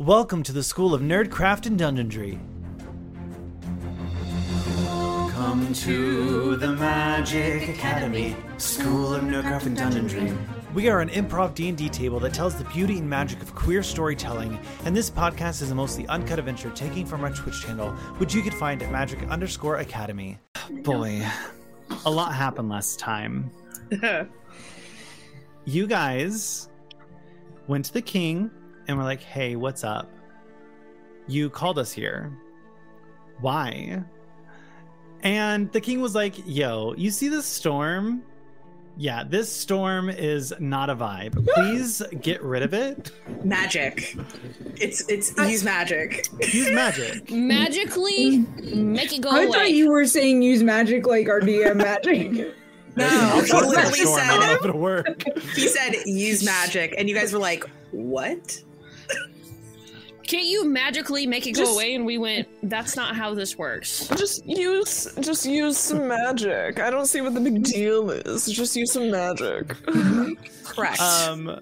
Welcome to the School of Nerdcraft and Dungeonry. Come to the Magic Academy, School of Nerdcraft and Dungeonry. We are an improv D&D table that tells the beauty and magic of queer storytelling, and this podcast is a mostly uncut adventure taking from our Twitch channel, which you can find at magic underscore academy. Boy, a lot happened last time. you guys went to the king and we're like, hey, what's up? You called us here. Why? And the king was like, yo, you see this storm? Yeah, this storm is not a vibe. Please get rid of it. Magic. It's it's use magic. Use magic. Magically make it go away. I away. thought you were saying use magic like our DM magic. No, he literally storm. I don't know if said it'll work. he said use magic, and you guys were like, "What?" Can't you magically make it go away? And we went, that's not how this works. Just use, just use some magic. I don't see what the big deal is. Just use some magic. Correct. Um,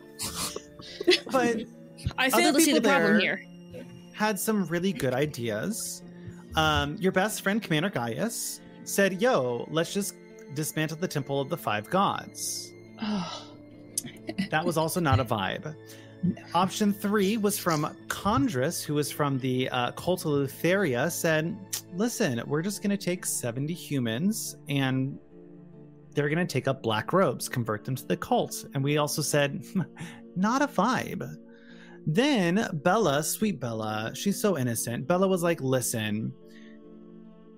but I Other fail to see the problem here. had some really good ideas. Um, your best friend, Commander Gaius, said, Yo, let's just dismantle the Temple of the Five Gods. That was also not a vibe. Option three was from Chondrus, who was from the uh, cult of Lutheria, said, Listen, we're just going to take 70 humans and they're going to take up black robes, convert them to the cult. And we also said, Not a vibe. Then Bella, sweet Bella, she's so innocent. Bella was like, Listen,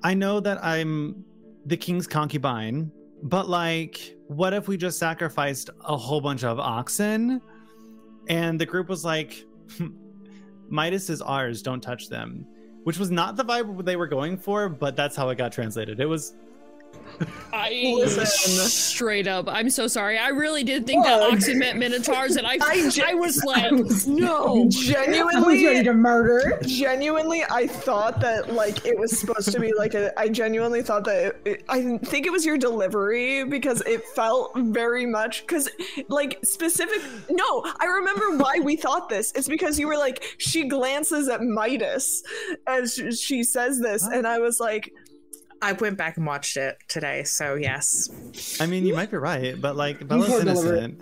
I know that I'm the king's concubine, but like, what if we just sacrificed a whole bunch of oxen? And the group was like, Midas is ours, don't touch them. Which was not the vibe they were going for, but that's how it got translated. It was I Listen. straight up. I'm so sorry. I really did think that oxen meant minotaurs, and I, I I, was like, I was- no. I was ready Genuinely, to murder. genuinely, I thought that like it was supposed to be like a. I genuinely thought that it, it- I think it was your delivery because it felt very much because like specific. No, I remember why we thought this. It's because you were like she glances at Midas as she says this, and I was like, I went back and watched it today, so yes. I mean, you might be right, but like Bella's innocent.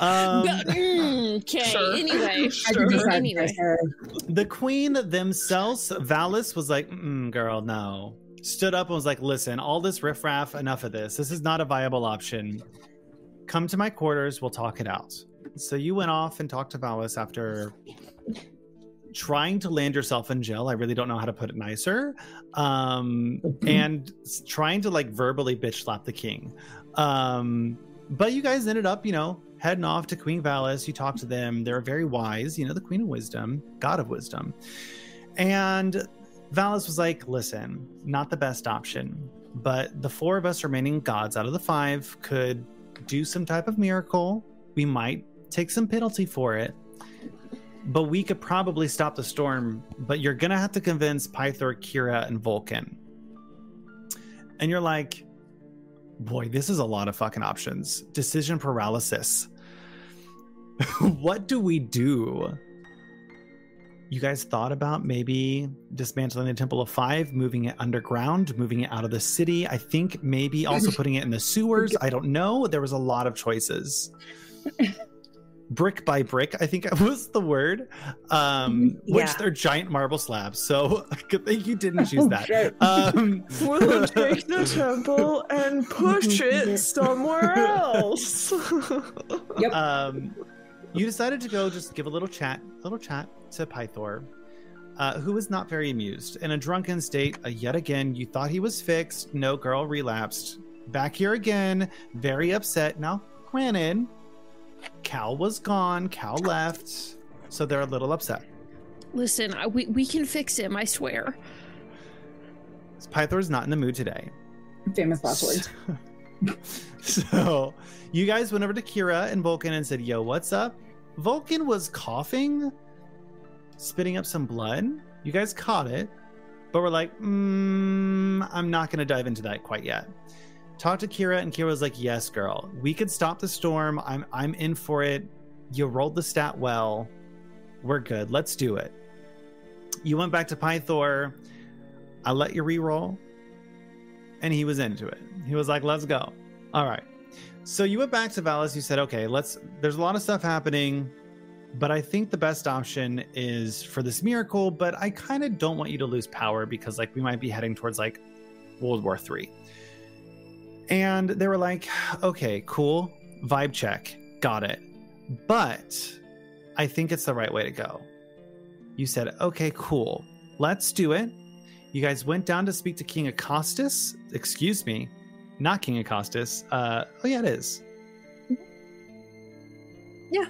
Um, mm, okay, Sure. anyway. Sure. Anyway. the queen themselves, Valis, was like, mm, girl, no. Stood up and was like, listen, all this riffraff, enough of this. This is not a viable option. Come to my quarters, we'll talk it out. So you went off and talked to Valis after trying to land yourself in jail. I really don't know how to put it nicer. Um, and trying to like verbally bitch slap the king. Um, but you guys ended up, you know, heading off to Queen Valis. You talk to them. They're very wise, you know, the Queen of Wisdom, God of Wisdom. And Valis was like, listen, not the best option, but the four of us remaining gods out of the five could do some type of miracle. We might take some penalty for it, but we could probably stop the storm. But you're going to have to convince Pythor, Kira, and Vulcan. And you're like, boy, this is a lot of fucking options. Decision paralysis. what do we do? You guys thought about maybe dismantling the Temple of Five, moving it underground, moving it out of the city. I think maybe also putting it in the sewers. I don't know. There was a lot of choices. brick by brick, I think was the word. Um, which they're giant marble slabs. So good thing you didn't choose that. Um, "We'll take the temple and push it somewhere else." um, you decided to go just give a little chat, a little chat to Pythor, uh, who was not very amused. In a drunken state, uh, yet again, you thought he was fixed. No, girl, relapsed. Back here again, very upset. Now, granted, Cal was gone, Cal left, so they're a little upset. Listen, I, we, we can fix him, I swear. Pythor's not in the mood today. Famous last words. so you guys went over to Kira and Vulcan and said, Yo, what's up? Vulcan was coughing, spitting up some blood. You guys caught it, but we're like, mm, I'm not going to dive into that quite yet. Talked to Kira, and Kira was like, Yes, girl, we could stop the storm. I'm I'm in for it. You rolled the stat well. We're good. Let's do it. you went back to Pythor. I let you re-roll, and he was into it. He was like, "Let's go." All right. So you went back to Valis. You said, "Okay, let's." There's a lot of stuff happening, but I think the best option is for this miracle. But I kind of don't want you to lose power because, like, we might be heading towards like World War Three. And they were like, "Okay, cool, vibe check, got it." But I think it's the right way to go. You said, okay, cool. Let's do it. You guys went down to speak to King Acostus. Excuse me, not King Acostus. Uh, oh, yeah, it is. Yeah.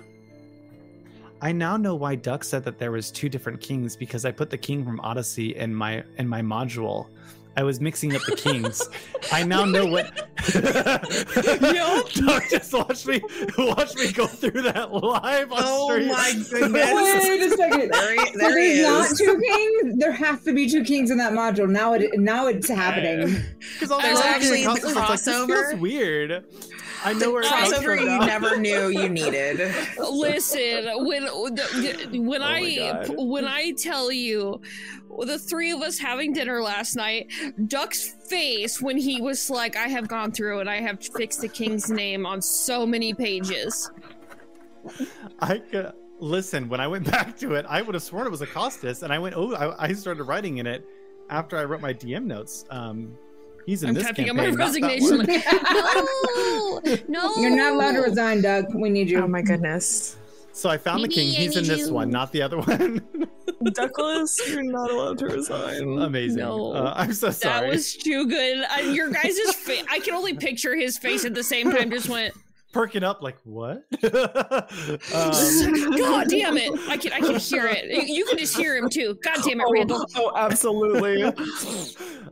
I now know why Duck said that there was two different kings because I put the king from Odyssey in my in my module. I was mixing up the kings. I now know what. Duck just watched me watch me go through that live on Oh stream. my goodness. Wait a second. There, he- So there he there's not two kings. There have to be two kings in that module. Now it now it's happening. Because all There's the actually actually the like, this crossover. feels weird. I know where it comes Crossover from you never knew you needed. Listen, when when Oh I when I tell you the three of us having dinner last night, Duck's face when he was like, "I have gone through and I have fixed the king's name on so many pages." I could, listen. When I went back to it, I would have sworn it was Acostus, and I went, oh, I, I started writing in it after I wrote my DM notes. Um, he's in I'm this typing up campaign. my resignation. one. Like, no, no, You're not allowed to resign, Doug. We need you. Oh my goodness. So I found the king. Maybe I He's in this you. one, not the other one. Douglas, you're not allowed to resign. Amazing. No. Uh, I'm so sorry. That was too good. Uh, your guys' face. I can only picture his face at the same time. Just went. Perking up like what? um, God damn it! I can I can hear it. You can just hear him too. God damn it, Randall. Oh, absolutely.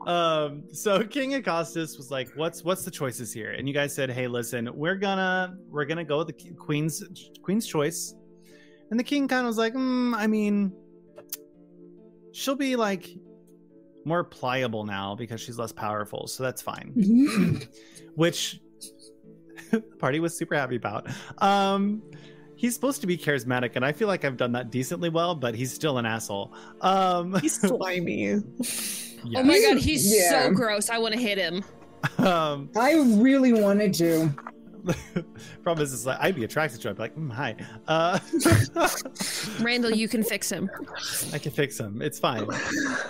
um so king Acostus was like what's what's the choices here and you guys said hey listen we're gonna we're gonna go with the queen's queen's choice and the king kind of was like mm, i mean she'll be like more pliable now because she's less powerful so that's fine which the party was super happy about um he's supposed to be charismatic and i feel like i've done that decently well but he's still an asshole um He's slimy. Oh my god, he's Yeah. so gross. I want to hit him. um I really wanted to. problem is, is like I'd be attracted to. him. I'd be like, mm, hi. Uh, Randall, you can fix him. I can fix him. It's fine.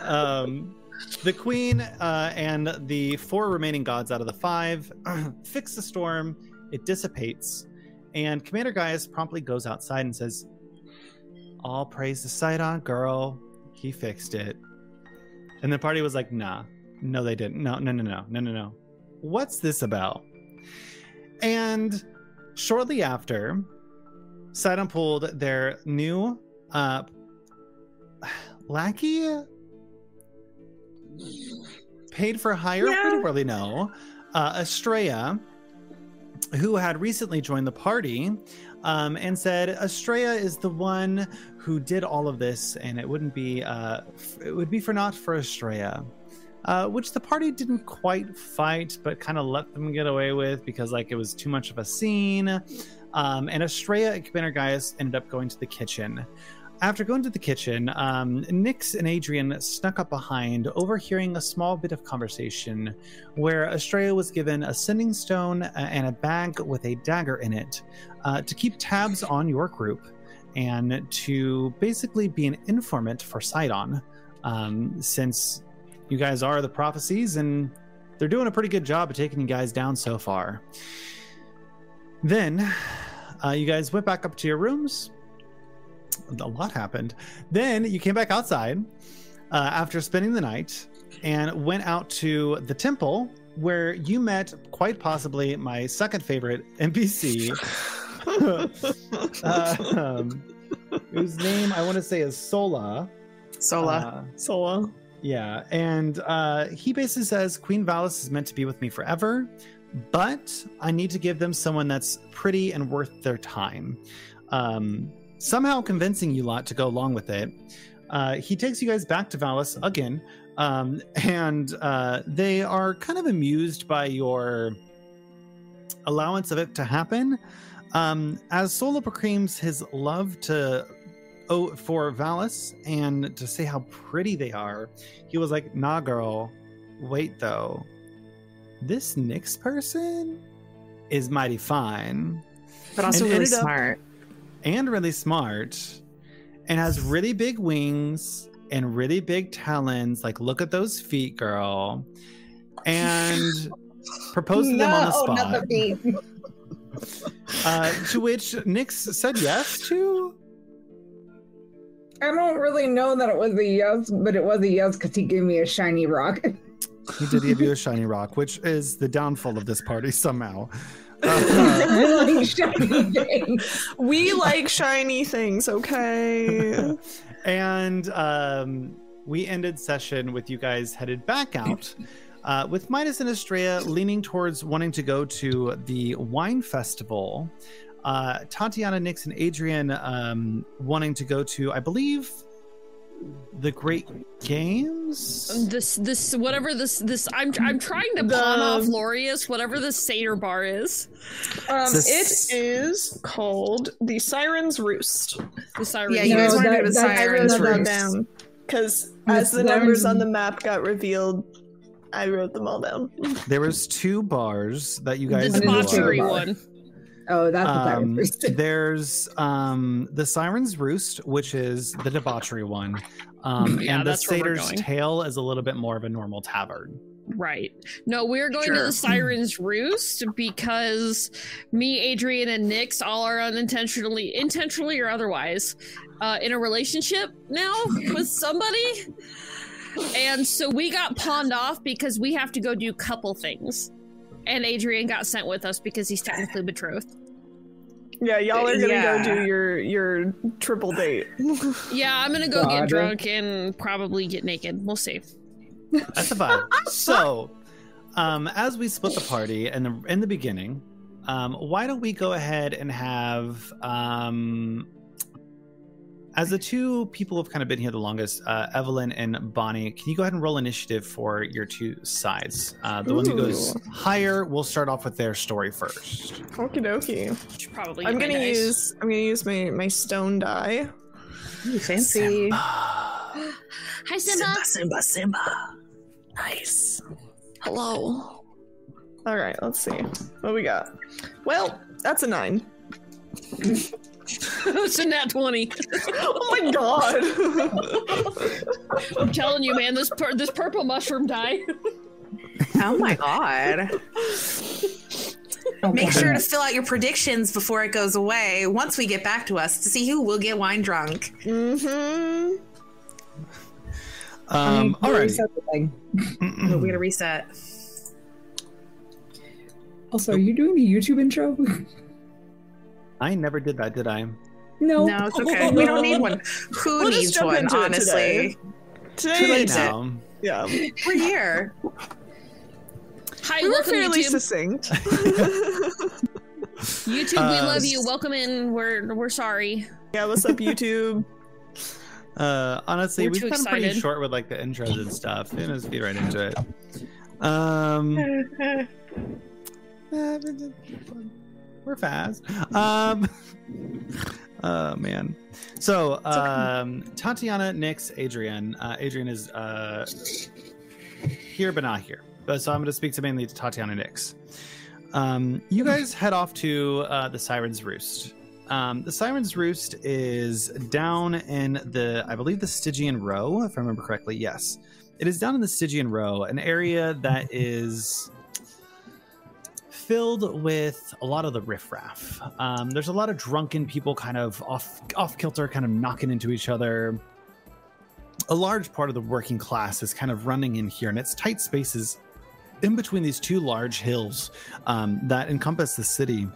Um, the queen uh, and the four remaining gods out of the five fix the storm. It dissipates, and Commander Gaius promptly goes outside and says, "All praise the Sidon, girl. He fixed it." And the party was like, "Nah, no, they didn't. No, no, no, no, no, no, no. What's this about?" And shortly after, Sidon pulled their new uh, lackey paid for hire. Yeah. We don't really know. Uh, Estrella, who had recently joined the party, um, and said Estrella is the one who did all of this, and it wouldn't be uh, f- it would be for not for Estrella. Uh, which the party didn't quite fight, but kind of let them get away with because like it was too much of a scene. Um, and Estrella and Commander Gaius ended up going to the kitchen. After going to the kitchen, um, Nyx and Adrian snuck up behind, overhearing a small bit of conversation where Estrella was given a sending stone and a bag with a dagger in it uh, to keep tabs on your group and to basically be an informant for Sidon, um, since you guys are the prophecies and they're doing a pretty good job of taking you guys down so far. Then uh, you guys went back up to your rooms. A lot happened. Then you came back outside uh, after spending the night and went out to the temple where you met quite possibly my second favorite NPC, uh, um, whose name I want to say is Sola. Sola. Uh, Sola. yeah, and uh, he basically says Queen Valis is meant to be with me forever, but I need to give them someone that's pretty and worth their time. Um, somehow convincing you lot to go along with it. Uh, he takes you guys back to Valis again, um, and uh, they are kind of amused by your allowance of it to happen. Um, as Solo proclaims his love to oh for Valis and to say how pretty they are, he was like, "Nah, girl, wait though. This Nyx person is mighty fine But also And really ended up- smart. And really smart, and has really big wings and really big talons. Like, look at those feet, girl." And proposed to them on the spot. not the. Uh, to which Nyx said yes to. I don't really know that it was a yes, but it was a yes because he gave me a shiny rock. He did give you a shiny rock, which is the downfall of this party somehow. Uh, I like shiny things. We like shiny things, okay? and um, we ended session with you guys headed back out. Uh, with Midas and Estrella leaning towards wanting to go to the wine festival, uh, Tatiana, Nyx, and Adrian um, wanting to go to, I believe, the Great Games. This this whatever this this I'm I'm trying to pawn The- off Lorius whatever this satyr bar is. Um, This- it is called the Siren's Roost. The siren. Yeah, you guys No, wanted that- to do the Siren's Roost. down because as the numbers on the map got revealed, I wrote them all down. There was two bars that you guys What is knew of. debauchery bar? one. Oh, that's what I Um, was. there's um, the Siren's Roost, which is the debauchery one, um, Yeah, and the that's Satyr's. Tail is a little bit more of a normal tavern. Right. No, we're going to the Siren's Roost because me, Adrian, and Nyx all are unintentionally, intentionally or otherwise, uh, in a relationship now with somebody. And so we got pawned off because we have to go do couple things. And Adrian got sent with us because he's technically betrothed. Yeah, y'all are gonna Yeah. go do your your triple date. Yeah, I'm gonna go God. get drunk and probably get naked. We'll see. That's a vibe. so, um, as we split the party in in the beginning, um, why don't we go ahead and have um, as the two people who've kind of been here the longest, uh, Evelyn and Bonnie, can you go ahead and roll initiative for your two sides? Uh, the one who goes higher, we'll start off with their story first. Okie dokie. Probably. I'm gonna dice. use I'm gonna use my my stone die. Ooh, fancy. Hi, Simba. Simba. Simba, Simba. Nice. Hello. All right, let's see what we got. Well, that's a nine. it's a nat twenty. oh my god. I'm telling you, man. This pur- this purple mushroom die. Oh my god. Make sure to fill out your predictions before it goes away once we get back to us to see who will get wine drunk. mm-hmm. Um, I all mean, right. reset the thing. But we gotta reset. Also, are you doing the YouTube intro? I never did that, did I? no. No, it's okay. We don't need one. Who We'll needs jump one, into honestly? today. Too Today, now. yeah, We're here. Hi, we were welcome fairly YouTube. succinct. YouTube, we Uh, love you. Welcome in. We're we're sorry. yeah, what's up, YouTube? Uh, honestly, We're we've too been pretty short with like the intros and stuff. You know, just get right into it. Um, we're fast. Um, oh man. So, um, Tatiana, Nyx, Adrian. Uh, Adrian is uh here, but not here. But so I'm going to speak to mainly to Tatiana, Nyx. Um, you guys head off to uh, the Siren's Roost. Um, the Siren's Roost is down in the, I believe, the Stygian Row, if I remember correctly. Yes, it is down in the Stygian Row, an area that is filled with a lot of the riffraff. Um, there's a lot of drunken people, kind of off off kilter, kind of knocking into each other. A large part of the working class is kind of running in here, and it's tight spaces in between these two large hills um, that encompass the city.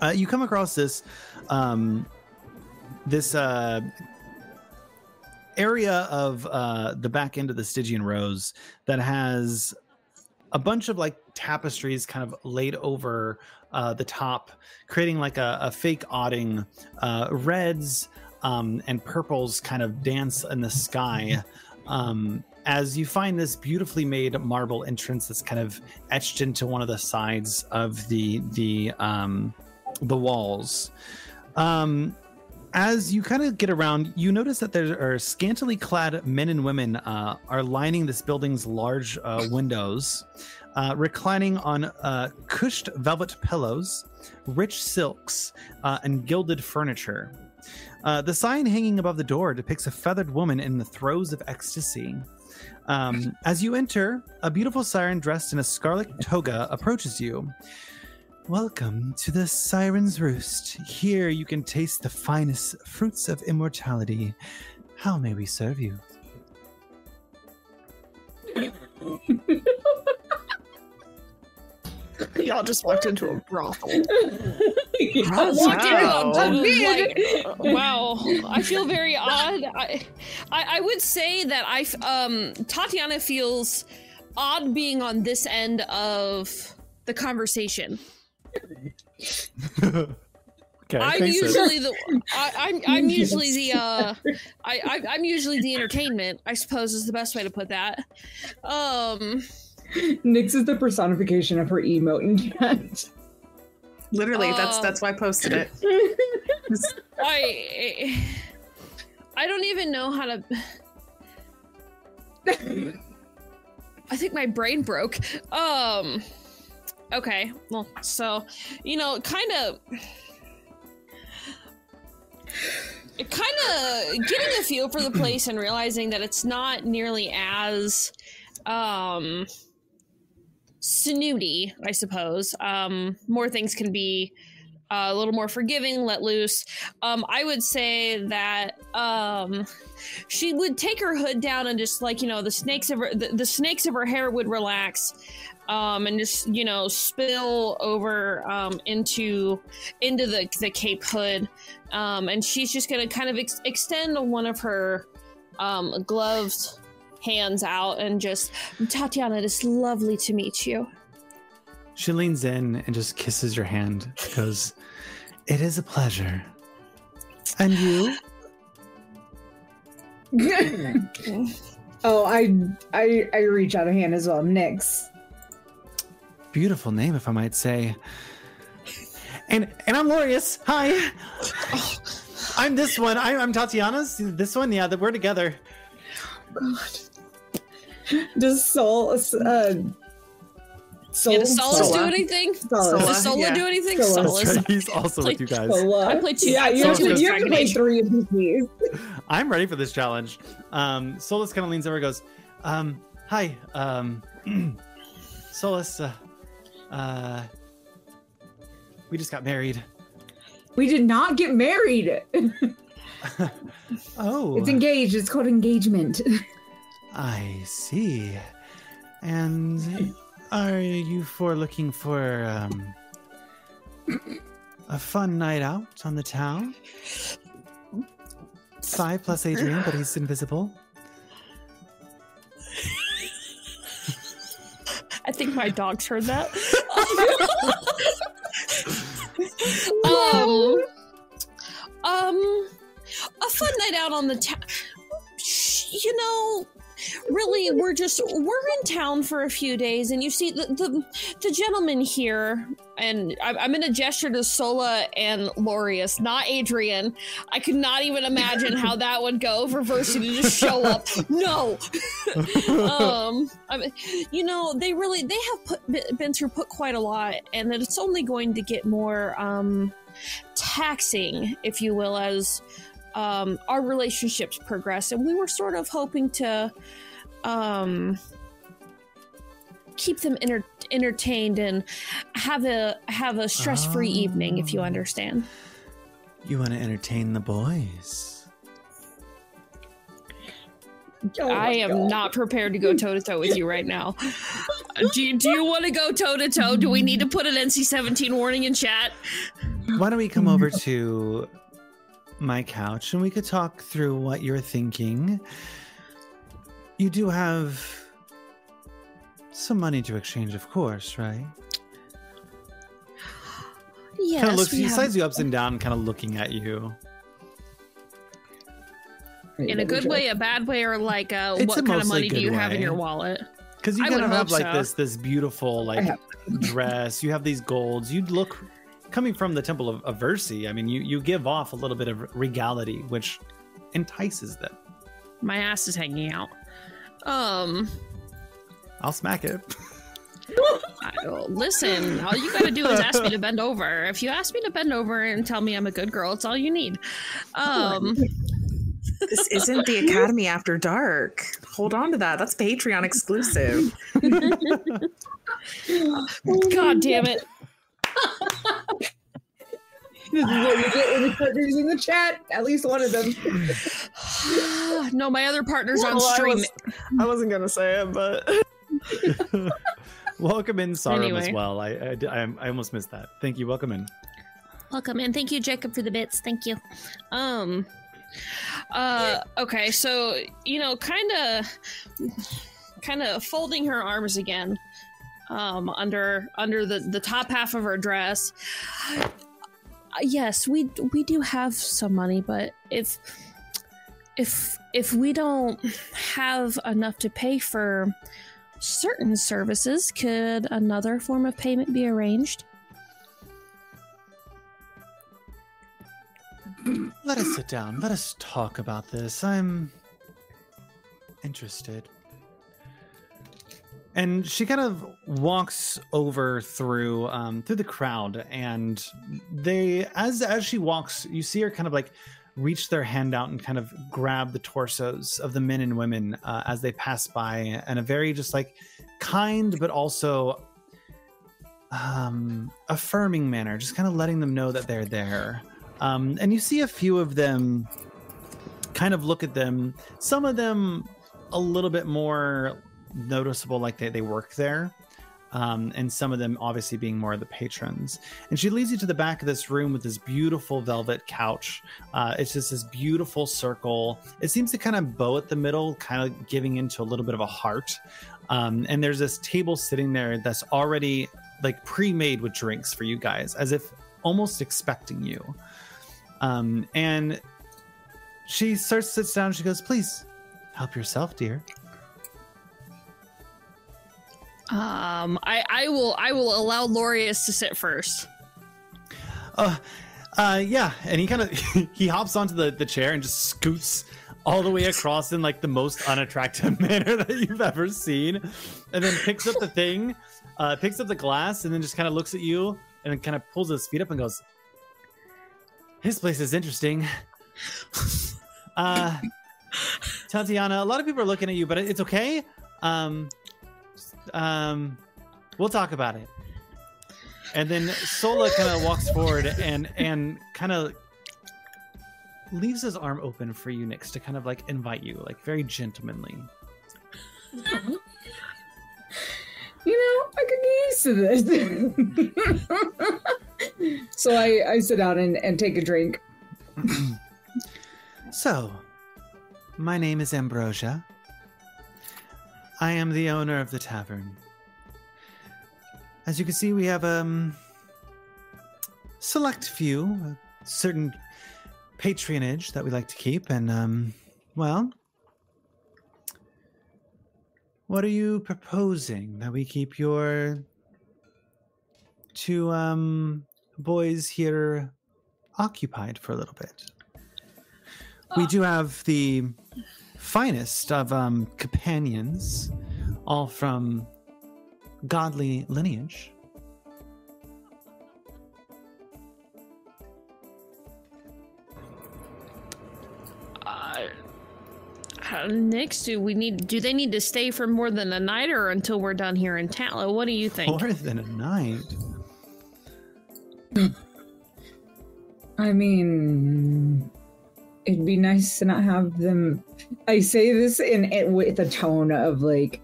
Uh, you come across this um, this uh, area of uh, the back end of the Stygian Rose that has a bunch of like tapestries kind of laid over uh, the top, creating like a, a fake awning. Uh, reds um, and purples kind of dance in the sky. Um, as you find this beautifully made marble entrance that's kind of etched into one of the sides of the the um, the walls. Um, as you kind of get around, you notice that there are scantily clad men and women uh, are lining this building's large uh, windows, uh, reclining on uh, cushed velvet pillows, rich silks, uh, and gilded furniture. Uh, the sign hanging above the door depicts a feathered woman in the throes of ecstasy. Um, as you enter, a beautiful siren dressed in a scarlet toga approaches you. Welcome to the Siren's Roost. Here you can taste the finest fruits of immortality. How may we serve you? Y'all just walked into a brothel. Walked in Wow. on- I did. like, wow, I feel very odd. I, I, I would say that I, f- um, Tatiana feels odd being on this end of the conversation. Okay, I'm thanks, sis. usually the, I, I'm, I'm usually the, uh, I, I, I'm usually the entertainment. I suppose is the best way to put that. Um, Nyx is the personification of her emote and cat. Literally, that's Oh. that's why I posted it. I, I don't even know how to. I think my brain broke. Um. Okay. Well, so you know, kind of, kind of getting a feel for the place and realizing that it's not nearly as, um, snooty. I suppose. Um, more things can be. Uh, a little more forgiving, let loose. Um, I would say that um, she would take her hood down and just like you know the snakes of her the, the snakes of her hair would relax um, and just you know spill over um, into into the the cape hood um, and she's just gonna kind of ex- extend one of her um, gloved hands out and just Tatiana it is lovely to meet you She leans in and just kisses your hand because it is a pleasure. And you? oh, I, I I reach out a hand as well. Nyx. Beautiful name, if I might say. And and I'm Lorius. Hi. I'm this one. I'm, I'm Tatiana's. This one, yeah, that we're together. God. Does Soul uh Soul yeah, does Solus do anything Sola. does Sola yeah. do anything Sola. Solus He's also with you guys. Sola. I played two- Yeah, you have, played to, two you have to play three of these. please. I'm ready for this challenge. Um, Solus kind of leans over and goes, um, Hi, um, Solus, uh, uh, we just got married. We did not get married. Oh, It's engaged. It's called engagement. I see. And are you for looking for um, a fun night out on the town? Five plus Adrian, but he's invisible. I think my dogs heard that. um, um, a fun night out on the town. You know, really, we're just we're in town for a few days, and you see the the, the gentleman here, and I'm, I'm going to gesture to Sola and Lorius, not Adrian. I could not even imagine how that would go for Versi to just show up. No. um, I mean, you know, they really they have put, been through put quite a lot, and that it's only going to get more um, taxing, if you will, as um, our relationships progress. And we were sort of hoping to um, keep them enter- entertained and have a have a stress free evening, if you Oh. understand. You want to entertain the boys? Oh I am God. not prepared to go toe to toe with you right now. Do you, do you want to go toe to toe? Do we need to put an NC 17 warning in chat? Why don't we come over to my couch and we could talk through what you're thinking? You do have some money to exchange, of course, right? Yes. kind of looks, we he have- sides you ups and down, kind of looking at you. in a good way, a bad way, or like uh, what a kind of money do good you have in your wallet? Because you I kind of have like so. this this beautiful like dress. You have these golds. You'd look coming from the Temple of, of Versi, I mean, you you give off a little bit of regality, which entices them. My ass is hanging out. Um, I'll smack it. I, oh, listen, all you gotta do is ask me to bend over. If you ask me to bend over and tell me I'm a good girl, it's all you need. Um, This isn't the Academy After Dark. Hold on to that. That's Patreon exclusive. God damn it. This is what you get when the partners in the chat. At least one of them. no, my other partner's on Well, I, stream. was, I wasn't gonna say it, but welcome in, Sarum, as well. I, I I I almost missed that. Thank you. Welcome in. Welcome in. thank you, Jacob, for the bits. Thank you. Um uh okay, so you know, kinda kinda folding her arms again um under under the, the top half of her dress. Yes, we we do have some money, but if if if we don't have enough to pay for certain services, could another form of payment be arranged? Let us sit down. Let us talk about this. I'm interested. And she kind of walks over through um, through the crowd, and they, as as she walks, you see her kind of like reach their hand out and kind of grab the torsos of the men and women uh, as they pass by, and a very just like kind but also um, affirming manner, just kind of letting them know that they're there. Um, and you see a few of them kind of look at them, some of them a little bit more noticeable, like they, they work there. Um, and some of them obviously being more of the patrons. And she leads you to the back of this room with this beautiful velvet couch. Uh, it's just this beautiful circle. It seems to kind of bow at the middle, kind of giving into a little bit of a heart. Um, and there's this table sitting there that's already like pre-made with drinks for you guys, as if almost expecting you. Um, and she starts sits down. She goes, "Please help yourself, dear." Um, I, I will I will allow Lorius to sit first. Uh, uh, yeah. And he kind of he hops onto the the chair and just scoots all the way across in like the most unattractive manner that you've ever seen, and then picks up the thing, uh, picks up the glass, and then just kind of looks at you and then kind of pulls his feet up and goes, "His place is interesting." uh, Tatiana, a lot of people are looking at you, but it's okay. Um, um, we'll talk about it. And then Sola kind of walks forward and and kind of leaves his arm open for you, Nyx, to kind of like invite you, like very gentlemanly. You know, I could get used to this. so I, I sit down and, and take a drink. So, my name is Ambrosia. I am the owner of the tavern. As you can see, we have um select few, a certain patronage that we like to keep, and um, well, what are you proposing that we keep your two um boys here occupied for a little bit? We do have the finest of um, companions, all from godly lineage. Uh, Nyx, do we need? Do they need to stay for more than a night, or until we're done here in Tatlo? What do you think? More than a night. I mean, it'd be nice to not have them. I say this in it with a tone of like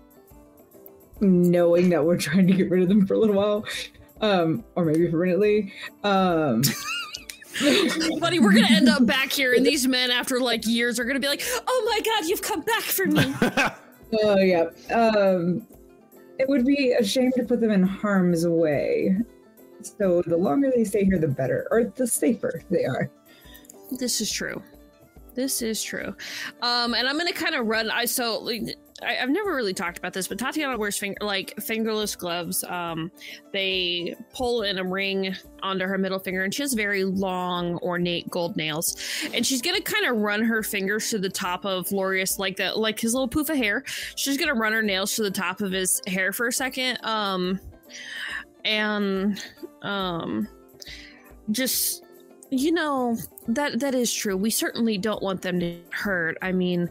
knowing that we're trying to get rid of them for a little while, um, or maybe permanently. Um, Buddy, we're gonna end up back here, and these men, after like years, are gonna be like, "Oh my god, you've come back for me." oh yeah. Um, it would be a shame to put them in harm's way. So the longer they stay here, the better, or the safer they are. This is true. This is true. Um, and I'm gonna kind of run. I so like, I, I've never really talked about this, but Tatiana wears finger like fingerless gloves. Um, they pull in a ring onto her middle finger, and she has very long, ornate gold nails. And she's gonna kind of run her fingers to the top of Lorius, like that, like his little poof of hair. She's gonna run her nails to the top of his hair for a second. Um, and um, just you know that that is true. We certainly don't want them to hurt. I mean,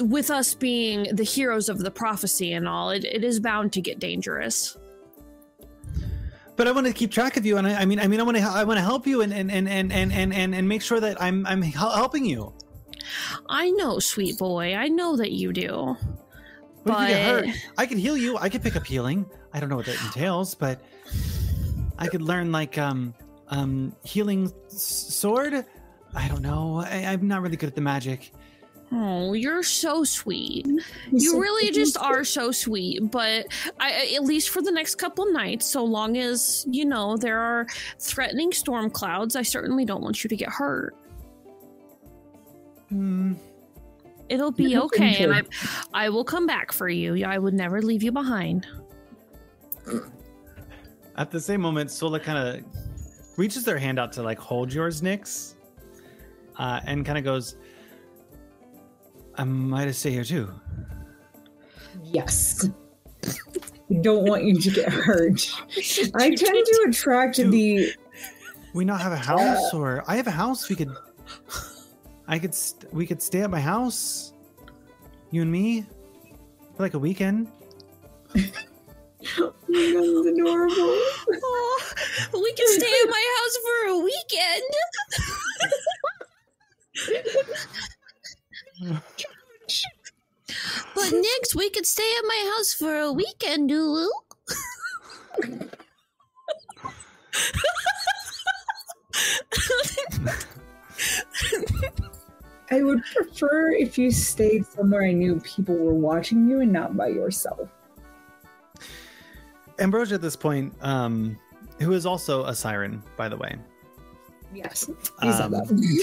with us being the heroes of the prophecy and all, it, it is bound to get dangerous. But I want to keep track of you, and I, I mean, I mean, I want to, I want to help you, and and and and and and and, and make sure that I'm I'm helping you. I know, sweet boy. I know that you do. What if you get hurt? But- I can heal you. I can pick up healing. I don't know what that entails, but I could learn like um um healing s- sword. I don't know. I, I'm not really good at the magic. Oh, you're so sweet. So- You really just are so sweet. But I, I- at least for the next couple nights, so long as you know there are threatening storm clouds, I certainly don't want you to get hurt. Hmm. It'll be Yeah, okay, and I, I will come back for you. I would never leave you behind. At the same moment, Sola kind of reaches their hand out to like hold yours, Nix, uh, and kind of goes, "I might have stay here too." Yes. Don't want you to get hurt. I tend to attract Do- the. We not have a house, or I have a house. We could, I could, st- we could stay at my house. You and me, for like a weekend. Oh my adorable. Oh, we can stay at my house for a weekend. but next, we could stay at my house for a weekend, Dulu. I would prefer if you stayed somewhere I knew people were watching you and not by yourself. Ambrosia at this point, um, who is also a siren, by the way. Yes. You Um.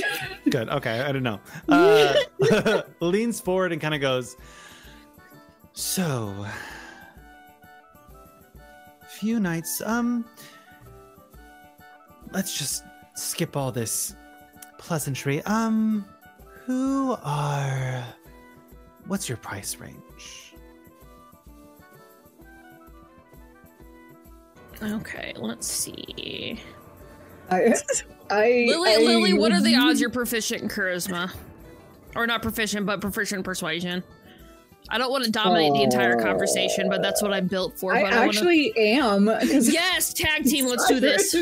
Good. Okay. I don't know. Uh, leans forward and kind of goes. So, few nights. Um, let's just skip all this pleasantry. Um, who are? What's your price range? Okay, let's see. I, I, Lily, I- Lily, what are the odds you're proficient in charisma? Or not proficient, but proficient in persuasion? I don't want to dominate the entire conversation, but that's what I'm built for. I but I wanna... actually am. 'cause- Yes, tag team, let's do this.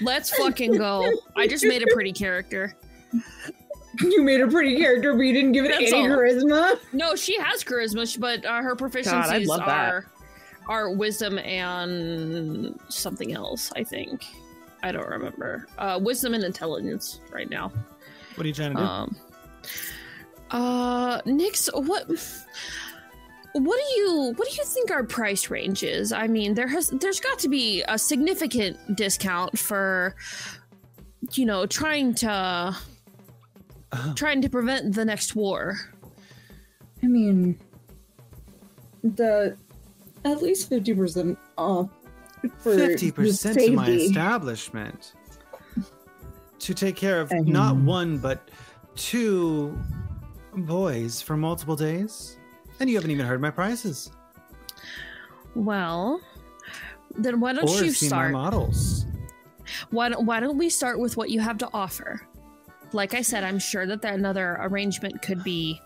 Let's fucking go. I just made a pretty character. You made a pretty character, but you didn't give it That's any all. charisma. No, she has charisma, but uh, her God, I'd proficiencies love that. Are are wisdom and something else. I think I don't remember. Uh, wisdom and intelligence right now. What are you trying to do? Um, uh, Nyx, what? What do you what do you think our price range is? I mean, there has there's got to be a significant discount for you know trying to Oh. trying to prevent the next war. I mean, the at least fifty percent off for Fifty percent to my establishment to take care of I not one but two boys for multiple days, and you haven't even heard my prices Well, then why don't or you seen start? my models. Why don't, why don't we start with what you have to offer? Like I said, I'm sure that there, another arrangement could be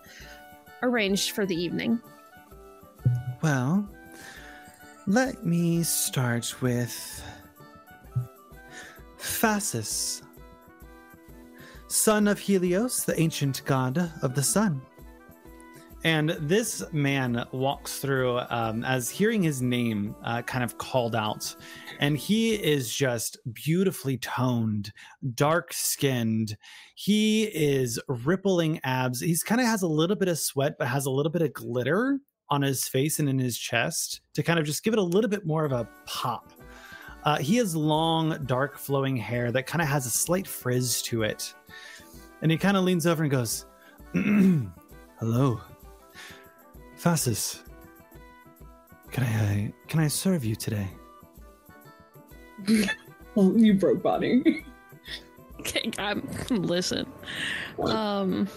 arranged for the evening. Well, let me start with Phasis, son of Helios, the ancient god of the sun. And this man walks through um, as hearing his name uh, kind of called out. And he is just beautifully toned, dark skinned. He is rippling abs. He's kind of has a little bit of sweat, but has a little bit of glitter on his face and in his chest to kind of just give it a little bit more of a pop. Uh, he has long, dark, flowing hair that kind of has a slight frizz to it. And he kind of leans over and goes, Hello, Fassus, can I uh, can I serve you today? Well, you broke body. Okay, I'm, listen. Um,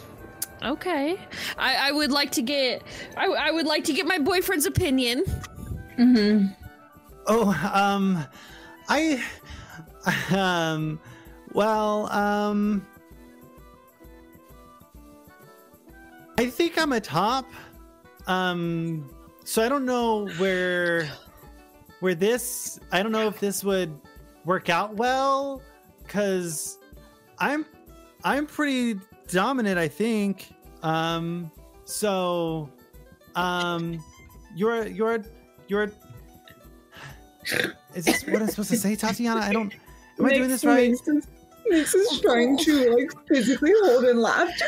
okay. I, I would like to get. I, I would like to get my boyfriend's opinion. mm-hmm. Oh, um, I, um, well, um, I think I'm a top. Um, so I don't know where, where this. I don't know if this would work out well, because I'm, I'm pretty dominant. I think. Um, so, um, you're you're you're is this what I'm supposed to say, Tatiana? I don't. Am I doing this right? Nyx is, Nyx is trying to like physically hold in laughter.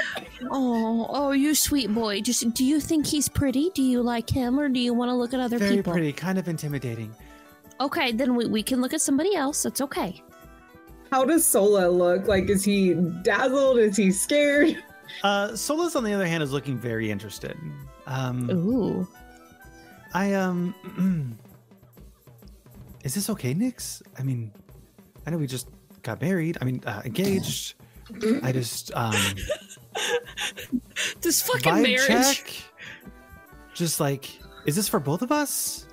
Oh, oh, you sweet boy. Just do you think he's pretty? Do you like him, or do you want to look at other Very people? pretty, kind of intimidating. Okay, then we, we can look at somebody else. That's okay. How does Sola look? Like, is he dazzled? Is he scared? Uh, Solus, on the other hand, is looking very interested. Um, Ooh. I um, is this okay, Nyx? I mean, I know we just got married. I mean, uh, engaged. I just um, This fucking marriage. check. Just like, is this for both of us?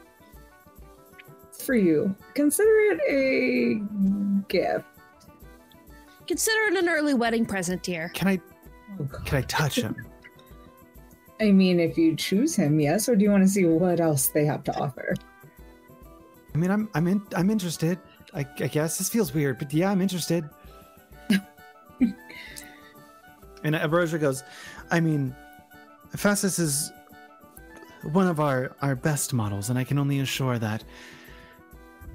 For you, consider it a gift. Consider it an early wedding present, dear. Can I Oh, can I touch him? I mean, if you choose him, yes, or do you want to see what else they have to offer? I mean, I'm I'm in, I'm interested. I, I guess this feels weird, but yeah, I'm interested. and Ambrosia goes, I mean, Fastus is one of our our best models, and I can only assure that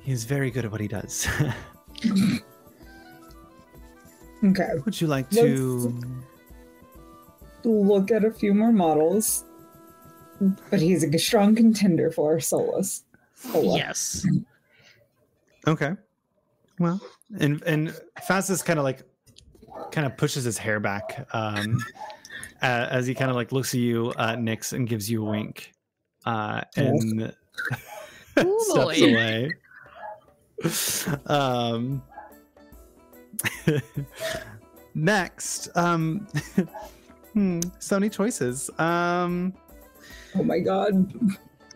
he's very good at what he does. Okay, Would you like to? look at a few more models, but he's a strong contender for Solus. Sola. Yes. Okay. Well, and and Fastus kind of like kind of pushes his hair back um, uh, as he kind of like looks at you, uh, Nyx, and gives you a wink, uh, and steps away. Um, next, um, hmm, so many choices. Um, Oh my god,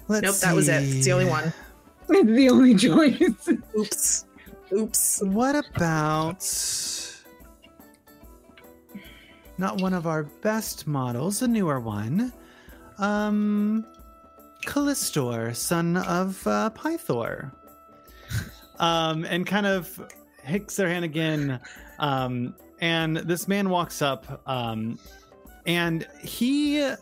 let's Nope, that was it. It's the only one. it's the only choice. Oops. Oops. What about not one of our best models, a newer one? Um, Callistor, son of uh, Pythor. Um, and kind of hicks their hand again. Um, and this man walks up, um, and he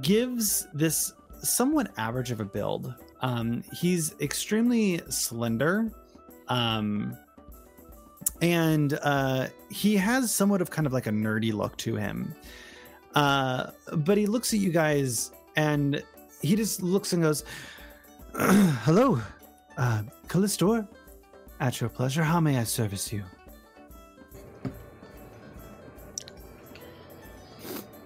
gives this somewhat average of a build. Um, he's extremely slender um and uh he has somewhat of kind of like a nerdy look to him uh but he looks at you guys and he just looks and goes hello uh callistor at your pleasure how may i service you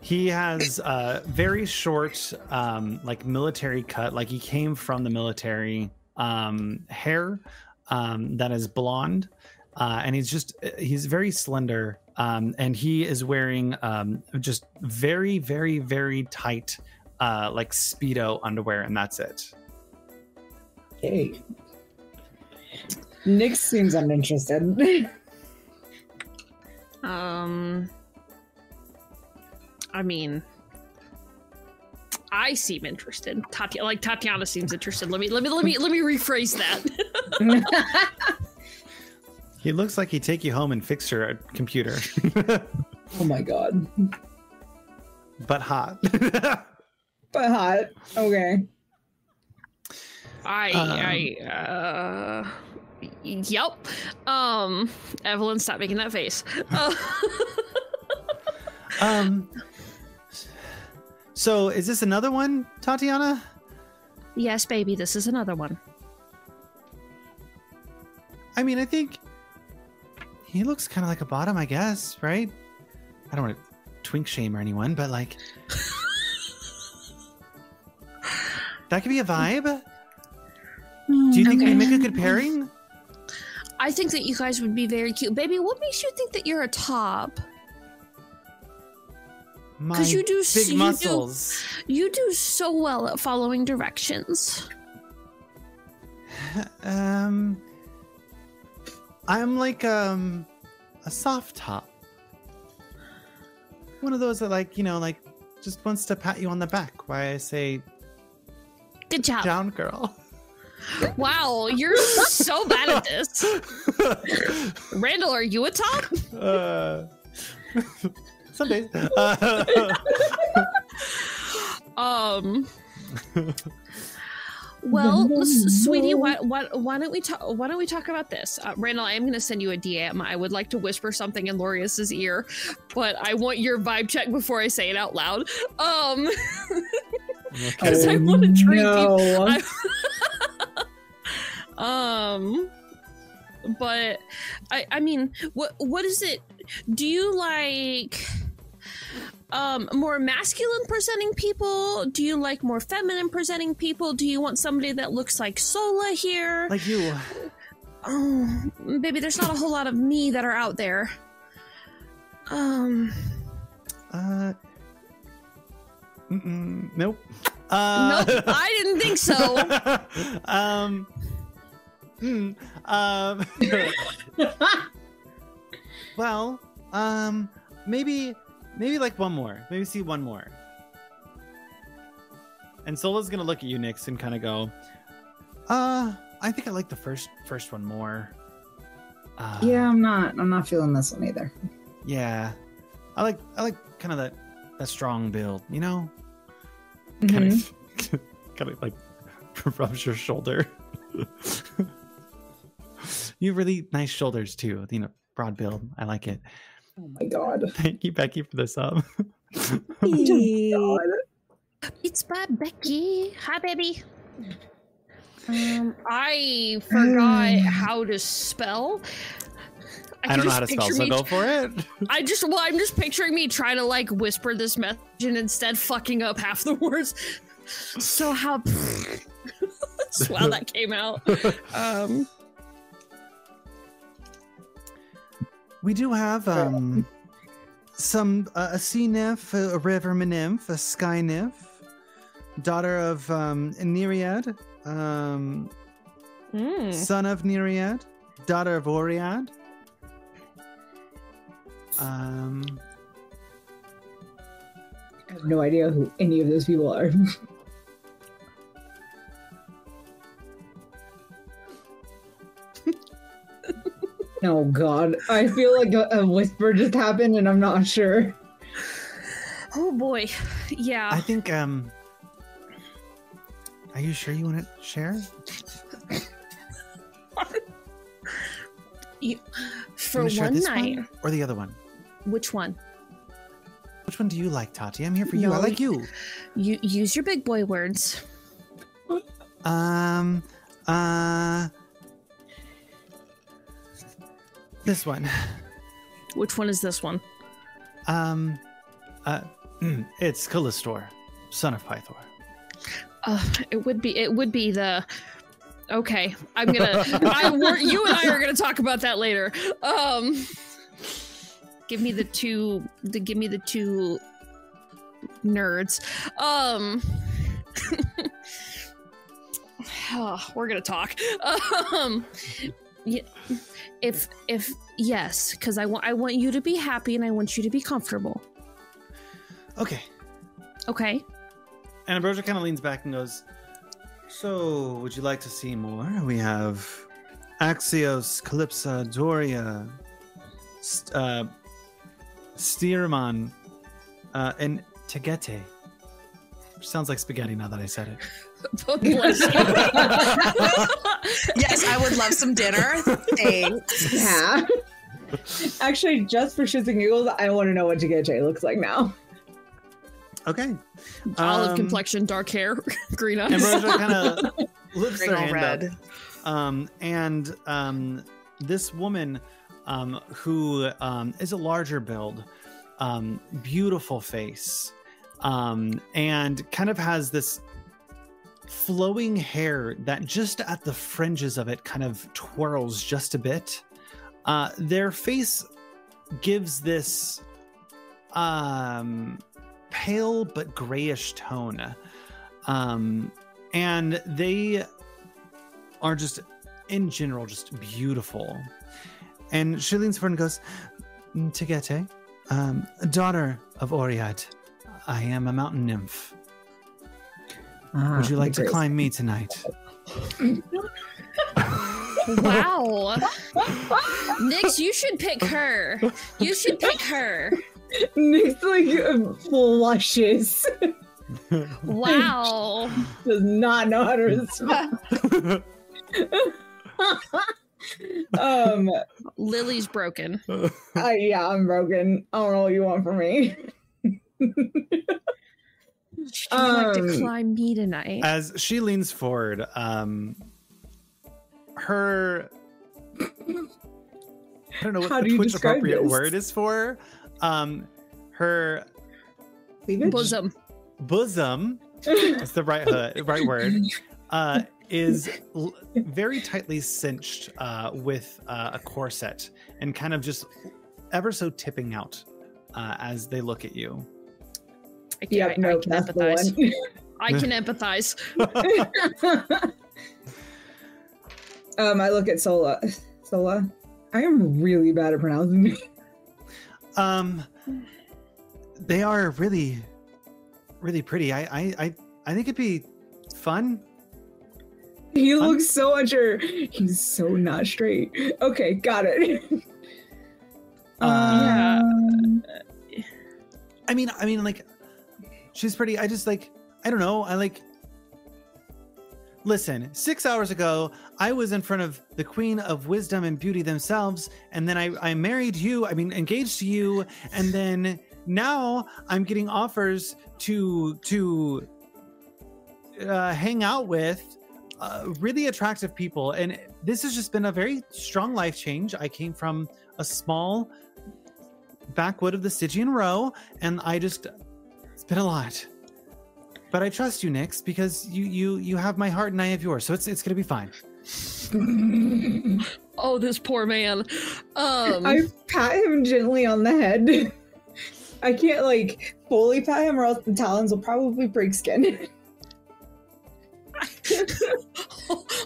he has a very short um like military cut like he came from the military um hair um, that is blonde, uh, and he's just he's very slender, um, and he is wearing um, just very very very tight uh, like speedo underwear, and that's it. Okay. Nyx seems uninterested. Um, I mean, I seem interested. Tati- like Tatiana seems interested. Let me let me let me let me rephrase that. He looks like he'd take you home and fix your computer, oh my god. but hot. But hot. Okay. I Um, I uh. Yep. Um, Evelyn, stop making that face. Uh, um. So is this another one, Tatiana? yes, baby, this is another one. I mean, I think he looks kind of like a bottom, I guess, right? I don't want to twink shame or anyone, but like, That could be a vibe. Do you think we make a good pairing? I think that you guys would be very cute. Baby, what makes you think that you're a top? Because you do big you do- muscles. You do so well at following directions. Um, I'm like um a soft top. One of those that like you know like just wants to pat you on the back. Why I say Good job. down, girl. Wow, you're so bad at this. Randall, are you a top? Uh, some days. Uh, Um. Well, sweetie, why, why, why don't we talk? Why don't we talk about this, uh, Randall? I am going to send you a DM. I would like to whisper something in Lorius's ear, but I want your vibe check before I say it out loud. Um, because I want to treat no. I- um, but I, I mean, what, what is it? Do you like? um more masculine presenting people do you like more feminine presenting people do you want somebody that looks like sola here like you. oh baby there's not a whole lot of me that are out there um Uh. Nope. Uh, nope i didn't think so um. Hmm, um. well, um, maybe, maybe like one more. Maybe see one more. And Sola's gonna look at you, Nyx, and kind of go, "Uh, I think I like the first first one more." Uh, yeah, I'm not. I'm not feeling this one either. yeah. I like I like kind of that that strong build, you know. Mhm. Kind of, kind of like rubs your shoulder. You have really nice shoulders too. You know, broad build. I like it. Oh my god. Thank you, Becky, for the sub. God. it's by becky hi baby um i forgot how to spell I, can don't know how to spell, so go for it. I just well, I'm just picturing me trying to like whisper this message and instead fucking up half the words. So how That's how that came out. Um We do have um some uh, a sea nymph, a river nymph, a sky nymph, daughter of um Nereid, um hmm. son of Nereid, daughter of Oread. Um I have no idea who any of those people are. oh god. I feel like a, a whisper just happened and I'm not sure. Oh boy. Yeah. I think um Are you sure you want to share? You For wanna share one this night. one or the other one? Which one? Which one do you like, Tati? I'm here for you. I like you. You use your big boy words. Um, uh, this one. Which one is this one? Um, uh, it's Callistor, son of Pythor. Uh, it would be it would be the okay i'm gonna I, we're, you and i are gonna talk about that later um give me the two the give me the two nerds um oh, we're gonna talk um yeah, if if yes because i want i want you to be happy and i want you to be comfortable Okay. okay And Ambrosia kind of leans back and goes, So, would you like to see more? We have Axios, Calypsa, Doria, St- uh, Steerman, uh, and Tegete. Which sounds like spaghetti now that I said it. Bless you. Yes, I would love some dinner. Thanks. Yeah. Actually, just for shits and giggles, I want to know what Jay looks like now. Okay. olive Um, complexion dark hair green eyes Ambrosia kind of lifts Green their hand red. up. Um, and um, this woman um, who um, is a larger build, um, beautiful face, um, and kind of has this flowing hair that just at the fringes of it kind of twirls just a bit. Uh, their face gives this um, pale but grayish tone. Um, and they are just, in general, just beautiful. And she leans forward and goes, Tegete, um, daughter of Oread, I am a mountain nymph. Ah, Would you like to great. climb me tonight? Wow. Nix, you should pick her. You should pick her. Nyx's like uh, flushes. Wow. Does not know how to respond. um, Lily's broken. I, yeah, I'm broken. I don't know what you want from me. She'd like to Um, climb me tonight. As she leans forward, um, her I don't know what How the you which appropriate this? word is for her. Um, her Cleavage? Bosom. bosom is the right uh, right word. Uh, is l- very tightly cinched uh, with uh, a corset and kind of just ever so tipping out uh, as they look at you. I can, Yep, I, I can empathize. I can empathize. um, I look at Sola. Sola, I am really bad at pronouncing it. Um, they are really, really pretty. I, I, I, I think it'd be fun. He looks so unsure. He's so not straight. Okay, got it. Uh, Yeah. Um, I mean, I mean, like, she's pretty. I just like, I don't know. I like. Listen, six hours ago, I was in front of the Queen of Wisdom and Beauty themselves, and then I, I married you. I mean, engaged to you, and then now I'm getting offers to to uh, hang out with uh, really attractive people, and this has just been a very strong life change. I came from a small backwood of the Stygian Row, and I just been a lot. But I trust you, Nyx, because you you you have my heart and I have yours, so it's it's gonna be fine. Oh, this poor man. Um, I pat him gently on the head. I can't like fully pat him, or else the talons will probably break skin.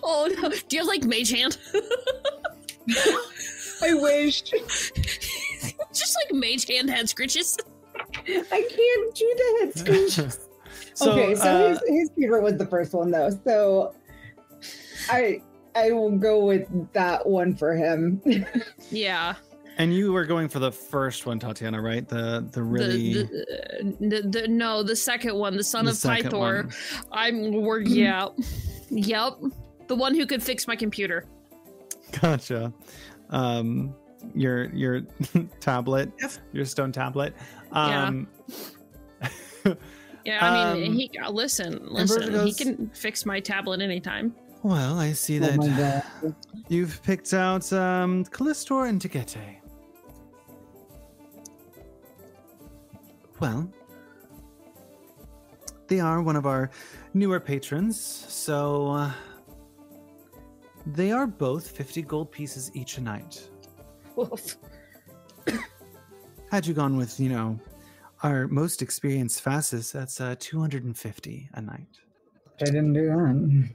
oh no! Do you have like mage hand? I wish Just like mage hand head scritches. I can't do the head scratch. So, okay, so uh, his, his favorite was the first one though. So I I will go with that one for him. Yeah. and you were going for the first one, Tatiana, right? The the really The, the, the, the no, the second one, the son the of Pythor. one. I'm we're yeah, yep. The one who could fix my computer. Gotcha. Um, your your tablet, Yes. your stone tablet. Yeah. Um, Yeah, I mean, Um, he listen, listen. He can fix my tablet anytime. well, I see Oh that you've picked out um, Callistor and Tegete. Well, they are one of our newer patrons, so uh, they are both 50 gold pieces each a night. Woof. Had you gone with, you know, our most experienced Fastus, that's uh, 250 a night. I didn't do that.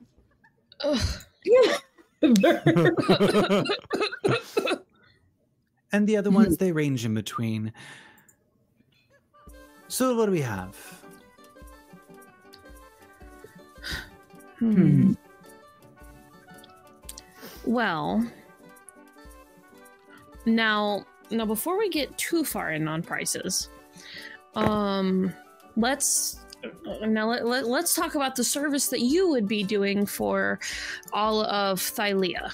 and the other ones, they range in between. So, what do we have? Hmm. Well, now, now before we get too far in on prices, um, let's now let, let, let's talk about the service that you would be doing for all of Thylea.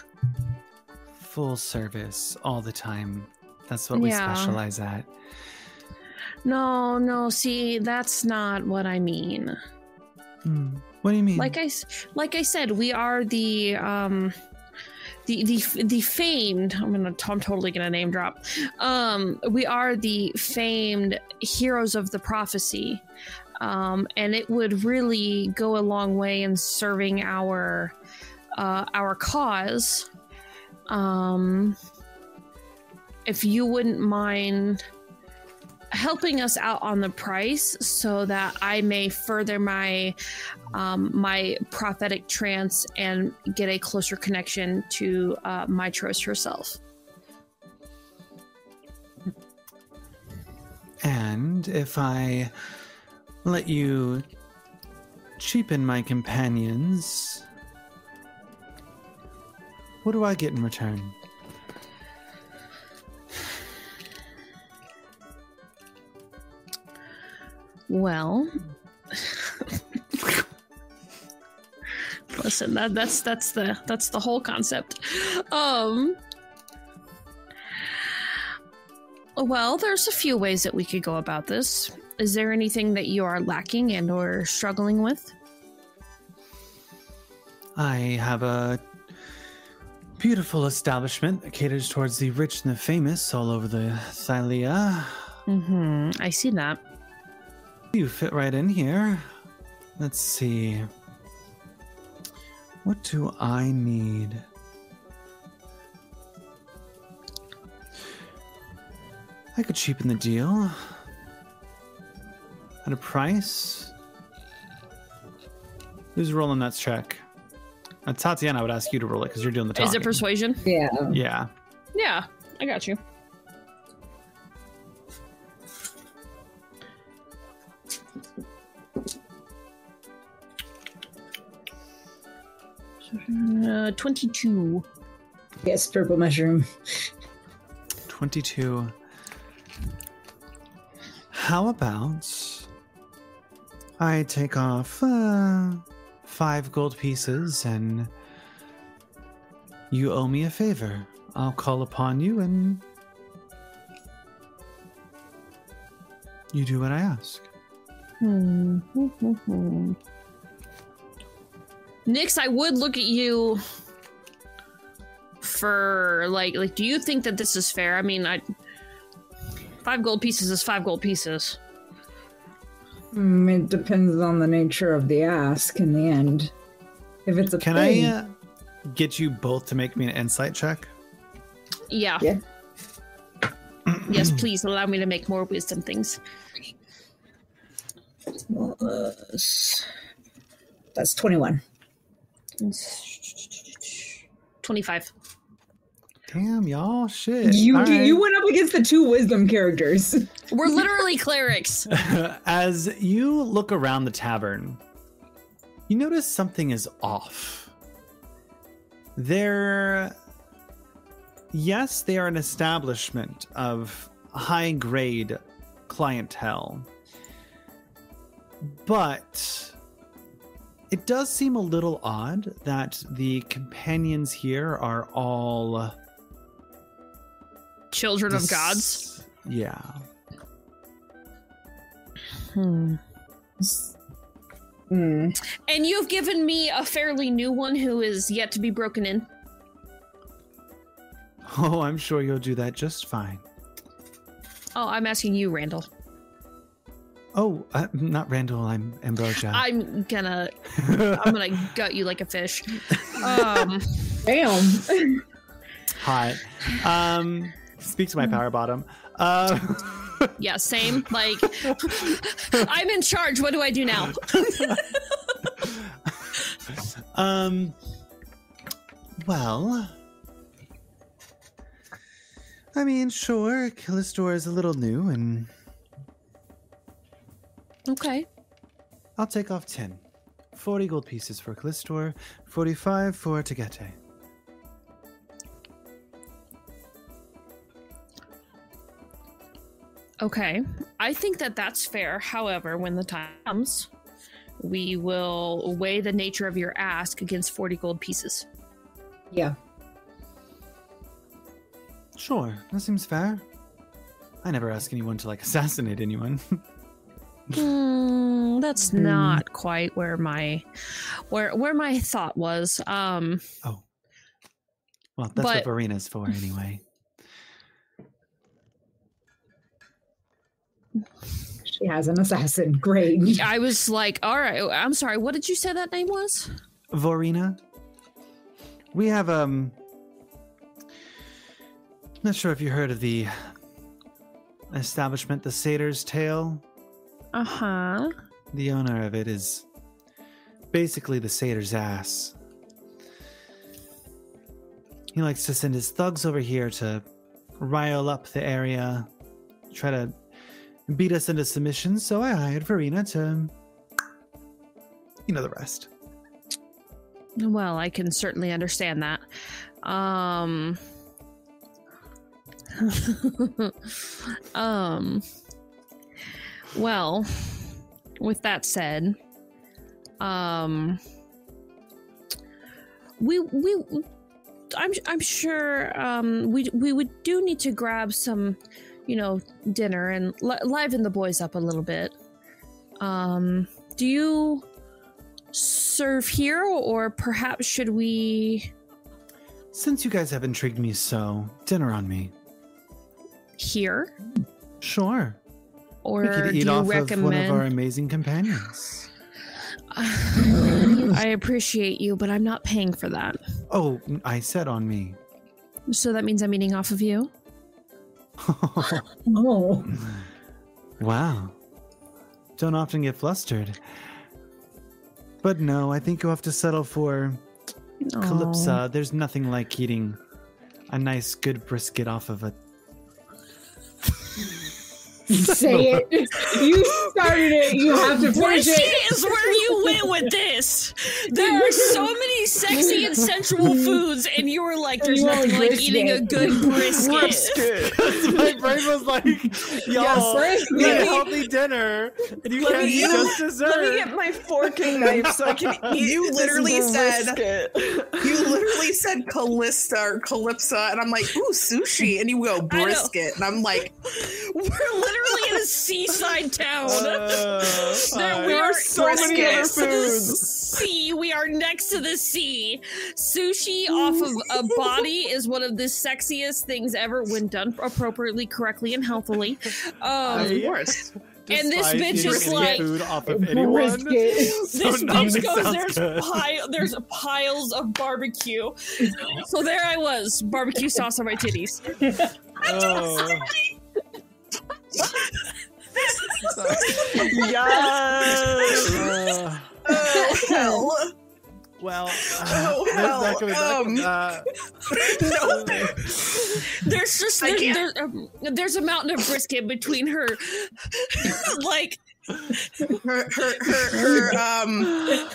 Full service all the time. That's what we Yeah. specialize at. No, no, see, that's not what I mean. Hmm. What do you mean? like I like I said, we are the um the the the famed. I'm gonna I'm totally gonna name drop. Um, we are the famed heroes of the prophecy. um, and it would really go a long way in serving our uh, our cause. Um, if you wouldn't mind helping us out on the price so that I may further my um, my prophetic trance and get a closer connection to uh, Mytros herself. And if I let you cheapen my companions, what do I get in return? Well, listen, that that's that's the that's the whole concept. Um Well, there's a few ways that we could go about this. Is there anything that you are lacking and or struggling with? I have a beautiful establishment that caters towards the rich and the famous all over the Thylea. Mm-hmm. I see that. You fit right in here. Let's see. What do I need? I could cheapen the deal. At a price? Who's rolling that check? Uh, Tatiana, I would ask you to roll it because you're doing the talking. Is it persuasion? Yeah. Yeah. Yeah, I got you. Uh, 22. Yes, purple mushroom. 22. How about I take off uh, five gold pieces and you owe me a favor? I'll call upon you and you do what I ask. Hmm. Nyx, I would look at you for like like do you think that this is fair? I mean, I five gold pieces is five gold pieces. Mm, it depends on the nature of the ask in the end. If it's a Can thing, I uh, get you both to make me an insight check? Yeah. Yeah. yes, please allow me to make more wisdom things. Plus- that's 21. 25. Damn, y'all, shit. You All right. you went up against the two wisdom characters. We're literally clerics. As you look around the tavern, you notice something is off. They're. Yes, they are an establishment of high grade clientele. But it does seem a little odd that the companions here are all. Children of gods. Yeah. Hmm. Hmm. And you've given me a fairly new one who is yet to be broken in. Oh, I'm sure you'll do that just fine. Oh, I'm asking you, Randall. Oh, uh, not Randall. I'm Ambrosia. I'm gonna I'm gonna gut you like a fish. Um Damn. Hot. Um, speak to my power bottom. Uh, yeah, same. Like I'm in charge. What do I do now? um. Well, I mean, sure, Callistor is a little new, and Okay. I'll take off ten. Forty gold pieces for Callistor, forty-five for Tegete. Okay. I think that that's fair. However, when the time comes, we will weigh the nature of your ask against 40 gold pieces. Yeah. Sure, that seems fair. I never ask anyone to like assassinate anyone. Hmm, that's Hmm. not quite where my where where my thought was. Um oh, well, that's But- what Verena's for, anyway. She has an assassin. Great. I was like, all right, I'm sorry. What did you say that name was? Verena, we have um. Not sure if you heard of the establishment, the Satyr's Tale. Uh huh. The owner of it is basically the satyr's ass. He likes to send his thugs over here to rile up the area, try to beat us into submission. So I hired Verena to, you know, the rest. Well, I can certainly understand that. Um. um. Well, with that said, um, we we I'm I'm sure um we we would do need to grab some, you know, dinner and li- liven the boys up a little bit. Um, do you serve here, or perhaps should we Since you guys have intrigued me so, dinner on me. here, Sure. Or we could do you off recommend? of one of our amazing companions. I appreciate you, but I'm not paying for that. Oh, I said on me. So that means I'm eating off of you. Oh. wow. Don't often get flustered. But no, I think you'll have to settle for Calypsa. There's nothing like eating a nice, good brisket off of a. Say it. You started it. You have to finish it. Brisket it. is where you went with this. There are so many sexy and sensual foods, and you were like, "There's You nothing want like eating a good brisket." Brisket. My brain was like, y'all, brisket. we had a healthy dinner, and you Let can't me- eat just dessert. Let me get my fork and knife so I can eat. You this literally said- brisket. You literally said Callista or Calypsa, and I'm like, ooh, sushi. And you go brisket. And I'm like, We're literally in a seaside town. Uh, There we are are so many other foods. sea. We are next to the sea. Sushi off of a body is one of the sexiest things ever when done appropriately, correctly, and healthily. Um, I- course. and this bitch is any like- food off of anyone. Brisket. So this bitch goes there's good. pile there's piles of barbecue so there i was barbecue sauce on my titties Oh. Yes. Uh, Oh, hell. well, uh, Oh, there's hell, not gonna um, uh, no. there's just I there's, there's, um, there's a mountain of brisket between her like Her, her, her, her um,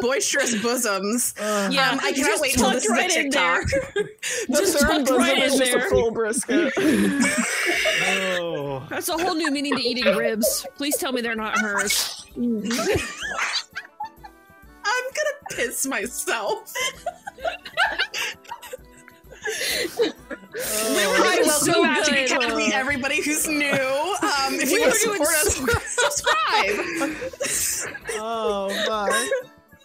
boisterous bosoms. uh, yeah Um, I cannot just wait till tucked this is a right in there TikTok. The just third tucked bosom right is in just a full brisket. oh. that's a whole new meaning to eating ribs please tell me they're not hers I'm gonna piss myself. We were Hi, doing welcome so back to good Academy, everybody who's new. Um, if We you want to support us, subscribe. Oh my!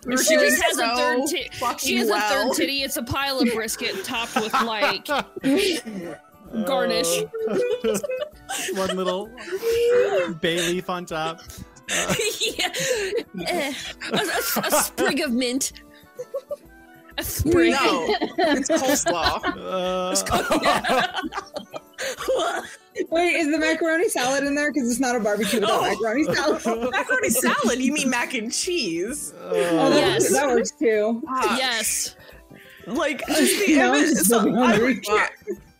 We're she just has a third titty. She fucking has a third titty. It's a pile of brisket topped with like garnish. Uh, one little bay leaf on top. yeah. Eh, a, a- a sprig of mint. A sprig. No, it's coleslaw. Uh, Wait, is the macaroni salad in there? Because it's not a barbecue without Oh. macaroni salad. Macaroni salad? You mean mac and cheese? Oh, that, Yes. that works too. Ah, Yes. Like just the I'm image. just So so I, hungry.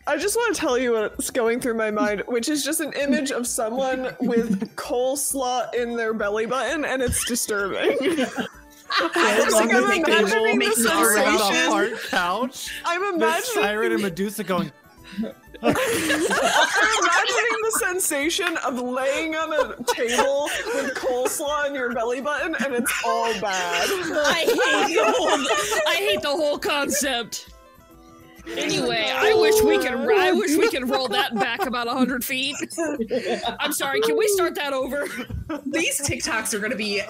I just want to tell you what's going through my mind, which is just an image of someone with coleslaw in their belly button, and it's disturbing. I It's like was I'm imagining the making a sensation. couch. I'm The imagining. siren and Medusa going. I'm imagining the sensation of laying on a table with coleslaw in your belly button, and it's all bad. I hate the whole. I hate the whole concept. Anyway, I wish we could. I wish we could roll that back about hundred feet. I'm sorry. Can we start that over? These TikToks are going to be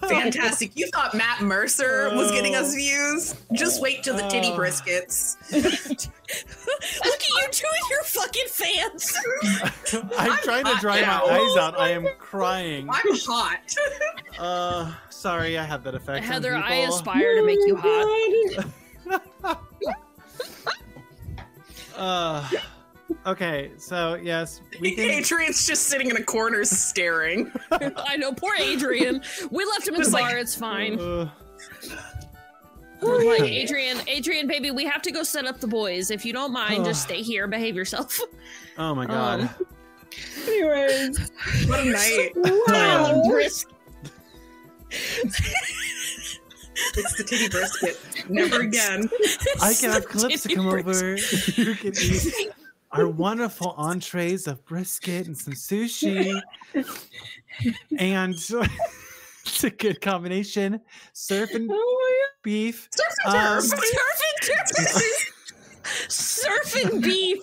fantastic. You thought Matt Mercer was getting us views? Just wait till the titty Oh. briskets. Look at you two and your fucking fans. I'm trying to dry my eyes out. I am crying. I'm hot. Uh, sorry, I have that effect. on Heather, I aspire to make you hot. Okay, so yes, we can. Adrian's just sitting in a corner staring. I know, poor Adrian. We left him in the Just like- bar. It's fine. Uh, Like Adrian, Adrian, baby, we have to go set up the boys. If you don't mind, just stay here, behave yourself. oh my god. Um, Anyways, What a night. Wow. Brisk. It's the titty brisket. Never again. I can have Calypso Titty come brisk. over. You can eat our wonderful entrees of brisket and some sushi. and it's a good combination. Surf and oh beef. and Um, turf. Surf and beef.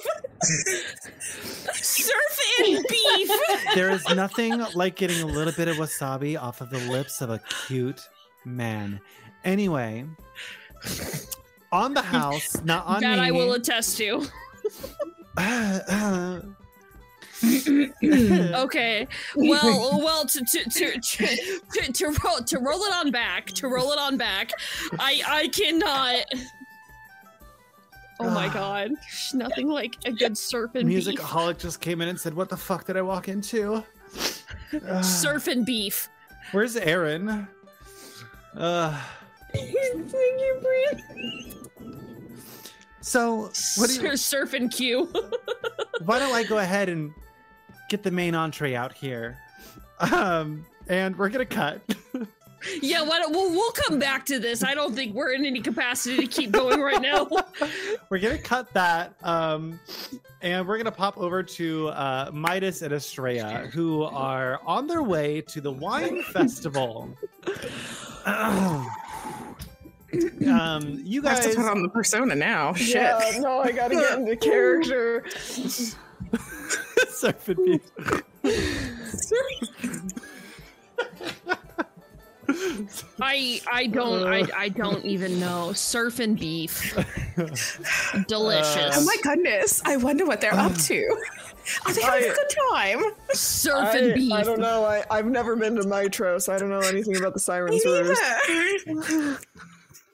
Surf and beef. there is nothing like getting a little bit of wasabi off of the lips of a cute man. Anyway, on the house, not on that me. I will attest to. Okay. Well, well, to to to to, to, to roll to roll it on back, to roll it on back. I I cannot. Oh my god! There's nothing like a good surf and Music beef. holic just came in and said, "What the fuck did I walk into?" Uh, Surf and beef. Where's Aaron? Uh, Thank you, Brian. So what do you, surf and Q. why don't I go ahead and get the main entree out here? Um, and we're gonna cut. yeah. Why don't, we'll we'll come back to this. I don't think we're in any capacity to keep going right now. we're gonna cut that. Um, and we're gonna pop over to uh, Midas and Estrella, who are on their way to the wine festival. um, you I have guys. to put on the persona now. Shit. Yeah, no, I gotta get into character. Surf and beef. I I don't I I don't even know. Surf and beef. Delicious. Oh my goodness. I wonder what they're up to. Are they having I- a good time? Surf I, and beef. I don't know. I, I've never been to Mitro, so I don't know anything about the Siren's Me Roost. neither.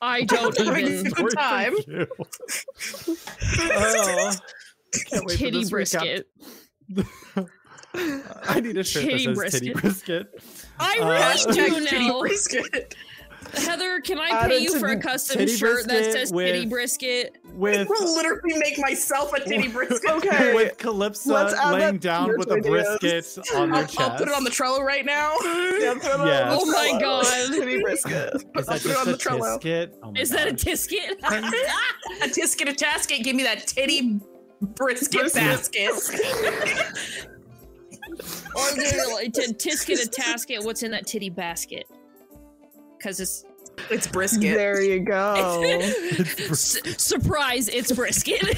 I don't even. Good time. You. oh, can't wait for Titty this recap. brisket. I need a shirt Titty that says titty brisket. I Uh, really do Hashtag titty brisket. Heather, can I pay you for a custom shirt that says with- titty brisket? With will literally make myself a titty brisket. Okay. with Calypso Let's add laying down with a brisket on their I'll, chest. I'll put it on the Trello right now. Yeah, put it on Yes. Oh my God. Titty brisket. Is I'll that put it just on a the Trello. tisket? Oh my Is that a tisket? a tisket, a tasket. Give me that titty brisket, Brisket. basket. or literally, to tisket a tasket, what's in that titty basket? Because it's It's brisket. There you go. S- surprise, it's brisket.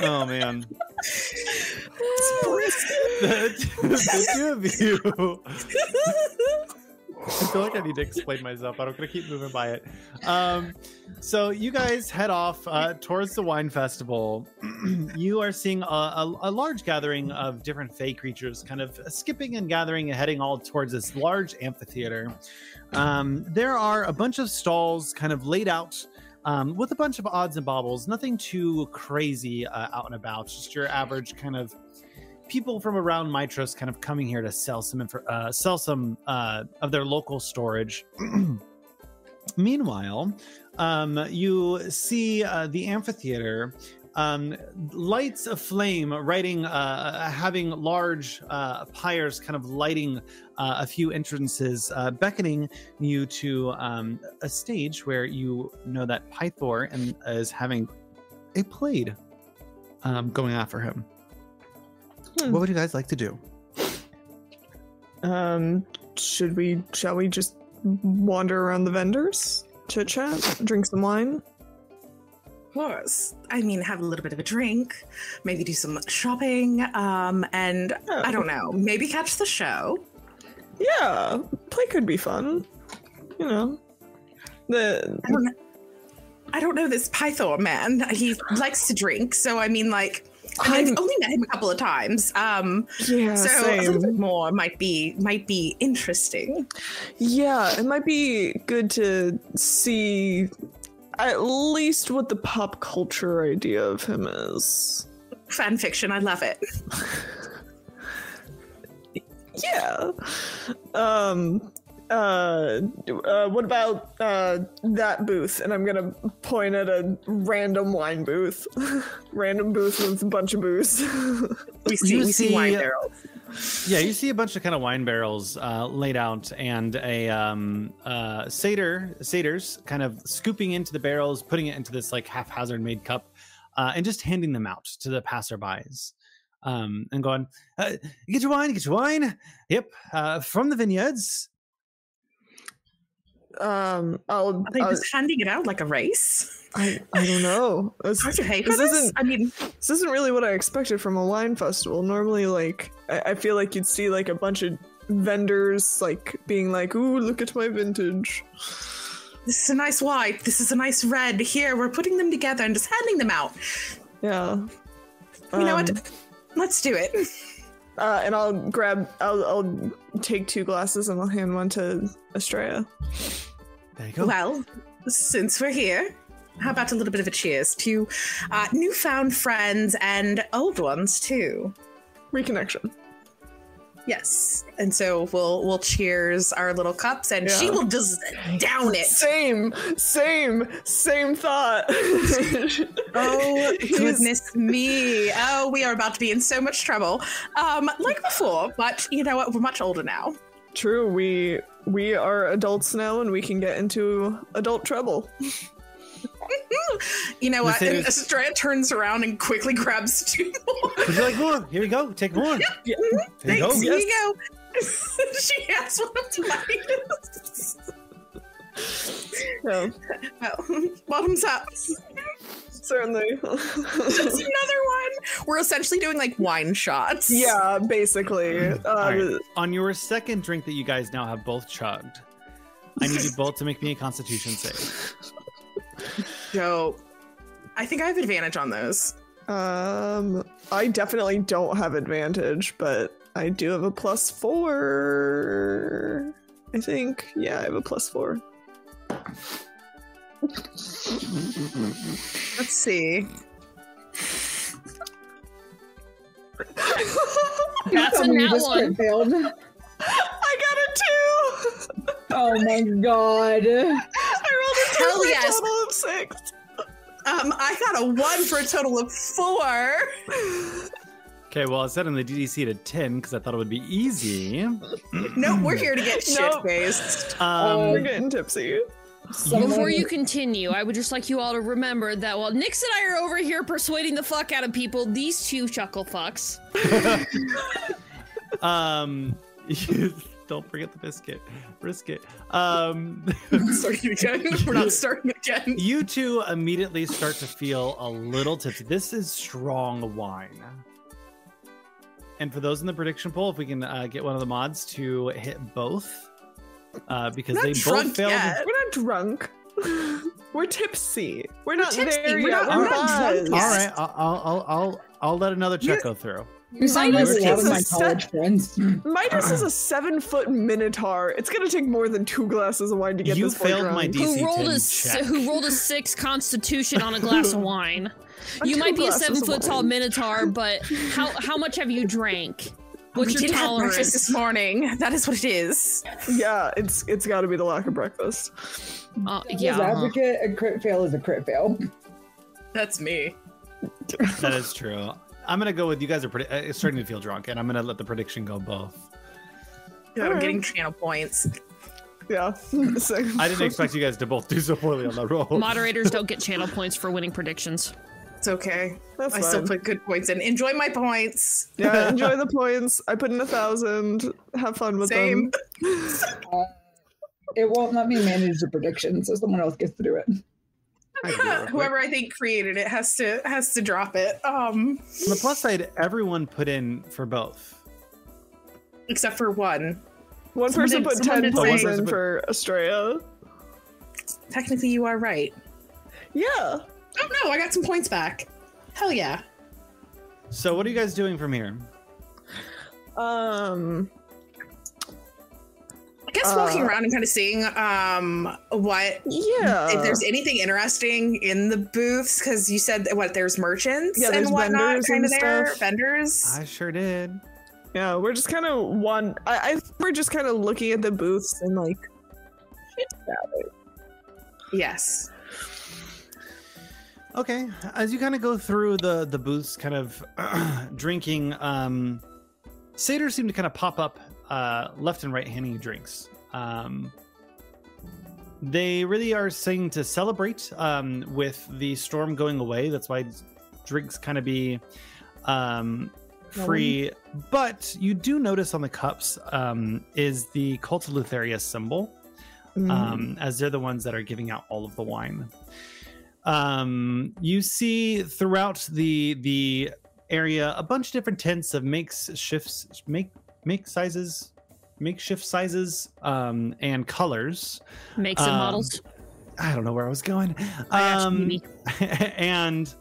Oh man. the, the two of you. I feel like I need to explain myself, I'm gonna keep moving by it. Um, so you guys head off uh, towards the wine festival. you are seeing a, a, a large gathering of different fey creatures, kind of skipping and gathering and heading all towards this large amphitheater. Um, there are a bunch of stalls kind of laid out um, with a bunch of odds and baubles. Nothing too crazy uh, out and about. Just your average kind of people from around Mytros kind of coming here to sell some info, uh, sell some uh, of their local storage. Meanwhile, um, you see uh, the amphitheater. Um, lights aflame, lighting, uh, having large uh, pyres kind of lighting uh, a few entrances, uh, beckoning you to um, a stage where you know that Pythor and is having a plaid um, going after him. Hmm. What would you guys like to do? Um, should we? Shall we just wander around the vendors? chit chat, drink some wine. Of course. I mean, have a little bit of a drink, maybe do some shopping, um, and I don't know, maybe catch the show. Yeah, play could be fun. You know, the I don't know. I don't know this Pythor man. He likes to drink, so I mean, like, I I've only met him a couple of times. Um, yeah, so a little bit more might be might be interesting. Yeah, it might be good to see at least what the pop culture idea of him is. Fan fiction, I love it. Yeah. Um. Uh, uh. What about uh that booth? And I'm gonna point at a random wine booth, random booth with a bunch of booze. We see, You we see, wine barrels. Yeah, you see a bunch of kind of wine barrels uh, laid out, and a um, uh, satyr, satyrs kind of scooping into the barrels, putting it into this like haphazard made cup, uh, and just handing them out to the passerbys, um, and going, uh, "Get your wine, get your wine." Yep, uh, from the vineyards. Um. I'll. Are they I'll- just handing it out like a race? I. I don't know. This, Hard to pay for this this? isn't. I mean, This isn't really what I expected from a wine festival. Normally, like, I, I feel like you'd see like a bunch of vendors like being like, "Ooh, look at my vintage." this is a nice white. This is a nice red. Here, we're putting them together and just handing them out. Yeah. You know what? Um, Let's do it. Uh, and I'll grab. I'll, I'll take two glasses and I'll hand one to Estrella. There you go. Well, since we're here, how about a little bit of a cheers to uh, newfound friends and old ones too? Reconnection. Yes, and so we'll we'll cheers our little cups, and she will just down it. Same, same, same thought. Oh He's- goodness me! Oh, we are about to be in so much trouble, um, like before. But you know what? We're much older now. True. We we are adults now, and we can get into adult trouble. You know what? The And thing Estrella turns around and quickly grabs two more. Would you like more? Here you go. Take more. Yeah. Mm-hmm. There you go. Thanks. Here you go. she has one of mine. Yeah, well, oh, bottoms up. Certainly. Just another one. We're essentially doing like wine shots. yeah, basically. All right. On your second drink that you guys now have both chugged, I need you both to make me a Constitution save. Dope. I think I have advantage on those. Um, I definitely don't have advantage, but I do have a plus four. I think. Yeah, I have a plus four. Let's see. That's a Tell me nat one. crit failed. I got a two. Oh my god. I rolled a two Hell for yes. a total of six. Um, I got a one for a total of four. Okay, well, I set in the DDC to 10 because I thought it would be easy. No, we're here to get shit Nope. faced. Um, We're getting tipsy. Someone- Before you continue, I would just like you all to remember that while Nyx and I are over here persuading the fuck out of people, these two chuckle fucks. um, don't forget the biscuit. Brisket. Um, starting again. We're not starting again. you two immediately start to feel a little tipsy. This is strong wine. And for those in the prediction poll, if we can uh, get one of the mods to hit both, uh, because Not they both drunk failed. yet. We're not drunk. We're tipsy. We're not tipsy. there We're yet. not- We're we're not drunk yet. All right, I'll, I'll, I'll, I'll, I'll let another check go through. You Midas a is my a set- college friends. Midas is a seven foot minotaur. It's gonna take more than two glasses of wine to get You this boy failed my drunk. DC Who rolled 10 a s- check. who rolled a six Constitution on a glass of wine? You might be a seven foot tall minotaur, but how how much have you drank? What's we your did have breakfast this morning. That is what it is. Yeah, it's it's got to be the lack of breakfast. Uh, As yeah. advocate, a crit fail is a crit fail. That's me. That is true. I'm gonna go with you guys are pretty, uh, starting to feel drunk, and I'm gonna let the prediction go both. Yeah, I'm Alright. getting channel points. Yeah. I didn't expect you guys to both do so poorly on that roll. Moderators don't get channel points for winning predictions. It's okay. That's I still put good points in. Enjoy my points. Yeah, enjoy the points. I put in a thousand. Have fun with Same. them. It won't let me manage the prediction, so someone else gets to do it. I can do it real quick. Whoever I think created it has to has to drop it. Um, On the plus side, everyone put in for both. except for one. One Someone person did- put someone ten points in for Australia. Technically, you are right. Yeah. Oh no, I got some points back. Hell yeah. So, what are you guys doing from here? Um. I guess walking Uh, around and kind of seeing um what Yeah. if there's anything interesting in the booths because you said what there's merchants Yeah, and there's whatnot vendors kind of and there stuff. vendors I sure did. Yeah, we're just kind of one. I, I we're just kind of looking at the booths and like. shit about it. yes Okay, as you kind of go through the the booths, kind of drinking, um, satyrs seem to kind of pop up uh, left and right, handing you drinks. Um, they really are saying to celebrate um, with the storm going away. That's why drinks kind of be um, free. But you do notice on the cups um, is the cult of Lutheria symbol Mm. um, as they're the ones that are giving out all of the wine. Um, you see throughout the the area a bunch of different tents of makes shifts make make sizes makeshift sizes um, and colors. Makes and Um, models. I don't know where I was going. I got you, Um, and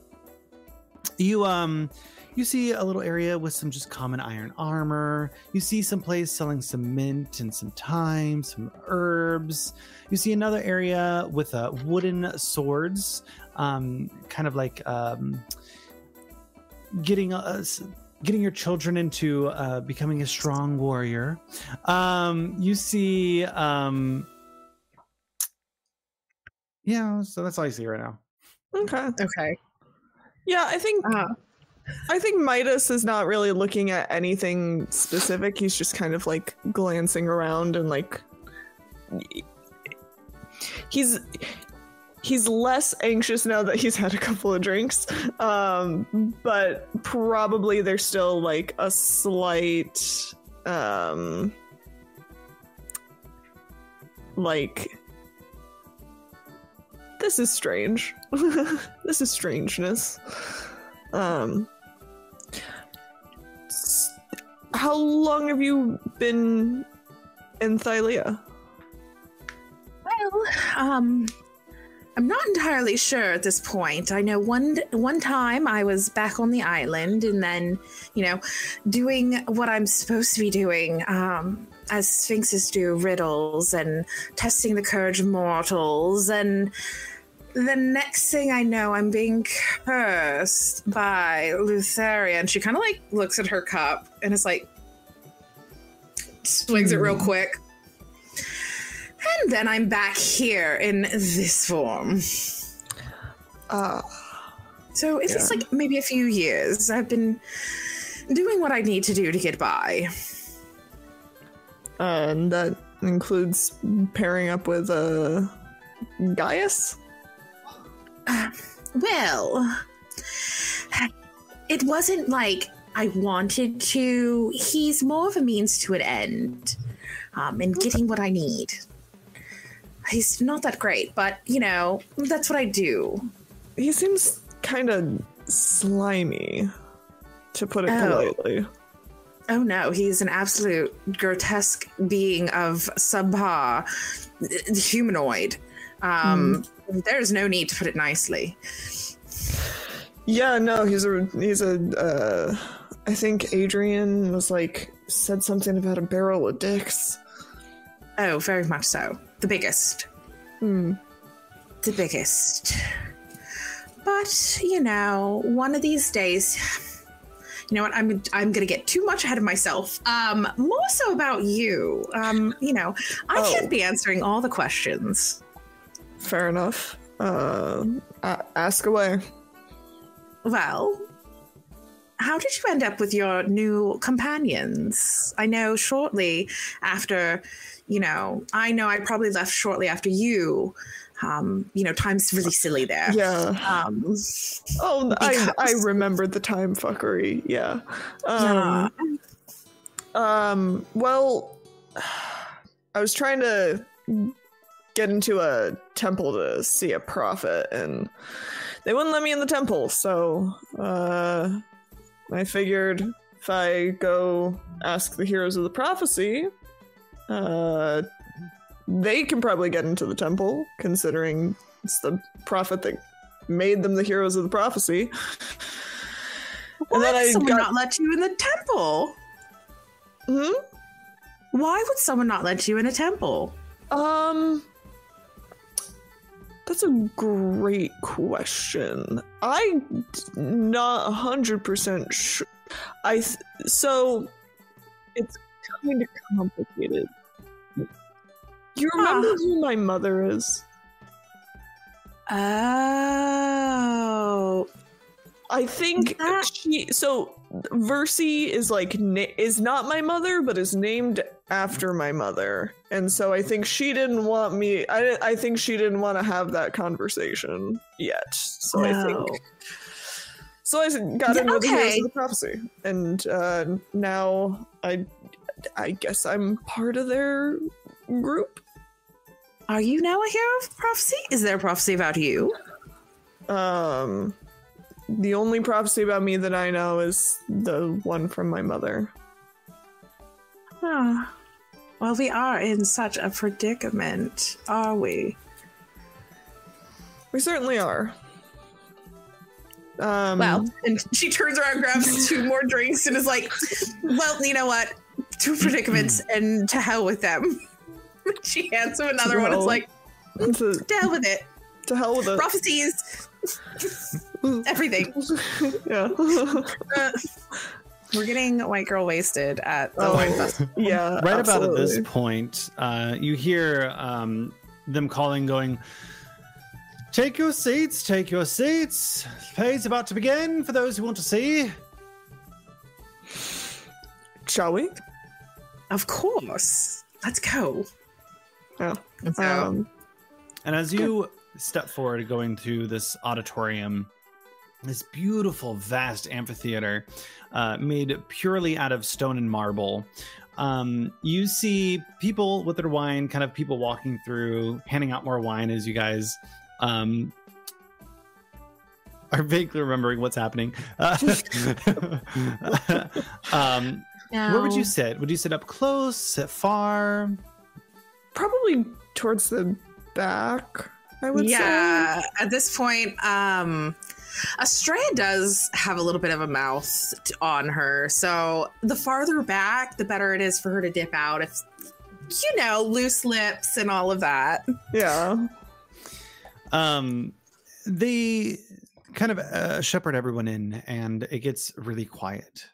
you um you see a little area with some just common iron armor. You see some place selling some mint and some thyme, some herbs. You see another area with uh, wooden swords, um, kind of like um, getting us. Getting your children into uh, becoming a strong warrior. Um, you see, um, yeah. So that's all I see right now. Okay. okay Yeah, I think uh, I think Midas is not really looking at anything specific. He's just kind of like glancing around and like he's he's less anxious now that he's had a couple of drinks. Um but probably there's still like a slight um like this is strange. this is strangeness. Um how long have you been in Thylea? well um i'm not entirely sure at this point i know one one time i was back on the island and then you know doing what i'm supposed to be doing um as sphinxes do riddles and testing the courage of mortals and the next thing I know, I'm being cursed by Lutheria. And she kind of like looks at her cup and is like, swings it real quick. And then I'm back here in this form. Uh So it's just like maybe a few years. I've been doing what I need to do to get by. and that includes pairing up with uh Gaius? Well, it wasn't like I wanted to. He's more of a means to an end, um, and getting what I need. He's not that great, but you know that's what I do. He seems kind of slimy, to put it Oh. politely. Oh no, he's an absolute grotesque being of subpar uh, humanoid. Um, There's no need to put it nicely. Yeah, no, he's a he's a. Uh, I think Adrian was like said something about a barrel of dicks. Oh, very much so. The biggest. Hmm. the biggest. But you know, one of these days, you know what? I'm I'm gonna get too much ahead of myself. Um, more so about you. Um, you know, I Oh. can't be answering all the questions. Fair enough. Uh, a- ask away. Well, how did you end up with your new companions? I know shortly after, you know, I know I probably left shortly after you. Um, you know, time's really silly there. Yeah. Um, Oh, I I remember the time fuckery. Yeah. yeah. Um. Um. Well, I was trying to get into a temple to see a prophet, and they wouldn't let me in the temple. So uh, I figured if I go ask the heroes of the prophecy, uh, they can probably get into the temple, considering it's the prophet that made them the heroes of the prophecy. Why And then would I someone got- not let you in the temple? Hmm? Why would someone not let you in a temple? Um, that's a great question. I'm not hundred percent sure. I th- so it's kind of complicated. You remember Huh. who my mother is? Oh. I think That- she. So Versi is like is not my mother, but is named after my mother, and so I think she didn't want me. I I think she didn't want to have that conversation yet. So I think. So I got into the Heroes of the prophecy, and uh, now I, I guess I'm part of their group. Are you now a hero of prophecy? Is there a prophecy about you? Um, the only prophecy about me that I know is the one from my mother. Ah. Well, we are in such a predicament, are we? We certainly are. Um, Well, and she turns around, grabs two more drinks, and is like, "Well, you know what? Two predicaments, and to hell with them." she hands him another one. It's like, to, "To hell with it." to hell with it. Prophecies, everything. yeah. Uh, we're getting white girl wasted at the Oh. wine festival. yeah. right about at this point, uh, you hear um, them calling, going, Take your seats, take your seats. Play's about to begin for those who want to see. Shall we? Of course. Let's go. Yeah. And so, Um, And as you step forward, going through this auditorium, this beautiful, vast amphitheater uh, made purely out of stone and marble, um, you see people with their wine, kind of people walking through, handing out more wine as you guys um, are vaguely remembering what's happening. Uh, um, Where would you sit? Would you sit up close, sit far? probably towards the back, I would say. yeah, at this point, um, Estrella does have a little bit of a mouth t- on her. So the farther back, the better it is for her to dip out. If you know, loose lips and all of that. Yeah. um they kind of uh, shepherd everyone in and it gets really quiet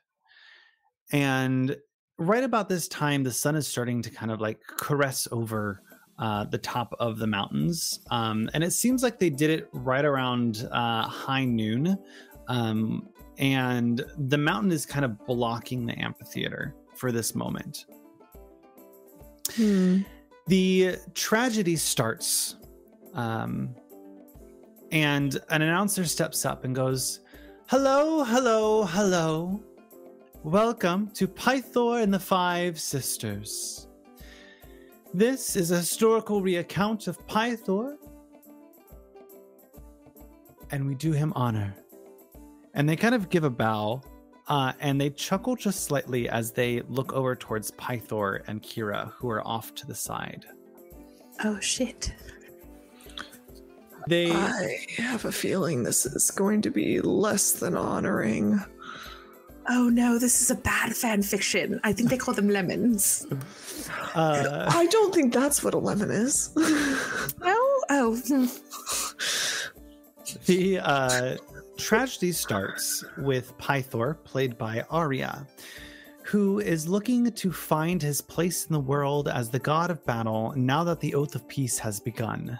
and right about this time the sun is starting to kind of like caress over uh, the top of the mountains. Um, and it seems like they did it right around uh, high noon. Um, and the mountain is kind of blocking the amphitheater for this moment. Hmm. the tragedy starts um, and an announcer steps up and goes hello hello hello. Welcome to pythor and the five sisters this is a historical reaccount of pythor and we do him honor and they kind of give a bow uh, and they chuckle just slightly as they look over towards Pythor and Kira, who are off to the side. Oh shit! They I have a feeling this is going to be less than honoring. Oh no, this is a bad fan fiction. I think they call them lemons. uh, I don't think that's what a lemon is. No? Oh, the uh, tragedy starts with Pythor, played by Arya, who is looking to find his place in the world as the god of battle now that the Oath of Peace has begun.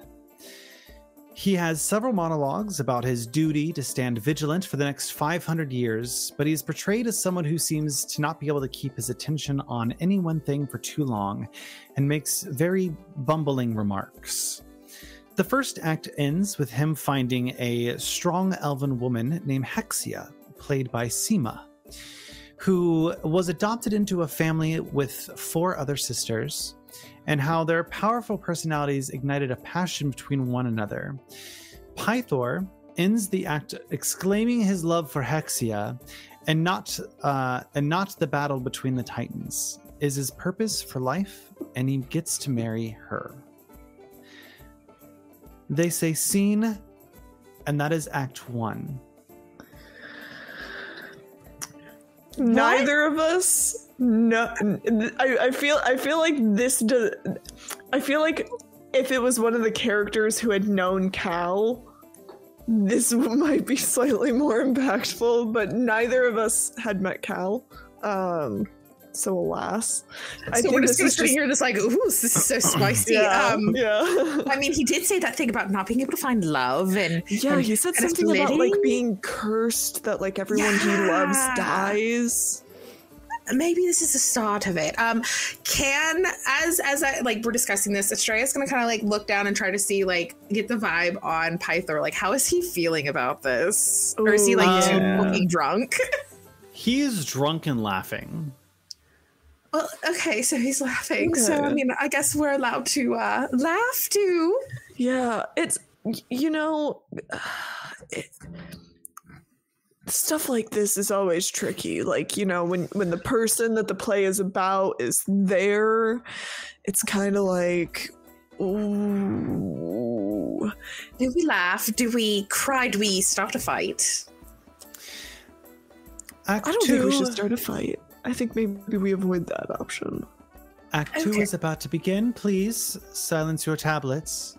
He has several monologues about his duty to stand vigilant for the next 500 years, but he is portrayed as someone who seems to not be able to keep his attention on any one thing for too long and makes very bumbling remarks. The first act ends with him finding a strong elven woman named Hexia, played by Sima, who was adopted into a family with four other sisters and how their powerful personalities ignited a passion between one another. Pythor ends the act exclaiming his love for Hexia and not uh, and not the battle between the titans is his purpose for life and he gets to marry her they say scene and that is act one Neither of us. No, I, I feel. I feel like this. Do, I feel like if it was one of the characters who had known Cal, this might be slightly more impactful. But neither of us had met Cal. Um, so alas, I so think we're just gonna sit just here, just like, ooh, this is so spicy. yeah, Um, yeah. I mean, he did say that thing about not being able to find love, and Yeah, and he said something about like being cursed that like everyone he loves dies. Maybe this is the start of it. Um, can as as I like we're discussing this, Estrella's gonna kind of like look down and try to see like get the vibe on Pythor. Like, how is he feeling about this, or is he like too Yeah. fucking drunk? he is drunk and laughing well, okay, so he's laughing. So I mean, I guess we're allowed to uh, laugh too. Yeah, it's you know, it, stuff like this is always tricky. Like you know, when when the person that the play is about is there, it's kind of like. Ooh. Do we laugh? Do we cry? Do we start a fight? act I don't two think we should start a fight. I think maybe we avoid that option. act two is about to begin please silence your tablets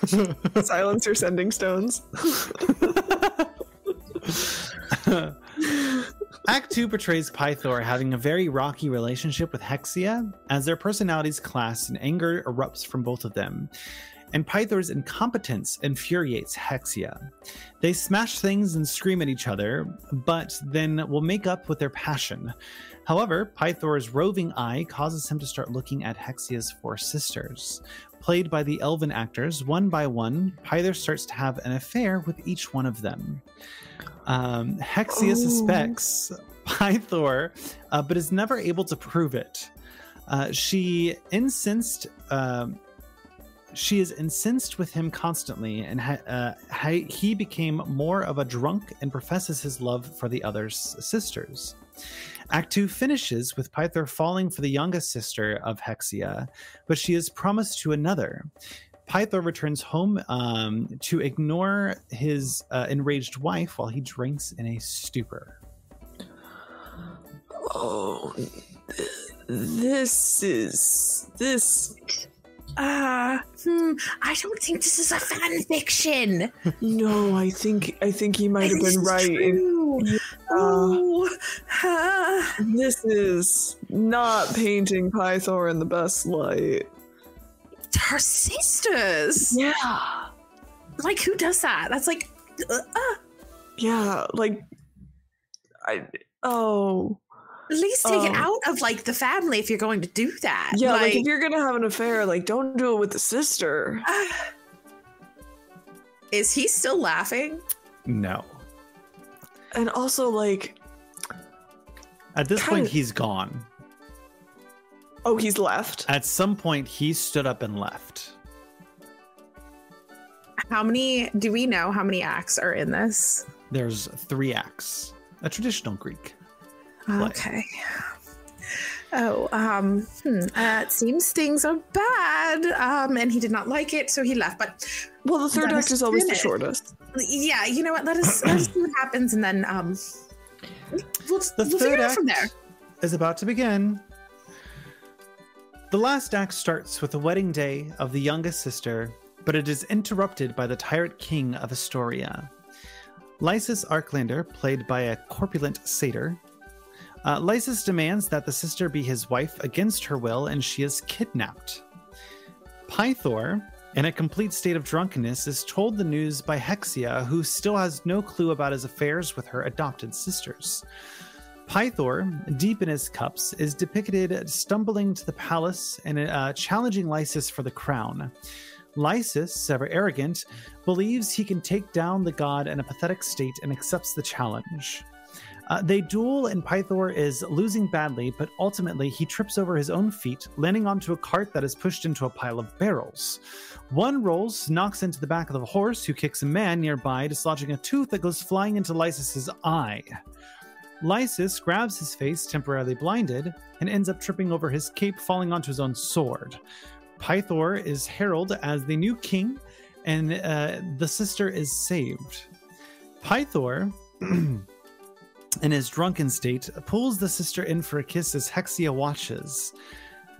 Silence your sending stones. Act 2 portrays Pythor having a very rocky relationship with Hexia as their personalities clash and anger erupts from both of them. And Pythor's incompetence infuriates Hexia. They smash things and scream at each other, but then will make up with their passion. However, Pythor's roving eye causes him to start looking at Hexia's four sisters. Played by the elven actors, one by one, Pythor starts to have an affair with each one of them. Um, Hexia Oh. suspects Pythor, uh, but is never able to prove it. Uh, she incensed. Um, she is incensed with him constantly, and ha- uh, ha- he became more of a drunk and professes his love for the other s- sisters. Act 2 finishes with Pythor falling for the youngest sister of Hexia, but she is promised to another. Pythor returns home um, to ignore his uh, enraged wife while he drinks in a stupor. Oh, this is this. Uh, hmm, I don't think this is a fan fiction. No, I think I think he might have been right. Ooh, uh, This is not painting Pythor in the best light. her sisters. Yeah, Like, who does that? That's like, uh, uh, yeah, like I. Oh, at least take it Um, out of like the family if you're going to do that. yeah. Like, like, if you're gonna have an affair, like don't do it with the sister. is he still laughing? No. And also, like, At this Kinda- point, he's gone. oh, he's left. At some point, he stood up and left. How many? Do we know how many acts are in this? There's three acts. A traditional Greek. Play. Okay. Oh, um, hmm, uh, it seems things are bad. Um, and he did not like it, so he left. But Well, the third act is always the shortest. yeah, you know what? Let us, let us see what happens, and then um, we'll, The we'll figure out act from there. is about to begin. The last act starts with the wedding day of the youngest sister, but it is interrupted by the tyrant king of Estoria. Lysis Arklander, played by a corpulent satyr, uh, Lysis demands that the sister be his wife against her will, and she is kidnapped. Pythor, in a complete state of drunkenness, is told the news by Hexia, who still has no clue about his affairs with her adopted sisters. Pythor, deep in his cups, is depicted stumbling to the palace and uh, challenging Lysis for the crown. Lysis, ever arrogant, believes he can take down the god in a pathetic state and accepts the challenge. Uh, they duel, and Pythor is losing badly, but ultimately he trips over his own feet, landing onto a cart that is pushed into a pile of barrels. One rolls, knocks into the back of the horse, who kicks a man nearby, dislodging a tooth that goes flying into Lysis's eye. Lysis grabs his face, temporarily blinded, and ends up tripping over his cape, falling onto his own sword. Pythor is heralded as the new king, and uh, the sister is saved. Pythor, in his drunken state, pulls the sister in for a kiss as Hexia watches.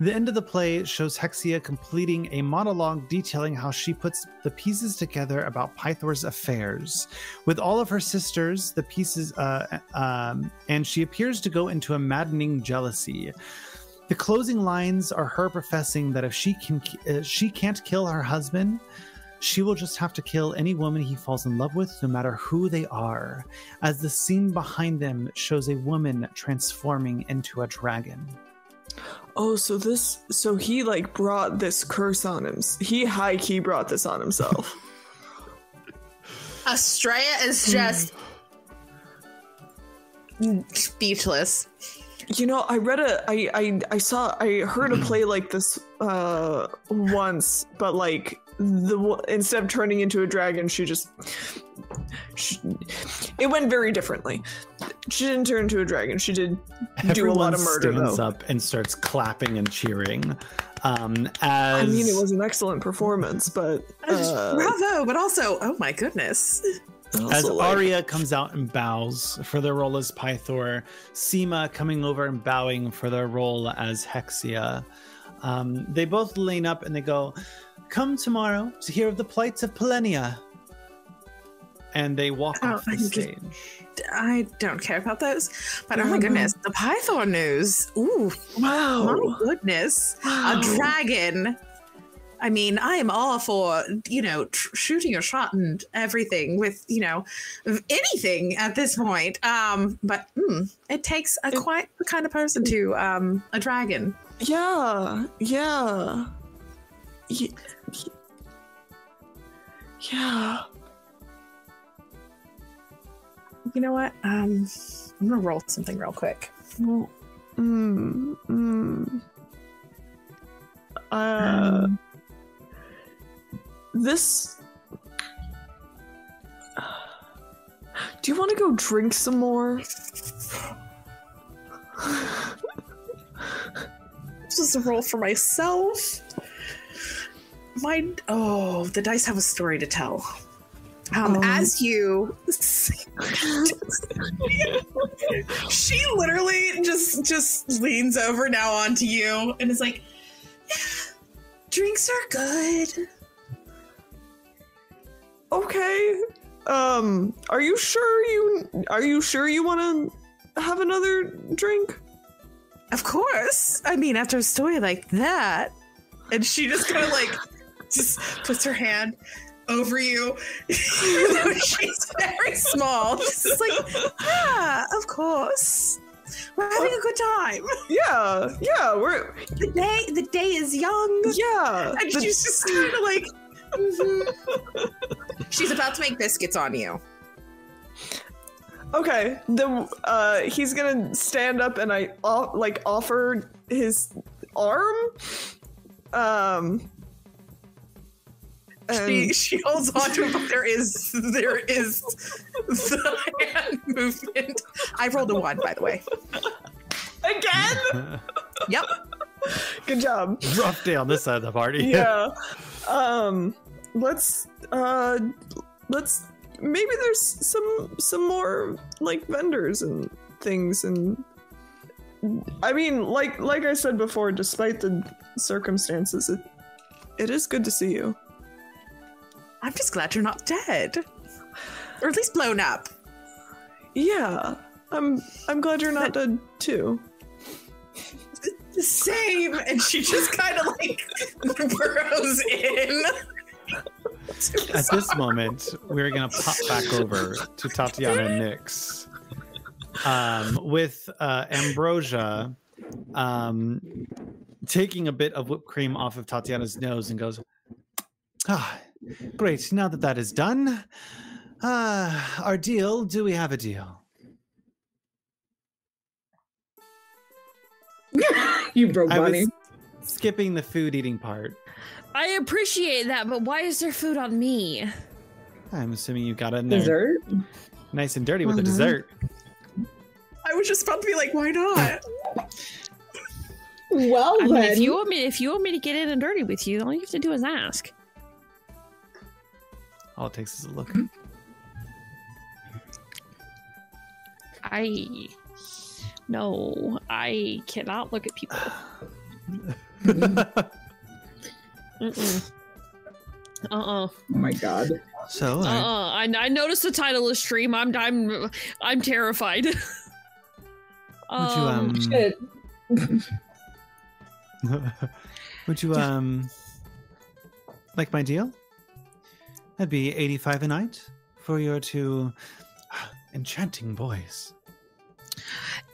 The end of the play shows Hexia completing a monologue detailing how she puts the pieces together about Pythor's affairs. With all of her sisters, the pieces, uh, um, and she appears to go into a maddening jealousy. The closing lines are her professing that if she can, uh, she can't kill her husband, she will just have to kill any woman he falls in love with, no matter who they are. As the scene behind them shows a woman transforming into a dragon. Oh, so this, so he like brought this curse on him. He high key brought this on himself. Estrella is just speechless. You know, I read a, I, I, I saw, I heard a play like this uh once, but like the w- instead of turning into a dragon, she just, she, it went very differently. She didn't turn into a dragon. She did do a lot of murder Everyone stands though. up and starts clapping and cheering. Um, as I mean, it was an excellent performance, but uh, Bravo, but also, oh my goodness. As also, like- Arya comes out and bows for their role as Pythor, Seema coming over and bowing for their role as Hexia. Um, they both lean up and they go, Come tomorrow to hear of the plights of Polenia. And they walk Oh, off the I'm just- stage. I don't care about those. But oh Yeah, my goodness, the Python news. Ooh, wow, my goodness. Wow. A dragon. I mean, I am all for, you know, tr- shooting a shot and everything with, you know, anything at this point. Um, but mm, it takes a quite the kind of person to um a dragon. Yeah, yeah. Ye- ye- Yeah. You know what? Um, I'm gonna roll something real quick. Well, mm, mm. Uh, Um, this. Do you want to go drink some more? this is a roll for myself. My oh, the dice have a story to tell. Um, Um. as you, she literally just just leans over now onto you and is like, "Yeah, "Drinks are good." Okay. Um, are you sure you are you sure you want to have another drink? Of course. I mean, after a story like that, and she just kind of like just puts her hand over you. She's very small. She's like, yeah, of course. We're having a good time. Yeah, yeah, we're The day, the day is young, yeah. and the- she's just kind of like. mhm. She's about to make biscuits on you. Okay, the uh, he's gonna stand up and I off, like offer his arm. Um, She she holds on to it, but there is there is the hand movement. I rolled a one, by the way. again, Yep. good job. Rough day on this side of the party. Yeah. Um, let's uh, let's maybe there's some some more like vendors and things and. I mean, like like I said before, despite the circumstances, it it is good to see you. I'm just glad you're not dead. Or at least blown up. Yeah, I'm I'm glad you're not dead too. The same. And she just kind of like burrows in. At this moment, we're gonna pop back over to Tatiana and Nyx. Um, with uh, Ambrosia um, taking a bit of whipped cream off of Tatiana's nose and goes, Ah, Great. Now that that is done, uh, our deal, do we have a deal? you broke money. Skipping the food eating part. I appreciate that, but why is there food on me? I'm assuming you got a in there. Dessert? Nice and dirty with uh-huh. the dessert. I was just about to be like, why not? well, I mean, if you want me, if you want me to get in and dirty with you, all you have to do is ask. All it takes is a look. I no, I cannot look at people. Mm-mm. Uh-uh. oh my god. so, I- Uh-uh. I, I noticed the title of stream. I'm I'm I'm terrified. would you um, Shit. would you um, like my deal? That'd be eighty-five a night for your two enchanting boys.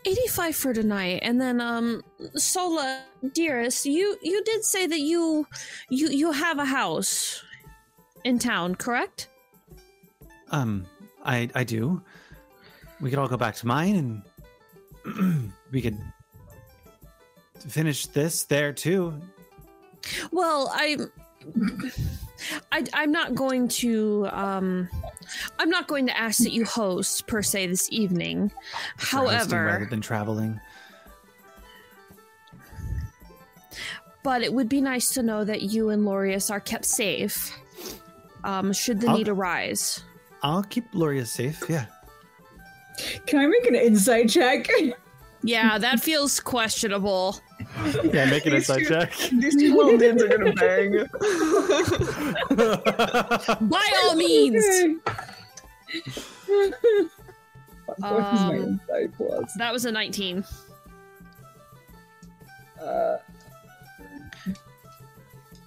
85 for tonight and then um sola dearest you you did say that you you you have a house in town correct Um, I I do. We could all go back to mine, and we could finish this there too. well i I, I'm not going to. Um, I'm not going to ask that you host per se this evening. for hosting rather than traveling. but it would be nice to know that you and Lorius are kept safe. Um, should the I'll- need arise. I'll keep Lorius safe. Yeah. Can I make an insight check? Yeah, that feels questionable. Yeah, make an These inside two- check. These two little dudes are gonna bang. By all means. what is my Um. That was a 19. Uh,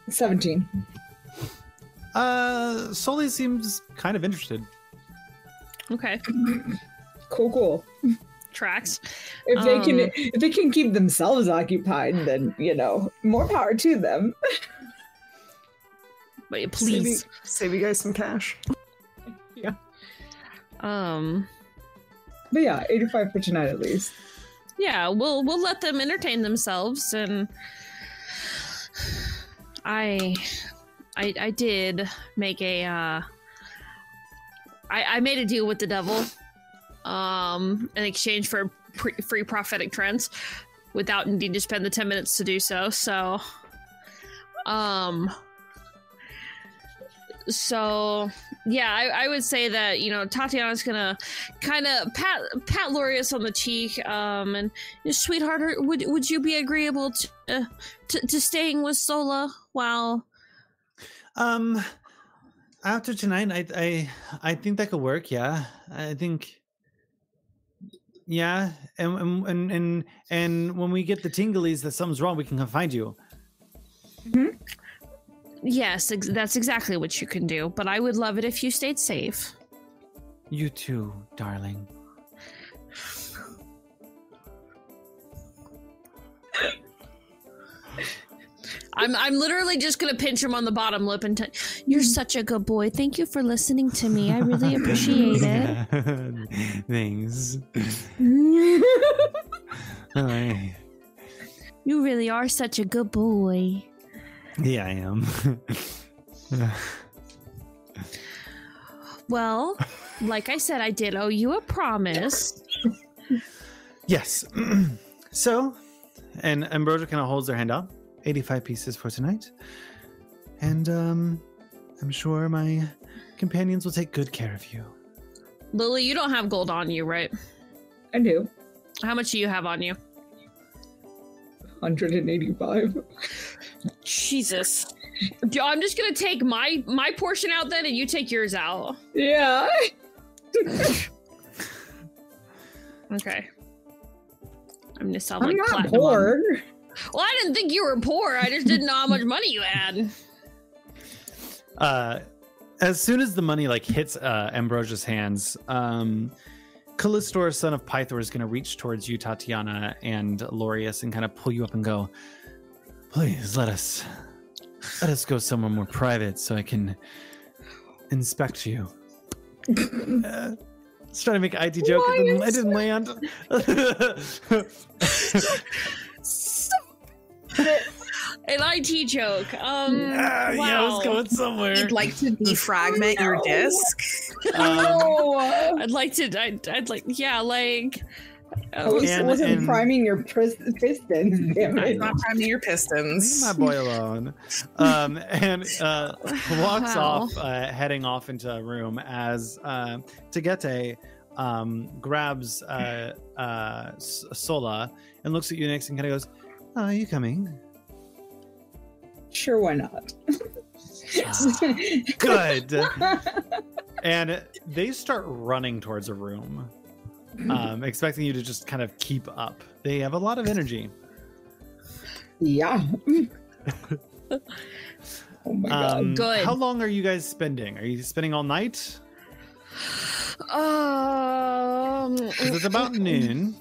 Seventeen. uh, Sully seems kind of interested. Okay. Cool, cool. Tracks. If they can, Um, if they can keep themselves occupied, then you know, more power to them. But Save you, please. save you guys some cash. yeah. Um But yeah, eighty-five for tonight at least. yeah, we'll we'll let them entertain themselves and I I I did make a uh I I made a deal with the devil um in exchange for pre- free prophetic trends without needing to spend the 10 minutes to do so. So um so yeah, I, I would say that you know Tatiana's gonna kind of pat pat Lorius on the cheek, um, and sweetheart, would would you be agreeable to to, to staying with Sola while? Um, after tonight, I I I think that could work. Yeah, I think. Yeah, and and and and, when we get the tinglies that something's wrong, we can come find you. Mm-hmm. Yes, ex- that's exactly what you can do. But I would love it if you stayed safe. You too, darling. I'm I'm literally just gonna pinch him on the bottom lip and t- you're mm. such a good boy. Thank you for listening to me. I really appreciate it. Thanks. You really are such a good boy. Yeah, I am. Well, like I said, I did owe you a promise. yes. so, and Ambrosia kind of holds their hand out. 85 pieces for tonight. And um I'm sure my companions will take good care of you. Lily, you don't have gold on you, right? I do. How much do you have on you? Hundred and eighty-five. Jesus. I'm just gonna take my my portion out then, and you take yours out. Yeah. Okay. I'm gonna sound I'm not platinum. poor. Well, I didn't think you were poor. I just didn't know how much money you had. Uh as soon as the money like hits uh Ambrosia's hands, um Callistor, son of Pythor, is gonna reach towards you, Tatiana and Lorius, and kind of pull you up and go, Please let us let us go somewhere more private so I can inspect you. uh, Let's try to make an IT joke. Why It didn't, didn't land. An IT joke. Um, Ah, wow. Yeah, I was going somewhere. You'd like to defragment your No. disc? Um, Oh, I'd like to. I'd, I'd like. Yeah, like. I was, And- wasn't and- priming your pris- pistons. Damn it. Not priming your pistons. Leave pistons. my boy alone. Um, and uh, walks Wow. off, uh, heading off into a room as uh, Tagete um, grabs uh, uh, Sola and looks at you next and kind of goes, oh, "Are you coming?" Sure, why not? Ah, Good. and they start running towards a room, um, expecting you to just kind of keep up. They have a lot of energy. yeah. oh my god. Um, Good. How long are you guys spending? Are you spending all night? Um. 'Cause it's about noon.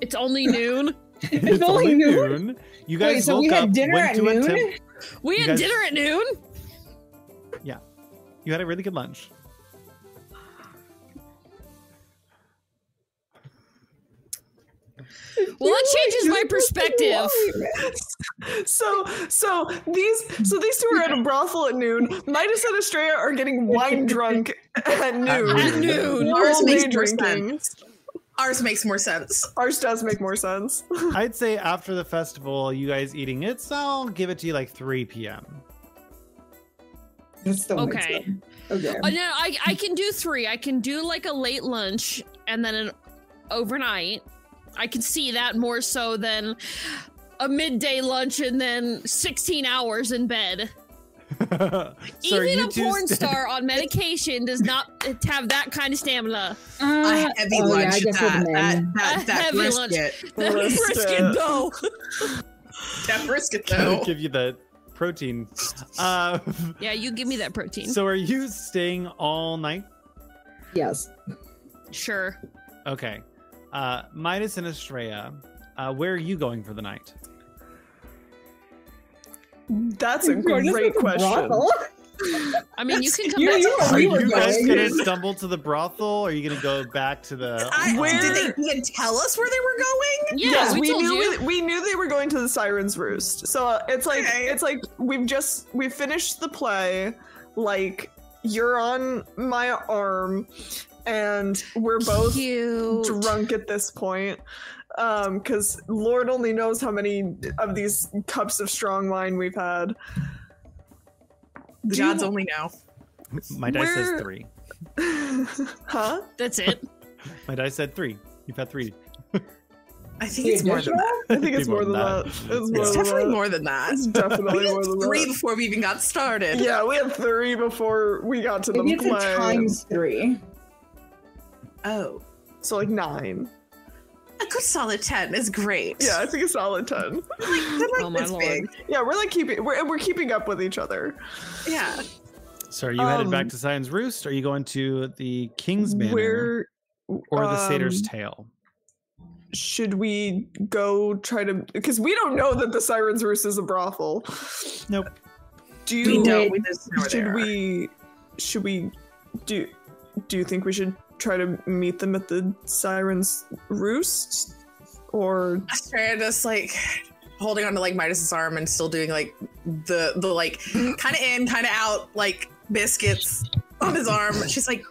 It's only noon. it's only noon? You guys Wait, so woke we had up, dinner went at to a noon? temp- We You had guys- dinner at noon. Yeah. You had a really good lunch. Well, that changes my perspective. So, so these, so these two are at a brothel at noon. Midas and Estrella are getting wine drunk at noon. At noon. We're Ours only makes more drinking. sense. Ours makes more sense. Ours does make more sense. I'd say after the festival, you guys eating it, so I'll give it to you like 3 p.m. That still Okay. Okay. Uh, no, I I can do three. I can do like a late lunch and then an overnight. I can see that more so than a midday lunch and then 16 hours in bed. So are Even a porn sta- star on medication does not have that kind of stamina. Uh, a heavy oh, lunch. I guess that, that, that, A that heavy lunch. brisket. That Brisket. brisket, though. That brisket, Gotta though. give you the protein. Uh, Yeah, you give me that protein. so are you staying all night? Yes. sure. Okay. Uh, Midas and Estrella, uh, where are you going for the night? That's a Going to great question. I mean, you can come You- back. you to are- Are you guys going. gonna stumble to the brothel? Or are you gonna go back to the? I, Where- Did they even tell us where they were going? Yeah, yes, we, we, told knew you. We, we knew they were going to the Siren's Roost. So uh, it's like Okay. it's like we've just we finished the play. Like you're on my arm, and we're both Cute. drunk at this point. Um, because Lord only knows how many of these cups of strong wine we've had. The Do you- only know. My dice Where- says three. huh? That's it. My dice said three. You've had three. I think it's more than that. I think it's more than that. It's more It's than definitely that. more than that. It's definitely We more than three that. before we even got started. Yeah, we had three before we got to the Maybe it's play. a times three. Oh. So like nine. A good solid 10 is great. Yeah, I think a solid ten. Like, they're like Oh my this lord. big. Yeah, we're like keeping we're we're keeping up with each other. Yeah. So are you headed back Um, to Siren's Roost? Or are you going to the King's Manor Where or the Satyr's um, Tail? should we go try to because we don't know that the Siren's Roost is a brothel. Nope. Do We you don't. We just know should are. we should we do do you think we should try to meet them at the Siren's Roost? Or Astrea just like holding on to like Midas's arm and still doing like the the like kind of in, kind of out like biscuits on his arm. She's like,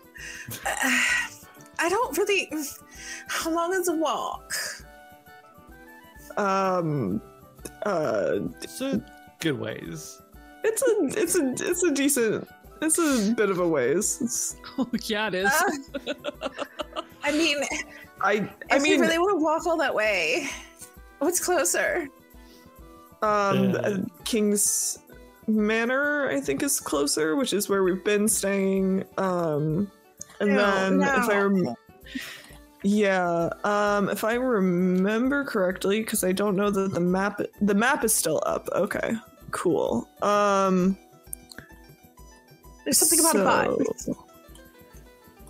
"Uh, I don't really. How long is a walk? um uh So good ways. it's a it's a it's a decent it's a bit of a ways. It's, Oh, yeah, it is. Uh, I mean, I I if mean we really want to walk all that way, what's closer? um Uh, King's Manor I think is closer, which is where we've been staying. Um and No, then if I rem- yeah, um if I remember correctly cuz I don't know that the map the map is still up. Okay. Cool. Um There's something about a butt.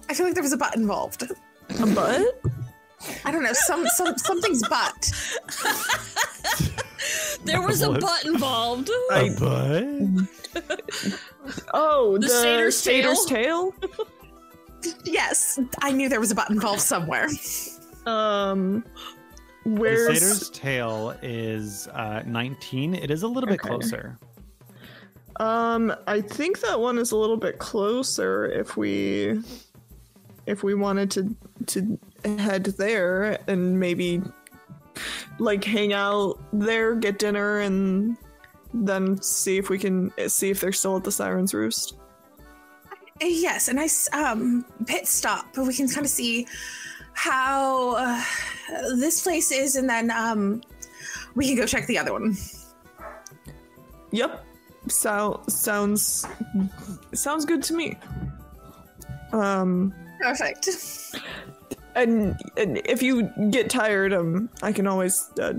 I feel like there was a butt involved. A butt? I don't know. Some some something's butt. there was a butt involved. I- but Oh, The the, satyr's satyr's tail? Yes, I knew there was a butt involved somewhere. Um The Where's satyr's tail is uh, 19. It is a little bit Okay. closer. Um I think that one is a little bit closer if we if we wanted to to head there and maybe like hang out there, get dinner and then see if we can see if they're still at the Siren's Roost. Yes, a nice um, pit stop, but we can kind of see how uh, this place is, and then um, we can go check the other one. Yep. So sounds sounds good to me. Um Perfect. and, and if you get tired, um I can always uh,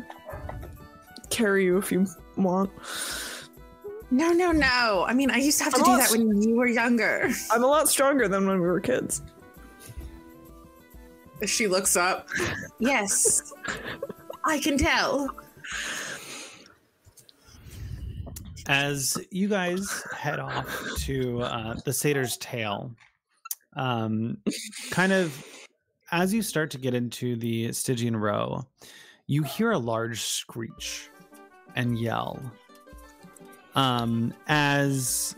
carry you if you want. No, no, no. I mean, I used to have to I'm do that when you were younger. I'm a lot stronger than when we were kids. She looks up. Yes, I can tell. As you guys head off to uh, the satyr's tail, um, kind of as you start to get into the Stygian row, you hear a large screech and yell. Um, as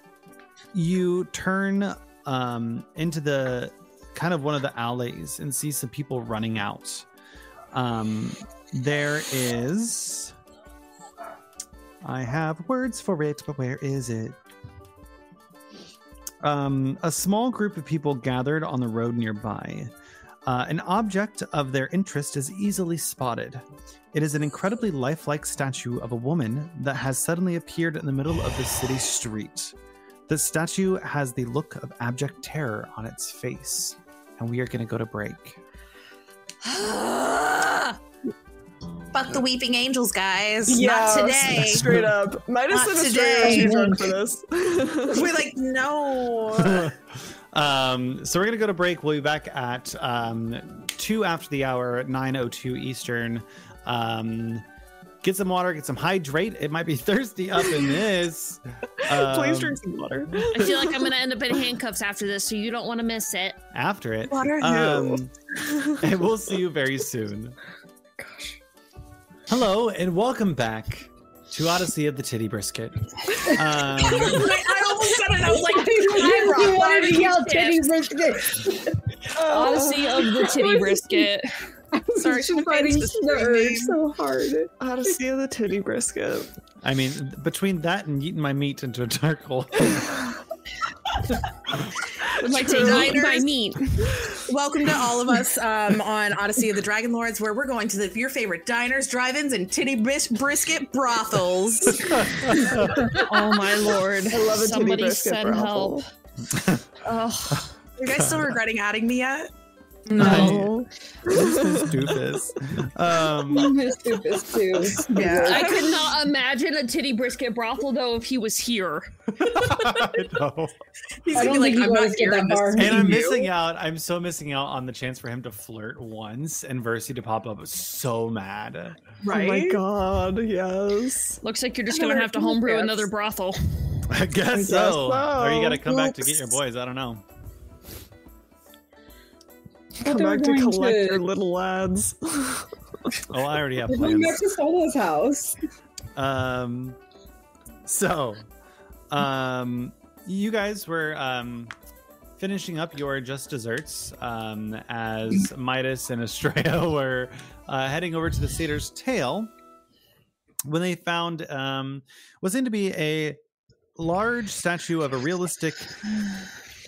you turn um, into the kind of one of the alleys and see some people running out. Um, there is. I have words for it, but where is it? Um, a small group of people gathered on the road nearby. Uh, an object of their interest is easily spotted. It is an incredibly lifelike statue of a woman that has suddenly appeared in the middle of the city street. The statue has the look of abject terror on its face, and we are going to go to break. Fuck the weeping angels, guys. Not today. Straight up. Midas Not and Estrella are today. too drunk for this. We're like, no. um, so we're gonna go to break. We'll be back at um, two after the hour, nine oh two Eastern. Um, get some water, get some hydrate. It might be thirsty up in this. Please Um, drink some water. I feel like I'm gonna end up in handcuffs after this, so you don't want to miss it. after it. Water, Um, and we'll see you very soon. Hello and welcome back to Odyssey of the Titty Brisket. Um, I almost said it. I was like, you wanted to yell titty brisket. Odyssey of the titty brisket. Sorry, she's my fighting the urge so hard. Odyssey of the titty brisket. I mean, between that and eating my meat into a charcoal. Like to eat meat. Welcome to all of us um, on Odyssey of the Dragonlords, where we're going to the, your favorite diners, drive-ins, and titty bis- brisket brothels. Oh my lord! I love a titty Somebody brisket send help. brothel. Ugh. Are you guys still regretting adding me yet? No. Doofus. Um, Stupid too. Yeah. I could not imagine a titty brisket brothel though if he was here. no. He's I gonna be don't like, I'm not guys here that in. And I'm missing out. I'm so missing out on the chance for him to flirt once and Versi to pop up. So mad. Right? Oh my god, yes. Looks like you're just gonna have to homebrew another brothel. I guess, guess so. so. Or you got to come back to get your boys. I don't know. Come back to collect to- your little lads. Oh, I already have We're going back to Solo's house. Um, so, um, you guys were um finishing up your just desserts um as Midas and Estrella were uh, heading over to the satyr's tail when they found um what seemed to be a large statue of a realistic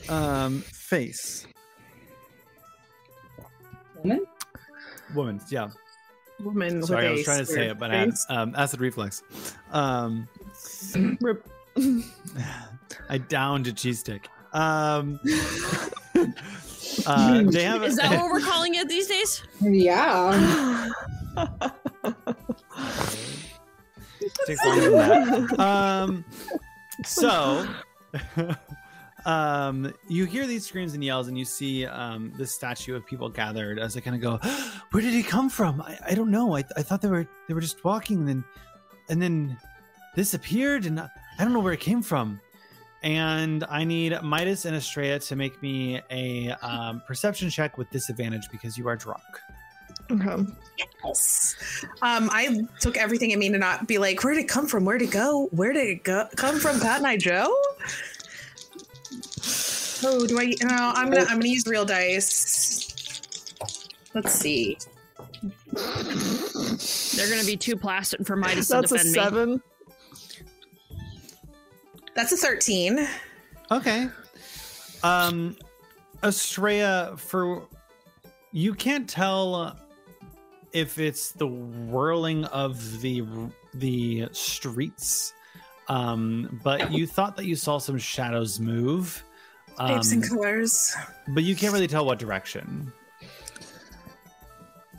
um face Woman? woman yeah Woman with sorry i a was trying to say it but I had, um acid reflux. um Rip. i downed a cheese stick um uh they have Is that what we're calling it these days? Yeah. takes longer than that. Um, so, um, you hear these screams and yells, and you see um, this statue of people gathered as they kind of go, "Where did he come from? I, I don't know. I, I thought they were they were just walking, and then and then this appeared, and I I don't know where it came from." And I need Midas and Estrella to make me a um, perception check with disadvantage because you are drunk. Okay. Yes. Um, I took everything in me to not be like, where did it come from? Where did it go? Where did it go come from? Pat and I, Joe? Oh, do I? No, I'm gonna. I'm gonna use real dice. Let's see. They're gonna be too plastic for Midas to That's a defend me. seven. That's a thirteen. Okay. Um, Estrella, for you can't tell if it's the whirling of the the streets, um, but you thought that you saw some shadows move, um, Shapes and colors. but you can't really tell what direction.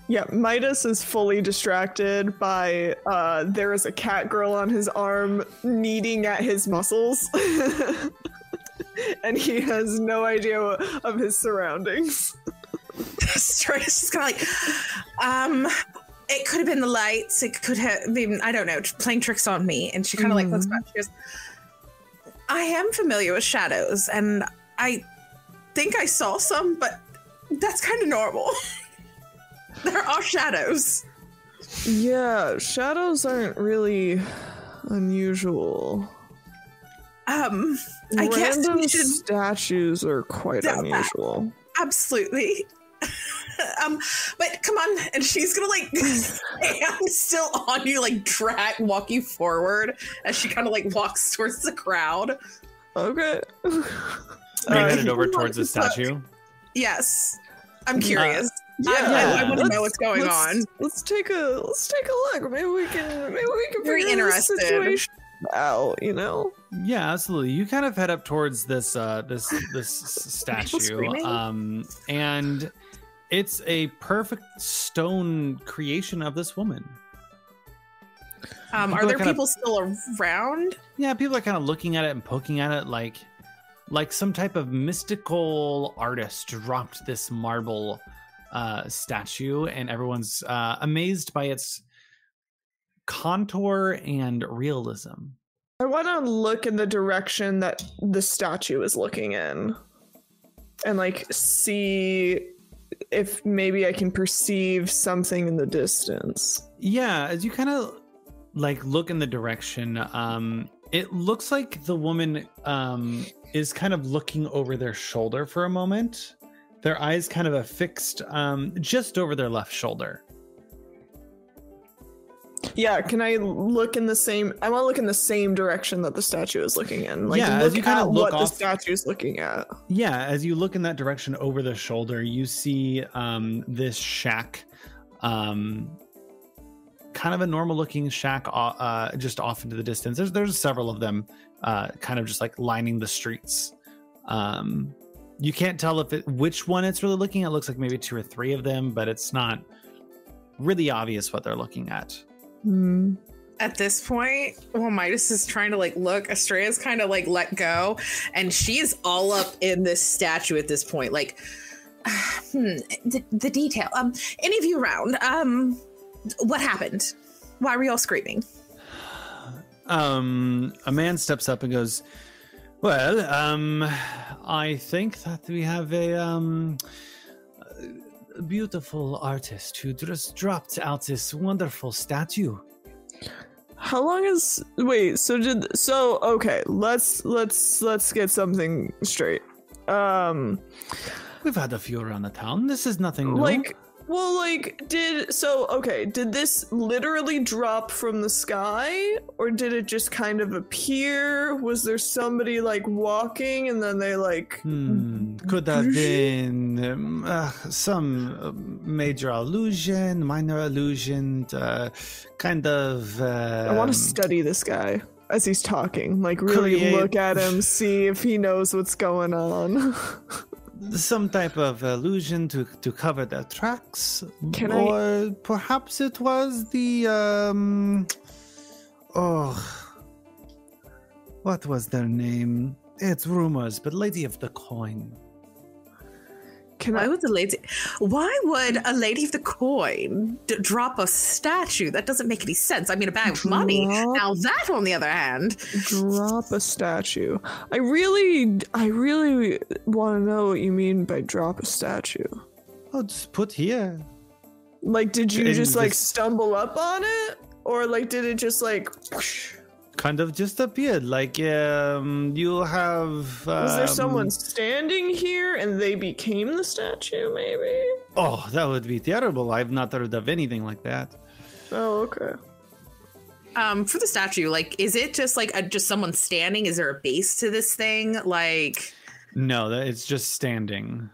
Yeah, Midas is fully distracted by uh there is a cat girl on his arm kneading at his muscles. and he has no idea of his surroundings. Straight's just kind of like, um, it could have been the lights. It could have been, I don't know, playing tricks on me. And she kind of like looks back. She goes, I am familiar with shadows, and I think I saw some, but that's kind of normal. there are shadows. Yeah, shadows aren't really unusual. Um, I guess Random we should statues are quite unusual. absolutely. um, but come on, and she's gonna like, I'm still on you, like drag, walk you forward as she kind of like walks towards the crowd. Okay. Are you Uh, headed over towards the statue? Yes, I'm curious. Yeah, I, I, want to know what's going let's- on. Let's take a let's take a look. Maybe we can maybe we can Very figure this interested. situation out. You know. Yeah, absolutely. You kind of head up towards this uh this this statue. Um and it's a perfect stone creation of this woman. Um, people are are there kinda- people still around? Yeah, people are kind of looking at it and poking at it like like some type of mystical artist dropped this marble uh statue and everyone's uh amazed by its contour and realism. I want to look in the direction that the statue is looking in, and like see if maybe I can perceive something in the distance. Yeah, as you kind of like look in the direction, um, it looks like the woman um is kind of looking over their shoulder for a moment. Their eyes kind of affixed um just over their left shoulder. Yeah, can I look in the same? I want to look in the same direction that the statue is looking in. Like Yeah, as you kinda look what off- the statue is looking at. Yeah, as you look in that direction over the shoulder, you see um this shack um kind of a normal looking shack uh, uh just off into the distance. There's there's several of them uh kind of just like lining the streets. Um you can't tell if it which one it's really looking at. It looks like maybe two or three of them, but it's not really obvious what they're looking at. Hmm. At this point, well, Midas is trying to like look, Estrella's kind of like let go, and she's all up in this statue at this point. Like, hmm, the, the detail. Um, any of you around? Um, what happened? Why were y'all screaming? Um, a man steps up and goes, "Well, um, I think that we have a um, beautiful artist who just dropped out this wonderful statue." How long is wait? So did so? Okay, let's let's let's get something straight. Um, We've had a few around the town. This is nothing new. like, well, like, did so? Okay, did this literally drop from the sky, or did it just kind of appear? Was there somebody like walking, and then they like? Hmm, could that have been um, uh, some uh, major illusion, minor illusion, uh, kind of. Uh, I want to study this guy as he's talking. Like, really Create- look at him, see if he knows what's going on. some type of illusion to to cover their tracks? Can I- or perhaps it was the um oh what was their name? It's rumors but lady of the coin Can Why I? would the lady? Why would a lady of the coin d- drop a statue? That doesn't make any sense. I mean, a bag of money. Now that, on the other hand, drop a statue. I really, I really want to know what you mean by drop a statue. oh just put here Like, did you In just like stumble up on it, or like did it just like? whoosh? Kind of just appeared. Like um, you have. Um, Was there someone standing here and they became the statue? Maybe. Oh, that would be terrible. I've not heard of anything like that. Oh, okay. Um, for the statue, like, is it just like a, just someone standing? Is there a base to this thing? Like, No, that it's just standing.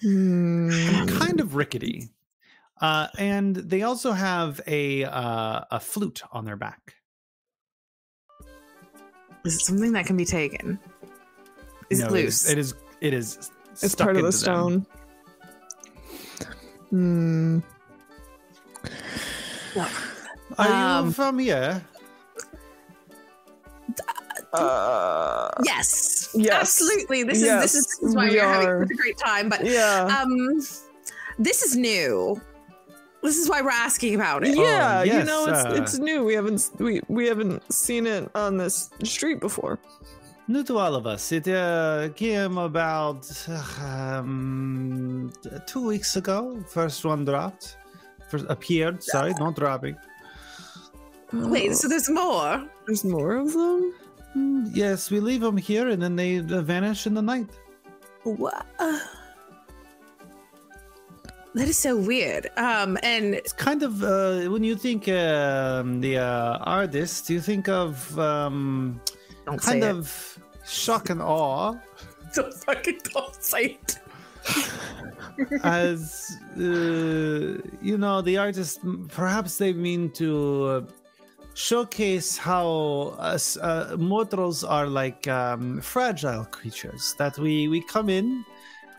Hmm. kind of rickety. Uh, and they also have a uh, a flute on their back. Is it something that can be taken? Is No, it it loose? is- It is. It is. It's part of the into them. stone. Hmm. Are Um, you from here? Uh, yes. Yes. Absolutely. This Yes, is this is, this is why we we are having such a great time. But yeah. um, this is new. This is why we're asking about it. yeah, you yes, know it's uh, it's new. We haven't we we haven't seen it on this street before. New to all of us. It uh, came about um, two weeks ago. First one dropped. First appeared. Sorry, not dropping. Wait, so there's more. there's more of them. Mm, Yes, we leave them here and then they uh, vanish in the night. What? That is so weird. Um, and It's kind of uh, when you think um, the uh, artist, you think of um, kind it. of shock and awe Don't fucking don't say it. as uh, you know the artist. Perhaps they mean to uh, showcase how us uh, mortals are like um, fragile creatures that we we come in.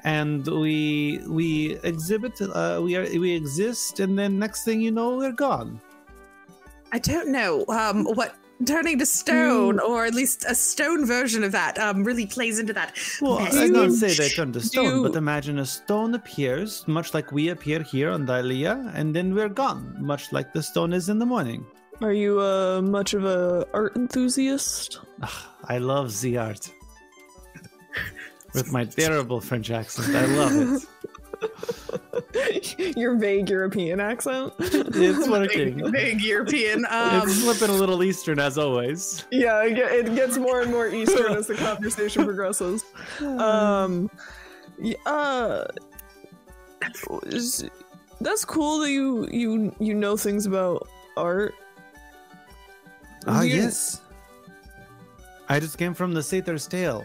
And we we exhibit uh, we are we exist and then next thing you know we're gone. I don't know um, what turning to stone, or at least a stone version of that, um, really plays into that. Well, message. I don't say they turn to stone, you- but imagine a stone appears, much like we appear here on Thylea, and then we're gone, much like the stone is in the morning. Are you uh much of a art enthusiast? I love the art. With my terrible French accent, I love it. Your vague European accent. It's working. Big, vague European. Um, It's slipping a little Eastern as always. yeah, it, gets more and more Eastern as the conversation progresses. Um, yeah, uh, that's cool that you you you know things about art. Ah, Do you- yes. I just came from the Satyr's Tail.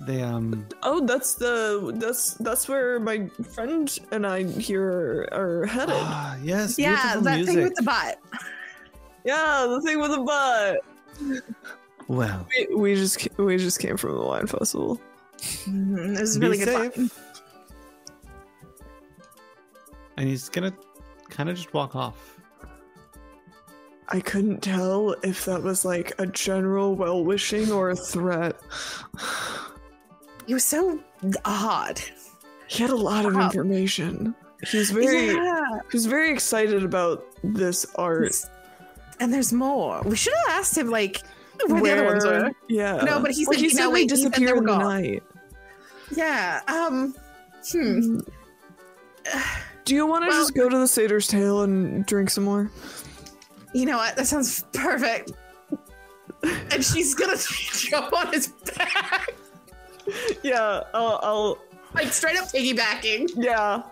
They, um, Oh, that's the that's that's where my friend and I here are headed. ah, yes, yeah, that music. thing with the butt. yeah, the thing with the butt. well, We, we just we just came from the wine festival. Mhm, This is be really good. safe. fun. And he's gonna kind of just walk off. I couldn't tell if that was like a general well wishing or a threat. He was so odd. He had a lot of Wow. information. He was very yeah. he was very excited about this art. And there's more. We should have asked him like where, the other ones were. Yeah. No, but he Well, said- he no, said wait, they he disappeared were in the night. Yeah. Um. Hmm. Do you want to Well- just go to the Satyr's Tail and drink some more? You know what? That sounds perfect. And she's gonna jump on his back, Yeah, I'll, I'll like straight up piggybacking. yeah.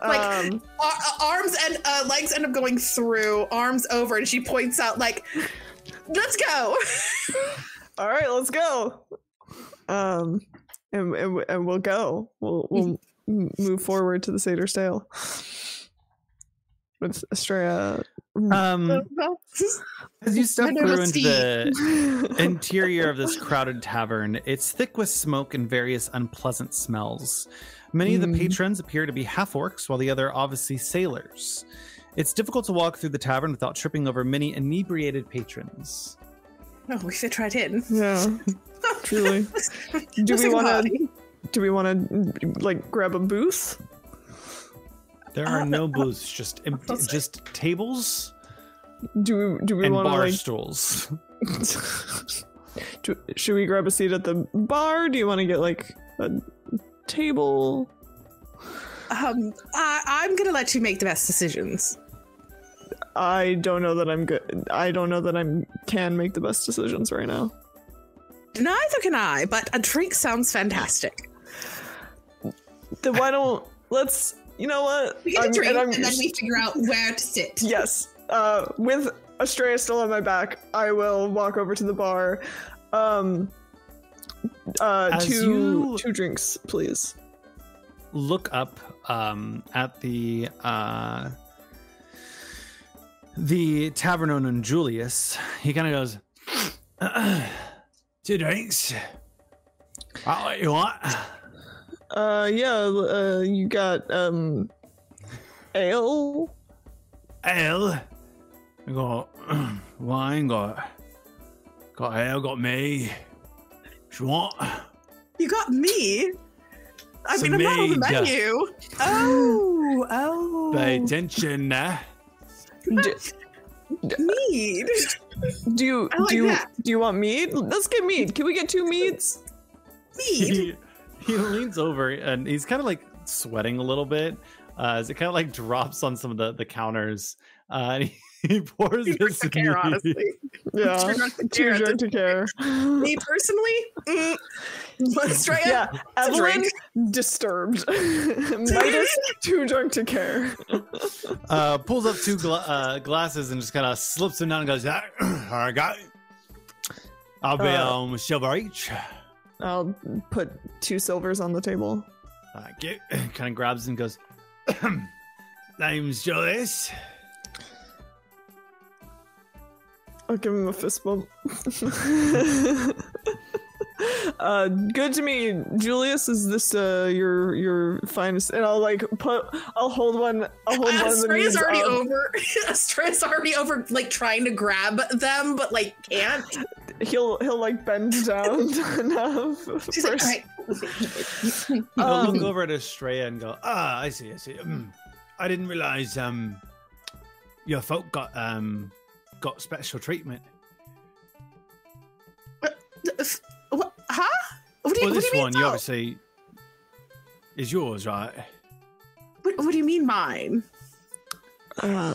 Like- um, Ar- arms and uh, legs end up going through, arms over, and she points out like, "Let's go." all right, let's go. Um, and, and, and we'll go. We'll we'll move forward to the Satyr's Tail. With Estrella. Um, as you step My name through into the interior of this crowded tavern, it's thick with smoke and various unpleasant smells. Many of the Mm. patrons appear to be half orcs, while the other obviously sailors. It's difficult to walk through the tavern without tripping over many inebriated patrons. Oh, we fit right in. Yeah, truly. Do we Listen, want to? Do we want to like grab a booth? There are no booths, just empty, just tables Do we? Do we and want to bar like? stools. Do, should we grab a seat at the bar? Do you want to get like a table? Um, I, I'm gonna let you make the best decisions. I don't know that I'm good. I don't know that I'm can make the best decisions right now. Neither can I, but a drink sounds fantastic. Then why don't let's? You know what? We get a I'm- drink, and and, I'm- then we figure out where to sit. Yes. Uh, with Estrella still on my back, I will walk over to the bar. Um, uh, As two you- two drinks, please. look up um, at the uh, the tavern and Julius. He kind of goes, uh, two drinks. Uh, what you want? Uh, yeah. Uh, you got um, ale. Ale. I got wine. Got got ale. Got me. What you want? You got me. I It's mean, I'm not on the me. menu. Oh, oh. Pay attention now. D- Mead. do you like do you, that. do you want mead? Let's get mead. Can we get two meads? Mead. he, he leans over and he's kind of like sweating a little bit uh, as it kind of like drops on some of the, the counters. Uh, and he, he pours Too this. drunk to care, honestly. Yeah. Too drunk to care. to care. Me personally, mm, let's try Yeah, a Evelyn drink. disturbed. Midas too drunk to care. Uh, pulls up two gla- uh, glasses and just kind of slips them down and goes, "Ah, "All right, got it. I'll be Uh, um silver each." I'll put two silvers on the table. Uh, get kind of grabs and goes, "Name's Julius." I'll give him a fist bump. uh, good to meet you. Julius. Is this uh your your finest? And I'll like put. I'll hold one. I'll hold one of the Astrea's meads already up. over. Astrea's already over, like trying to grab them, but like can't. He'll he'll like bend down enough. She's like, first. all right. He'll Um, look over at Estrella and go, "Ah, I see, I see. Mm, I didn't realize um your folk got um got special treatment." What? Huh? What do you, Well, what do this you mean? one, you no? obviously is yours, right? What, what do you mean mine? Uh,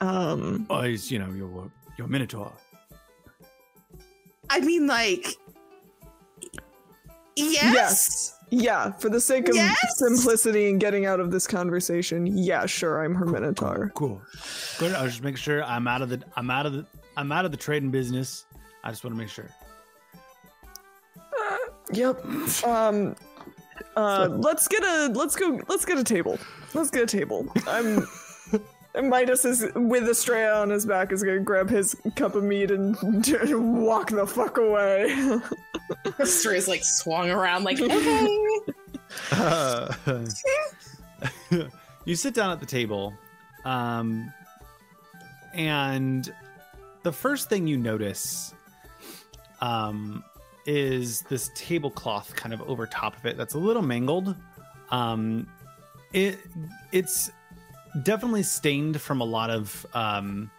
um. Or is you know your your minotaur? I mean, like, yes. Yes. Yeah, for the sake of Yes? simplicity and getting out of this conversation, yeah, sure, I'm her minotaur. Cool. Good. I was just making sure I'm out of the I'm out of the I'm out of the trading business. I just want to make sure. Yep. Um uh let's get a let's go let's get a table. Let's get a table. I'm and Midas is with Estrella on his back is gonna grab his cup of meat and walk the fuck away. Astrea's like swung around, like, okay. you sit down at the table, um, and the first thing you notice um, is this tablecloth kind of over top of it that's a little mangled. Um, it it's definitely stained from a lot of um,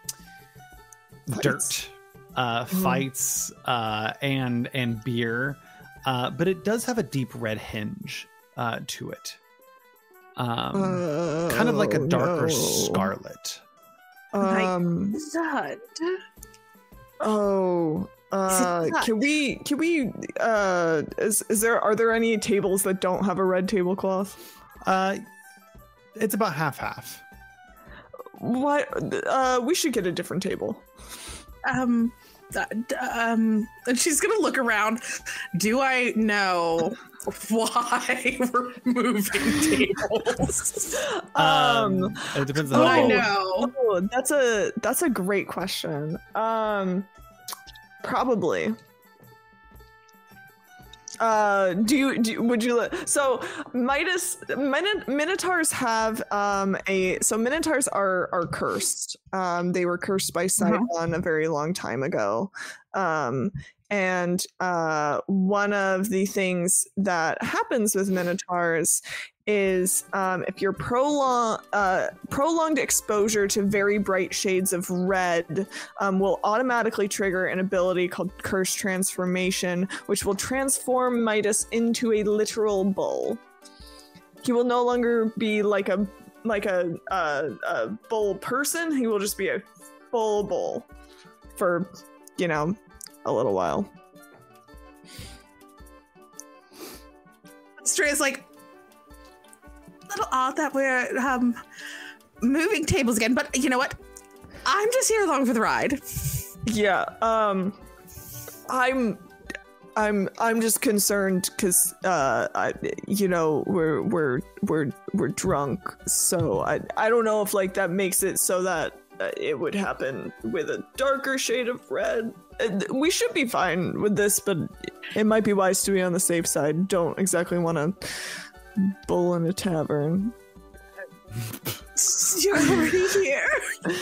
dirt, uh, fights, uh, and and beer, uh, but it does have a deep red hinge uh, to it. Um, kind of like a Oh, darker no. scarlet. Um Zud. Oh, uh, can we? Can we? Uh, is is there? Are there any tables that don't have a red tablecloth? Uh, it's about half half. What? Uh, we should get a different table. Um, uh, um, and she's gonna look around. Do I know why we're moving tables? Um, it depends on Do the I know? Oh, that's a that's a great question. Um, probably. Uh, do you, do you- would you let so Midas Min- Minotaurs have um a so Minotaurs are are cursed. Um, they were cursed by Sydon a very long time ago. Um, and uh, one of the things that happens with Minotaurs is um, if you're prolong, uh, prolonged exposure to very bright shades of red um, will automatically trigger an ability called Curse Transformation, which will transform Midas into a literal bull. he will no longer be like a like a a, a bull person. He will just be a full bull for you know a little while. Straya's like, a little odd that we're um moving tables again, but you know what? I'm just here along for the ride. Yeah. Um, I'm. I'm I'm just concerned because uh I you know we're we're we're we're drunk so I I don't know if like that makes it so that it would happen with a darker shade of red. Uh, we should be fine with this, but it might be wise to be on the safe side. Don't exactly want to bull in a tavern. You're already here.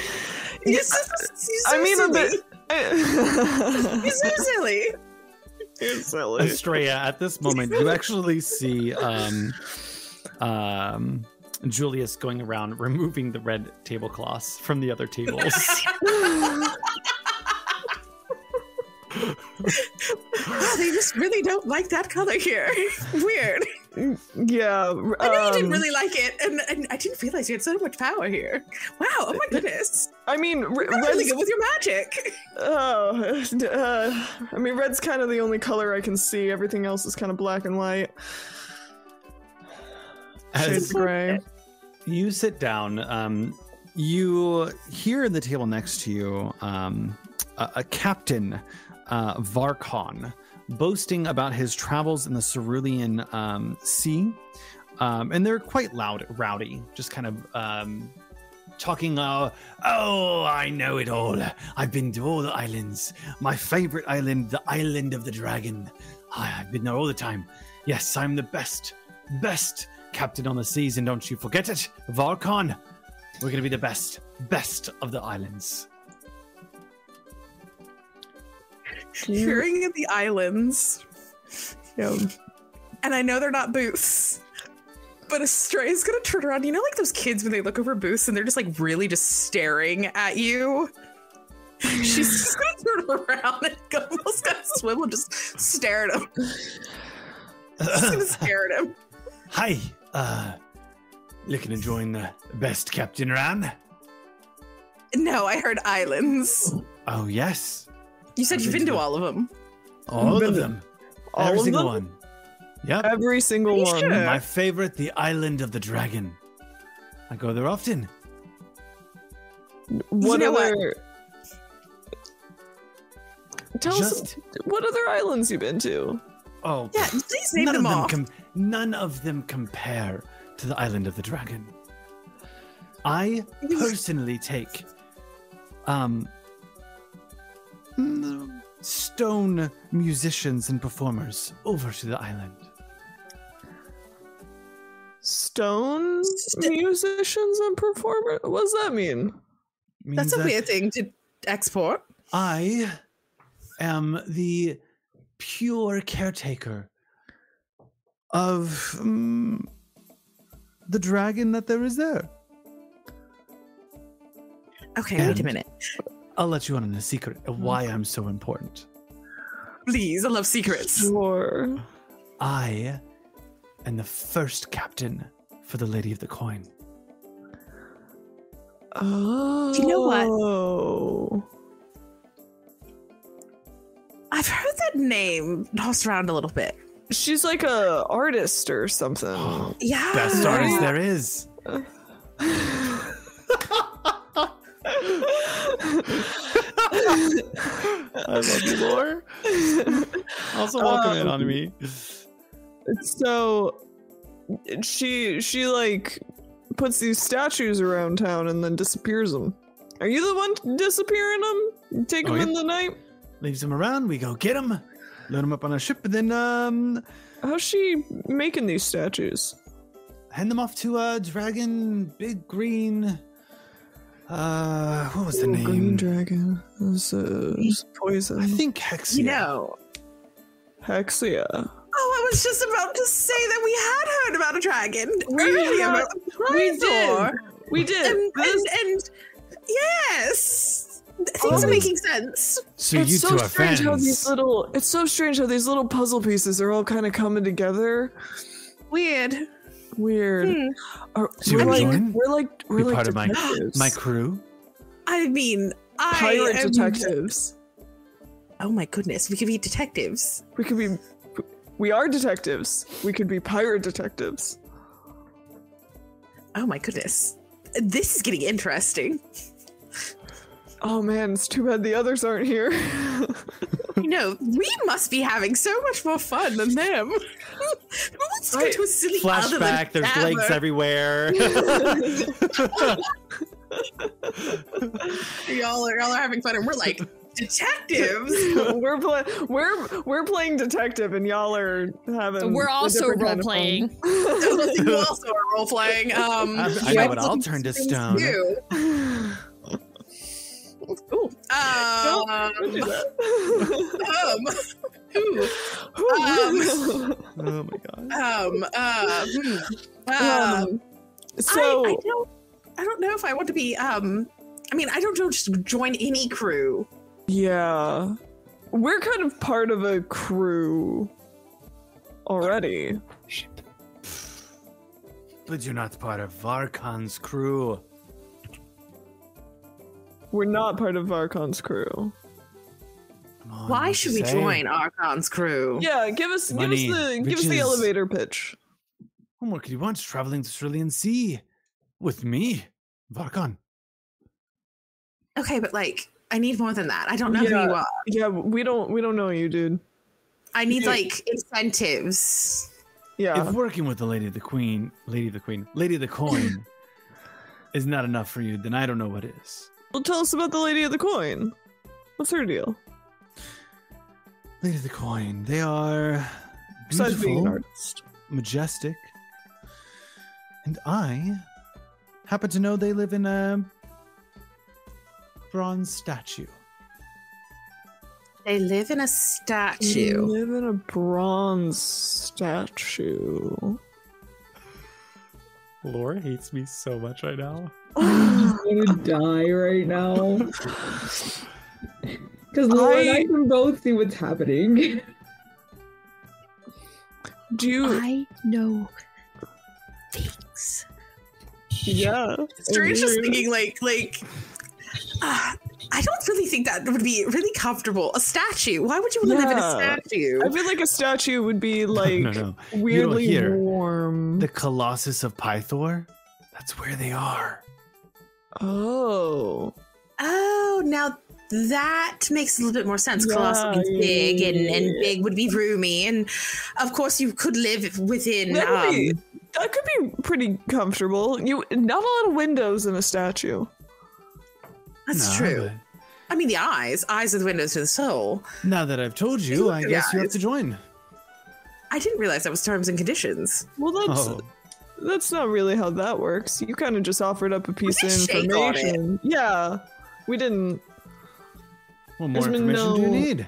Yeah, You're so, you're so I mean, a silly. bit. You're so silly. You're silly. Estrella, at this moment, you actually see um, um, Julius going around removing the red tablecloths from the other tables. Wow, they just really don't like that color here. Weird. Yeah. I know you didn't um, really like it, and, and I didn't realize you had so much power here. Wow, oh my goodness. I mean, r- You're really good with your magic. Oh, uh, I mean, red's kind of the only color I can see. Everything else is kind of black and white. Shades As of gray. You sit down, um, you hear in the table next to you um, a, a captain, uh, Varkon, boasting about his travels in the Cerulean um, Sea. Um, and they're quite loud, rowdy, just kind of um, talking. Uh, oh, I know it all. I've been to all the islands. My favorite island, the island of the dragon. I- I've been there all the time. Yes, I'm the best, best captain on the seas, and don't you forget it, Varkon. We're gonna be the best, best of the islands. Hearing of the islands, Yeah. and I know they're not booths, but Estrella's gonna turn around. You know, like those kids when they look over booths and they're just like really just staring at you. She's just gonna turn around and go almost gonna swim and just stare at him. Just gonna stare at him. Hi, uh, looking to join the best captain around? No, I heard islands. Oh yes, You said I've you've been been to to- all of them. all of them, all every of single them? one. Yep. Every single one. sure? My favorite, the island of the dragon. I go there often. What know what? other? Tell Just- us what other islands you've been to. Oh, Yeah, please name none them of them off. com- none of them compare to the island of the dragon. I personally take um stone musicians and performers over to the island. Stone St- musicians and performers. What does that mean? That's a that weird thing to export. I am the pure caretaker of um, the dragon that there is there. Okay, wait a minute. I'll let you in on a secret of why I'm so important. Please, I love secrets. Sure. I am the first captain for the Lady of the Coin. Oh. Do you know what? What? I've heard that name tossed around a little bit. She's like a artist or something. Yeah. Best artist there is. I love you, Lore. Also, welcome in on me. so she she like puts these statues around town and then disappears them. Are you the one disappearing them? Take Oh, them yeah. in the night? Leaves him around. We go get him, load him up on a ship, and then um, How's she making these statues? hand them off to a dragon, big green. Uh, what was the Ooh, name? Green dragon. This is poison. I think Hexia. You know. Hexia. Oh, I was just about to say that we had heard about a dragon We earlier. had- we did. We did. And, This- and, and yes, things Oh. are making sense. So it's you so two are strange fans. how these little it's so strange how these little puzzle pieces are all kind of coming together. Weird. Weird. Hmm. Are- So we're, like, join? we're like we're Be like part of my my crew. I mean, I pirate am- detectives. Oh my goodness, we could be detectives. We could be. We are detectives. We could be pirate detectives. Oh my goodness, this is getting interesting. Oh man, it's too bad the others aren't here. You know, we must be having so much more fun than them. Let's go to a silly other Flashback. There's legs everywhere. Y'all are y'all are having fun, and we're like detectives. we're play- we're we're playing detective, and y'all are having. We're also role playing. fun. you also are role playing. Um, I, I know what I'll turn to stone. You. Ooh. Um, Don't do that. um, ooh, Oh my god. um, uh, hmm, uh, um, so I, I don't, I don't know if I want to be. Um, I mean, I don't know, just join any crew. yeah, we're kind of part of a crew already. But you're not part of Varkan's crew. We're not part of Varkon's crew. On, Why should we say? join Archon's crew? Yeah, give us Money, give us the give us the elevator pitch. What more could you want? Traveling to Cerulean Sea with me, Varkan. Okay, but like, I need more than that. I don't know who Yeah. you are. Yeah, we don't we don't know you, dude. I need Yeah. like incentives. Yeah. If working with the Lady of the Queen, Lady of the Queen, Lady of the Coin is not enough for you, then I don't know what is. Well, tell us about the Lady of the Coin. What's her deal? Lady of the Coin, they are Besides being an beautiful, artist. majestic, and I happen to know they live in a bronze statue. They live in a You statue. live in a bronze statue. Laura hates me so much right now. I'm gonna die right now. Because Laura and I I- can both see what's happening. Do you? I know things. Yeah. Strange just thinking like like uh, I don't really think that would be really comfortable. A statue. Why would you want to live in a statue? I feel like a statue would be like no, no. weirdly warm. The Colossus of Pythor? That's where they are. Oh. Oh, now that makes a little bit more sense. Colossal Yeah, means big, and, and big would be roomy, and of course you could live within. That would be Um, that could be pretty comfortable. You not a lot of windows in a statue. that's No, true. I mean, the eyes. Eyes are the windows to the soul. Now that I've told you, I at guess you have to join. I didn't realize that was terms and conditions. Well, that's Oh, that's not really how that works. You kind of just offered up a piece of did shake on it. information. Yeah, we didn't. what more There's been information do you no- need?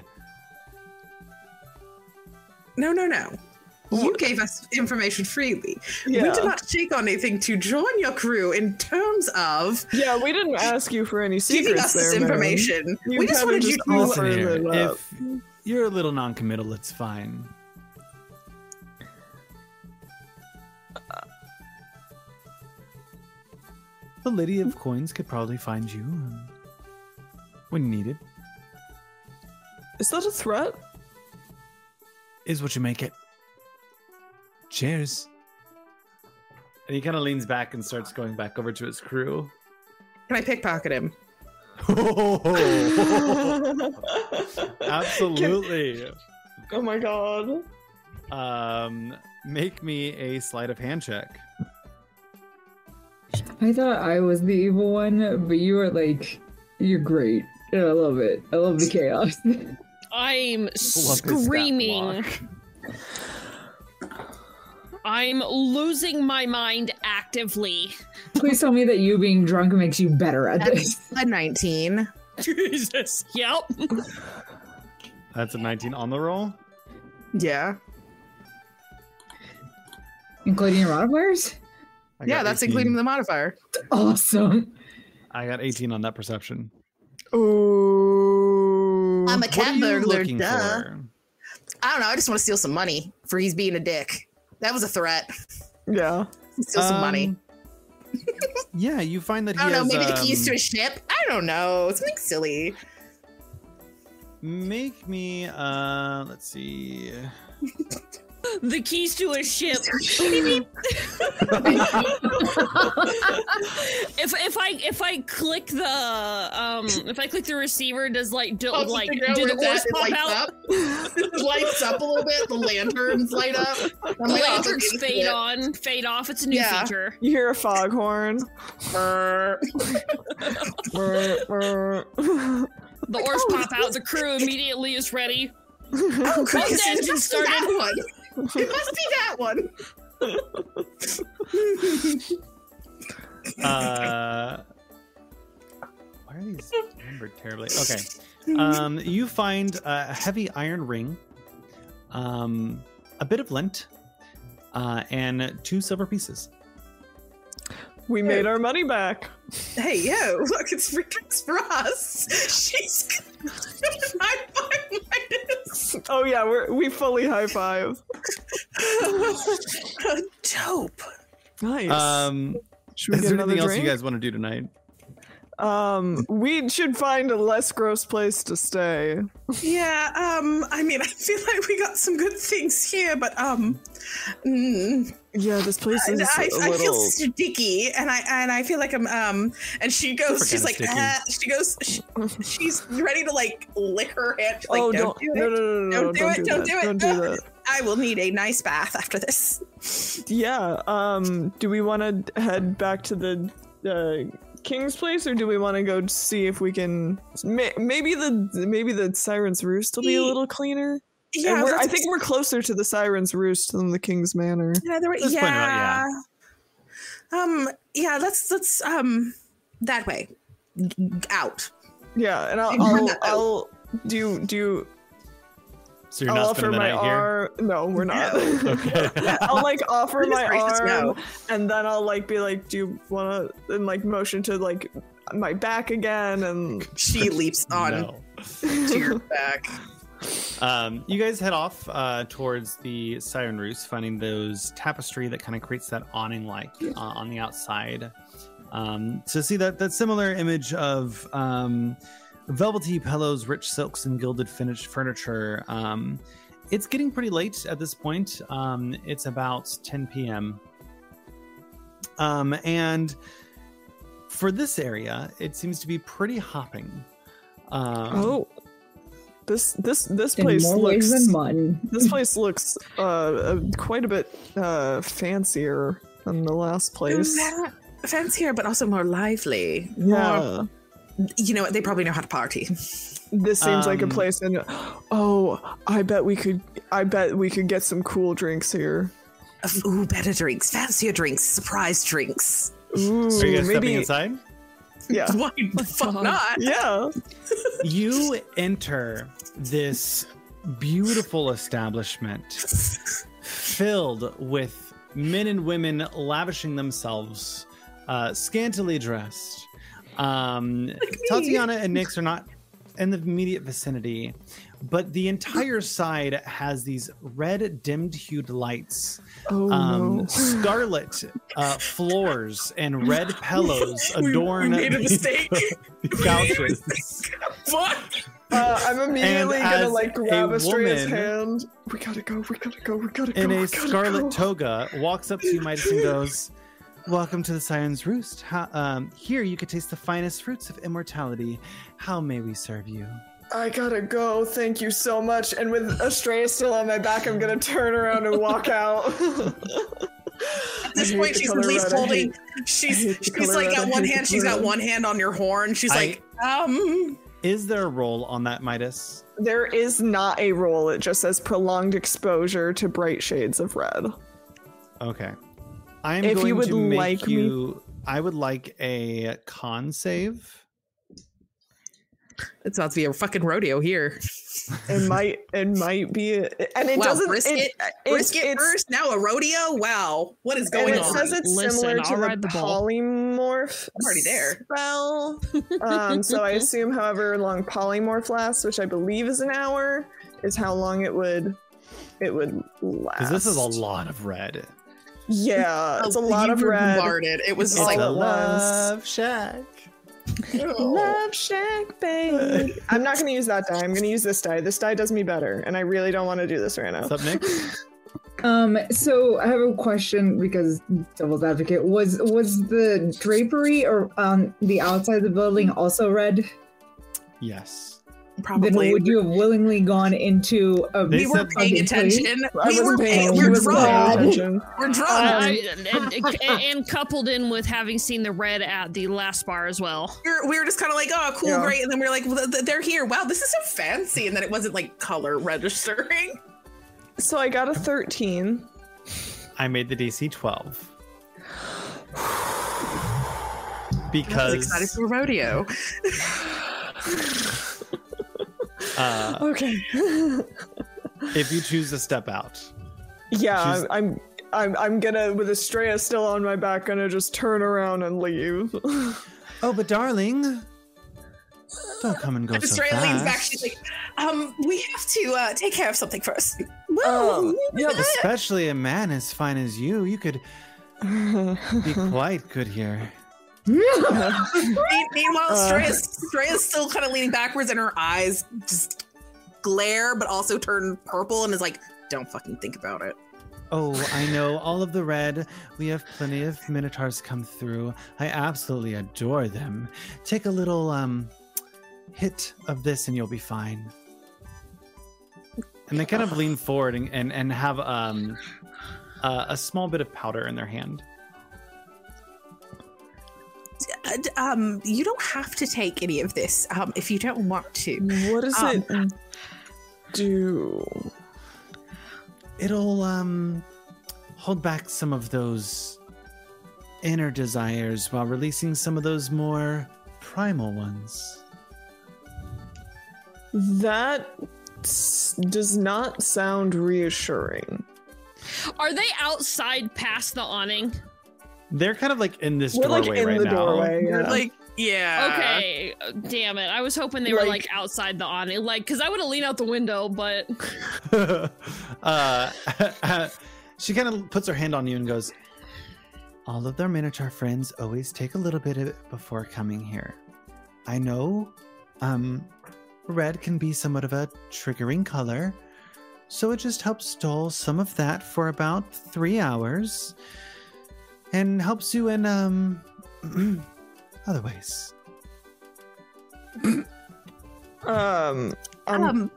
No, no, no. You gave us information freely. Yeah. We did not shake on anything to join your crew in terms of Yeah, we didn't ask you for any secrets. giving secrets us there, this man. information. We just wanted just you to. offered Listen here, if you're a little non-committal, it's fine. The Lady of Coins could probably find you um, when needed. Is that a threat? Is what you make it. Cheers. And he kind of leans back and starts going back over to his crew. Can I pickpocket him? Absolutely. oh my god. Um, make me a sleight of hand check. I thought I was the evil one, but you are like, you're great. And I love it. I love the chaos. I'm Pull up his stat screaming. I'm losing my mind actively. Please tell me that you being drunk makes you better at this. A 19. Jesus. Yep. That's a 19 on the roll. Yeah. Including your modifiers? I Yeah, that's 18. including the modifier. Awesome. I got 18 on that perception. Oh. I'm a What cat are you burglar, looking duh. for? I don't know. I just want to steal some money for he's being a dick. That was a threat. Yeah. Steal some money. Um, yeah, you find that he I don't know. has, Maybe the keys um, to a ship. I don't know. Something silly. Make me uh let's see. The keys to a ship. if if I if I click the um if I click the receiver, does like do, Pops like figure out do the it's oars pop lights out? up. it lights up a little bit. The lanterns light up. I'm The like, oh, lanterns okay, fade yeah. on, fade off. It's a new Yeah. feature. You hear a foghorn. The oars pop out. The crew immediately is ready. Oh, Chris, the engine must be started. It must be that one. Uh why are these numbered terribly? Okay. Um you find a heavy iron ring, um a bit of lint, uh, and two silver pieces. We made our money back. Hey, yo, look, it's free drinks for us. She's high five Midas. Oh yeah, we're we fully high five. Dope. Nice. Um Should we is get there another anything else you guys want to do tonight? Um, we should find a less gross place to stay. Yeah, um, I mean, I feel like we got some good things here, but, um, mm, Yeah, this place I, is a I feel sticky, and I and I feel like I'm um. And she goes, Super she's like, ah, she goes, she, she's ready to like lick her hand. Like, oh, don't, don't, do no, it. no, no, no, Don't do it, don't that. do it. Don't do that. I will need a nice bath after this. Yeah. Um. Do we want to head back to the uh, king's place, or do we want to go see if we can? May, maybe the maybe the siren's roost will be a little cleaner. Yeah, we're, I think we're closer to the siren's roost than the king's manor. Yeah, there were, this point, yeah. Um, yeah, let's let's um that way. G- Out. Yeah, and I'll I'll, not- I'll do do So you're I'll not offer spending the my night here? arm. No, we're not. Okay. I'll like offer my arm, no. and then I'll like be like, "Do you want to?" And like motion to like my back again, and She leaps on No. to your back. Um, you guys head off uh, towards the Siren Roost, finding those tapestry that kind of creates that awning like uh, on the outside. Um, to see that that similar image of um, velvety pillows, rich silks, and gilded finished furniture. Um, it's getting pretty late at this point. Um, it's about 10 p.m. Um, and for this area, it seems to be pretty hopping. Um, oh, this this this In place more ways looks than one. this place looks uh, uh quite a bit uh fancier than the last place. Fancier, but also more lively. Yeah, More, you know what? They probably know how to party. this seems like a Um, place. And oh, I bet we could. I bet we could get some cool drinks here. Ooh, better drinks, fancier drinks, surprise drinks. Ooh, Are you guys stepping maybe. inside? Yeah, Why the fuck not? yeah. you enter this beautiful establishment filled with men and women lavishing themselves, uh, scantily dressed. Um, Tatiana and Nyx are not in the immediate vicinity, but the entire side has these red, dimmed hued lights, Oh um, no. scarlet uh, floors, and red pillows We- we adorn made a these- mistake. these couches. What? Uh, I'm immediately And gonna like grab a Estrella's hand. We gotta go. We gotta go. We gotta go. in a gotta scarlet go. toga walks up to you, Midas, and goes, Welcome to the Siren's Roost. How, um, here you can taste the finest fruits of immortality. How may we serve you? I gotta go. Thank you so much. And with Estrella still on my back, I'm gonna turn around and walk out. At this point, she's color at least holding. hate- She's she's like red. got one hand. She's got one hand on your horn. She's I- like, um. Is there a roll on that, Midas? there is not a roll. It just says prolonged exposure to bright shades of red. Okay. I am If going you would to make like me- I would like a con save. It's about to be a fucking rodeo here. It might. It might be. And it wow, doesn't. brisket, it, it's- brisket it's- first. Now a rodeo. Wow, what is And going it on? It says it's Listen, similar I'll to ride the the ball. polymorph I'm already there. spell. um, so I assume however long polymorph lasts, which I believe is an hour, is how long it would it would last. Because this is a lot of red. Yeah, it's a lot of red. bombarded. It was It's just like like a love shack. Love Shack, babe. I'm not going to use that die. I'm going to use this die. This die does me better, and I really don't want to do this right now. What's up, Nick? Um, so I have a question because devil's advocate was was the drapery or on the outside of the building also red? yes. Then probably. would you have willingly gone into a we were paying attention. We were wasn't paying. paying. We're drunk. attention. We're uh, drunk. I- and, and, and coupled in with having seen the red at the last bar as well. we were, we were just kind of like, oh, cool, Yeah. great. And then we are like, well, th- th- they're here. Wow, this is so fancy. And then it wasn't like color registering. So I got a 13. I made the DC 12. I was Because excited for rodeo. uh, Okay. if you choose to step out, yeah, She's- I'm, I'm, I'm gonna, with Estrella still on my back, gonna just turn around and leave. oh, but darling, don't come and go so Estrella fast. leans back. She's like, um, we have to uh, take care of something first. Well, Um, yeah, Especially a man as fine as you, you could be quite good here. Me- meanwhile, Uh. Estrella's, Estrella's still kind of leaning backwards, and her eyes just glare, but also turn purple, and is like, "Don't fucking think about it." Oh, I know all of the red. We have plenty of minotaurs come through. I absolutely adore them. Take a little um hit of this and you'll be fine. And they kind of lean forward and and, and have um uh, a small bit of powder in their hand. Uh, d- Um, you don't have to take any of this um, if you don't want to. what does Um, it do? It'll um hold back some of those inner desires while releasing some of those more primal ones. That s- does not sound reassuring. Are they outside past the awning? They're kind of like in this We're doorway like in right the now. doorway. Yeah. Like, yeah. Okay, damn it. I was hoping they were Like- like outside the awning. Like, because I would have leaned out the window, but uh, she kind of puts her hand on you and goes, All of their minotaur friends always take a little bit of it before coming here. I know um, red can be somewhat of a triggering color, so it just helps dull some of that for about three hours and helps you in um, other ways. Um, um, Um,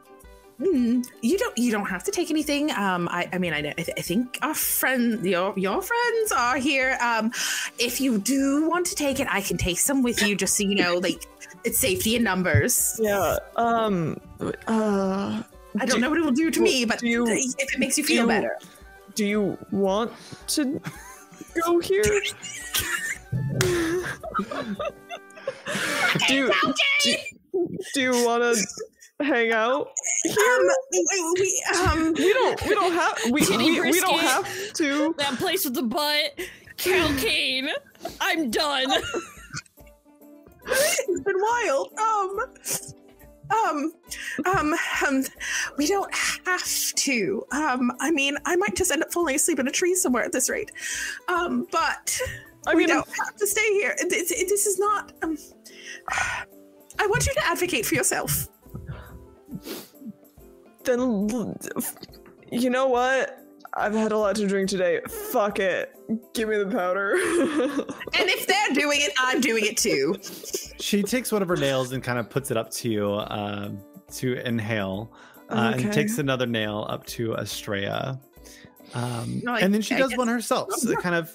hmm, you don't. You don't have to take anything. Um, I. I mean, I. I I think our friend, your your friends are here. Um, if you do want to take it, I can take some with you, just so you know, like it's safety in numbers. yeah. Um. Uh. I don't know what it will do to me, but do you- if it makes you feel you- better. Do you want to go here? do, you, do, do you want to hang out? Um, we, um, We don't. We don't have. We, we, we don't have to. that place with the butt, Cal Kane, I'm done. it's been wild. Um, um, um, um, we don't have to. Um, I mean, I might just end up falling asleep in a tree somewhere at this rate. Um, but I we don't have to stay here. This, this is not. Um, I want you to advocate for yourself. then you know what? I've had a lot to drink today. Fuck it. Give me the powder. And if they're doing it, I'm doing it too. She takes one of her nails and kind of puts it up to you uh, to inhale, uh, Okay. and takes another nail up to Estrella. Um, No, I- and then she I does guess- one herself. So it kind of,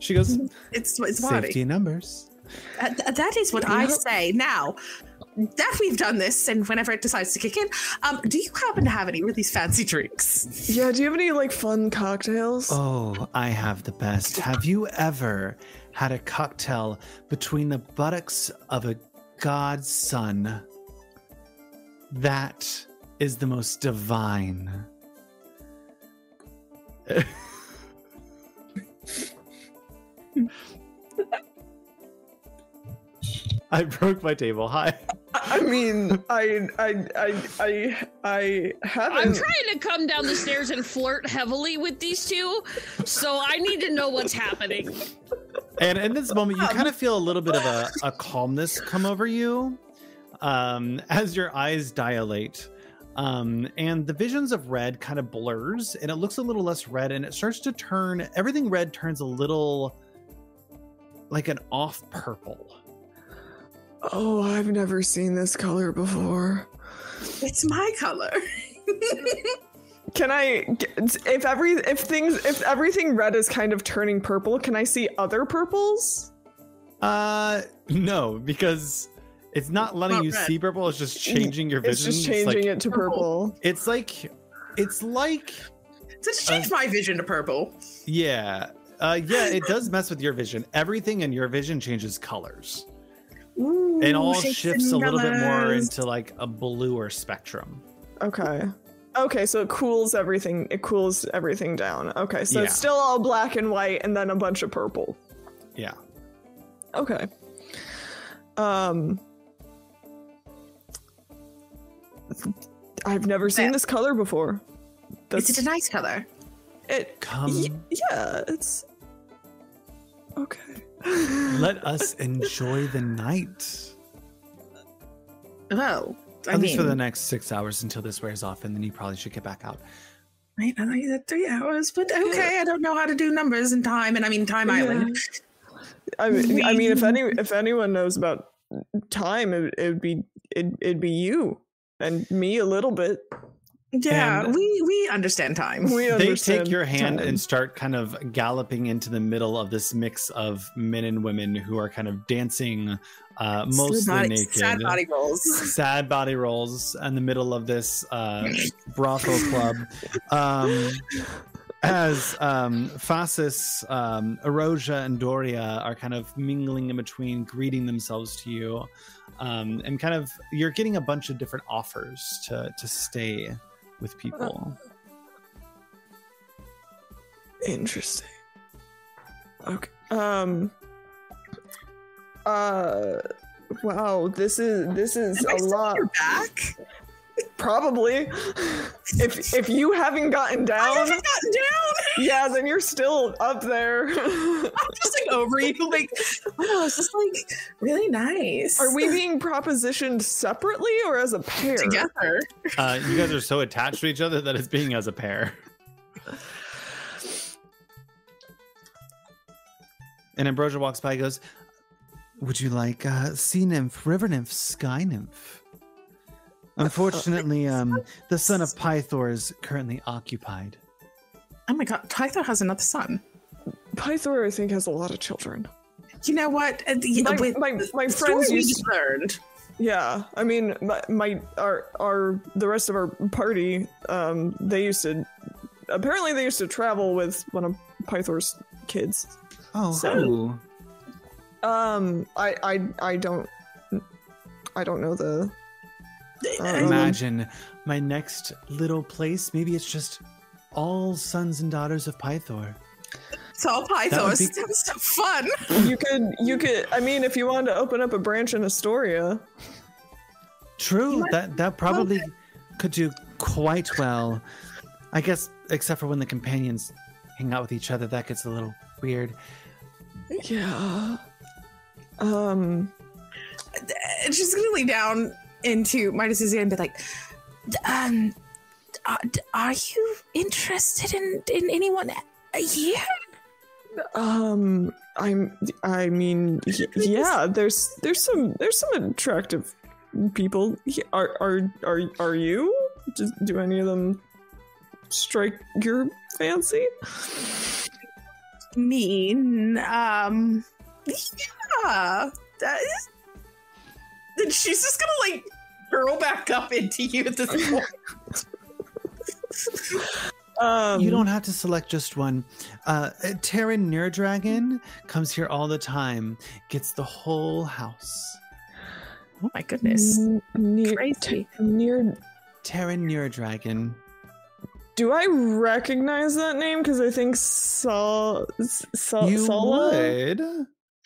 she goes, It's it's safety body. in numbers. Uh, th- that is what I say. Now that we've done this, and whenever it decides to kick in, um, do you happen to have any really fancy drinks? yeah, do you have any like fun cocktails? Oh, I have the best. Have you ever had a cocktail between the buttocks of a god's son? That is the most divine. I broke my table. Hi. I mean, I, I, I, I, I I'm trying to come down the stairs and flirt heavily with these two, so I need to know what's happening. And in this moment, you kind of feel a little bit of a, a calmness come over you um, as your eyes dilate. Um, and the visions of red kind of blurs and it looks a little less red and it starts to turn everything red turns a little like an off purple. Oh, I've never seen this color before. It's my color. Can I, if every, if things, if everything red is kind of turning purple, can I see other purples? Uh, no, because it's not letting Not you red. see purple. It's just changing your vision. It's vision. just changing like, it to purple. It's like, it's like, So it's changed my vision to purple. yeah, uh, yeah. It does mess with your vision. Everything in your vision changes colors. Ooh, It all shifts a little bit more into like a bluer spectrum. Okay. Okay, so it cools everything. It cools everything down. Okay, so Yeah. it's still all black and white, and then a bunch of purple. Yeah. Okay. Um. I've never seen Yeah. this color before. Is it a nice color? it. Come, y- yeah, it's okay. Let us enjoy the night. Well, I At mean, least for the next six hours until this wears off, and then you probably should get back out. Right, I like that three hours, but okay, I don't know how to do numbers and time, and I mean Time Island. I mean, I mean, if any, if anyone knows about time, it, it would be, it, it'd be you and me a little bit. Yeah, And- we we understand time. We They take your hand time. and start kind of galloping into the middle of this mix of men and women who are kind of dancing, uh, mostly sad body, naked. Sad body rolls. sad body rolls in the middle of this uh, brothel club. Um, as um, Phasis, um, Erosia, and Doria are kind of mingling in between, greeting themselves to you, um, and kind of you're getting a bunch of different offers to to stay with people. Interesting. Okay. Um. Uh. Wow. This is this is Am I a still lot. back? Probably. If if you haven't gotten I down, haven't gotten down. yeah, then you're still up there. I'm just like over you, like wow, it's just like really nice. Are we being propositioned separately or as a pair? together? Uh, you guys are so attached to each other that it's being as a pair. And Ambrosia walks by and goes, Would you like uh, sea nymph, river nymph, sky nymph? Unfortunately, um, the son of Pythor is currently occupied. Oh my god, Pythor has another son. Pythor, I think, has a lot of children. You know what? Uh, the- My- with my- the my friends we used- just learned. Yeah, I mean, my, my our our the rest of our party, um, they used to apparently they used to travel with one of Pythor's kids. Oh, So- who? Um, I I I don't I don't know the. Um, Imagine my next little place. Maybe it's just all sons and daughters of Pythor. It's all would Pythos. be- That was so fun. you could you could I mean if you wanted to open up a branch in Estoria, True. might- That that probably could do quite well. I guess, except for when the companions hang out with each other, that gets a little weird. yeah. Um, And she's gonna lean down into Midas's ear and be like, um, uh, are you interested in in anyone here? um, I'm I mean yeah. There's there's some there's some attractive people. Are are are are you? Do, do any of them strike your fancy? mean, um, yeah. That is. Then she's just gonna like curl back up into you at this point. Um, you don't have to select just one. Uh, Terran Dragon comes here all the time, gets the whole house. Oh my goodness. n- near Crazy. near. Terran Dragon. Do I recognize that name? Because I think Sol, Sol, You Sola, would.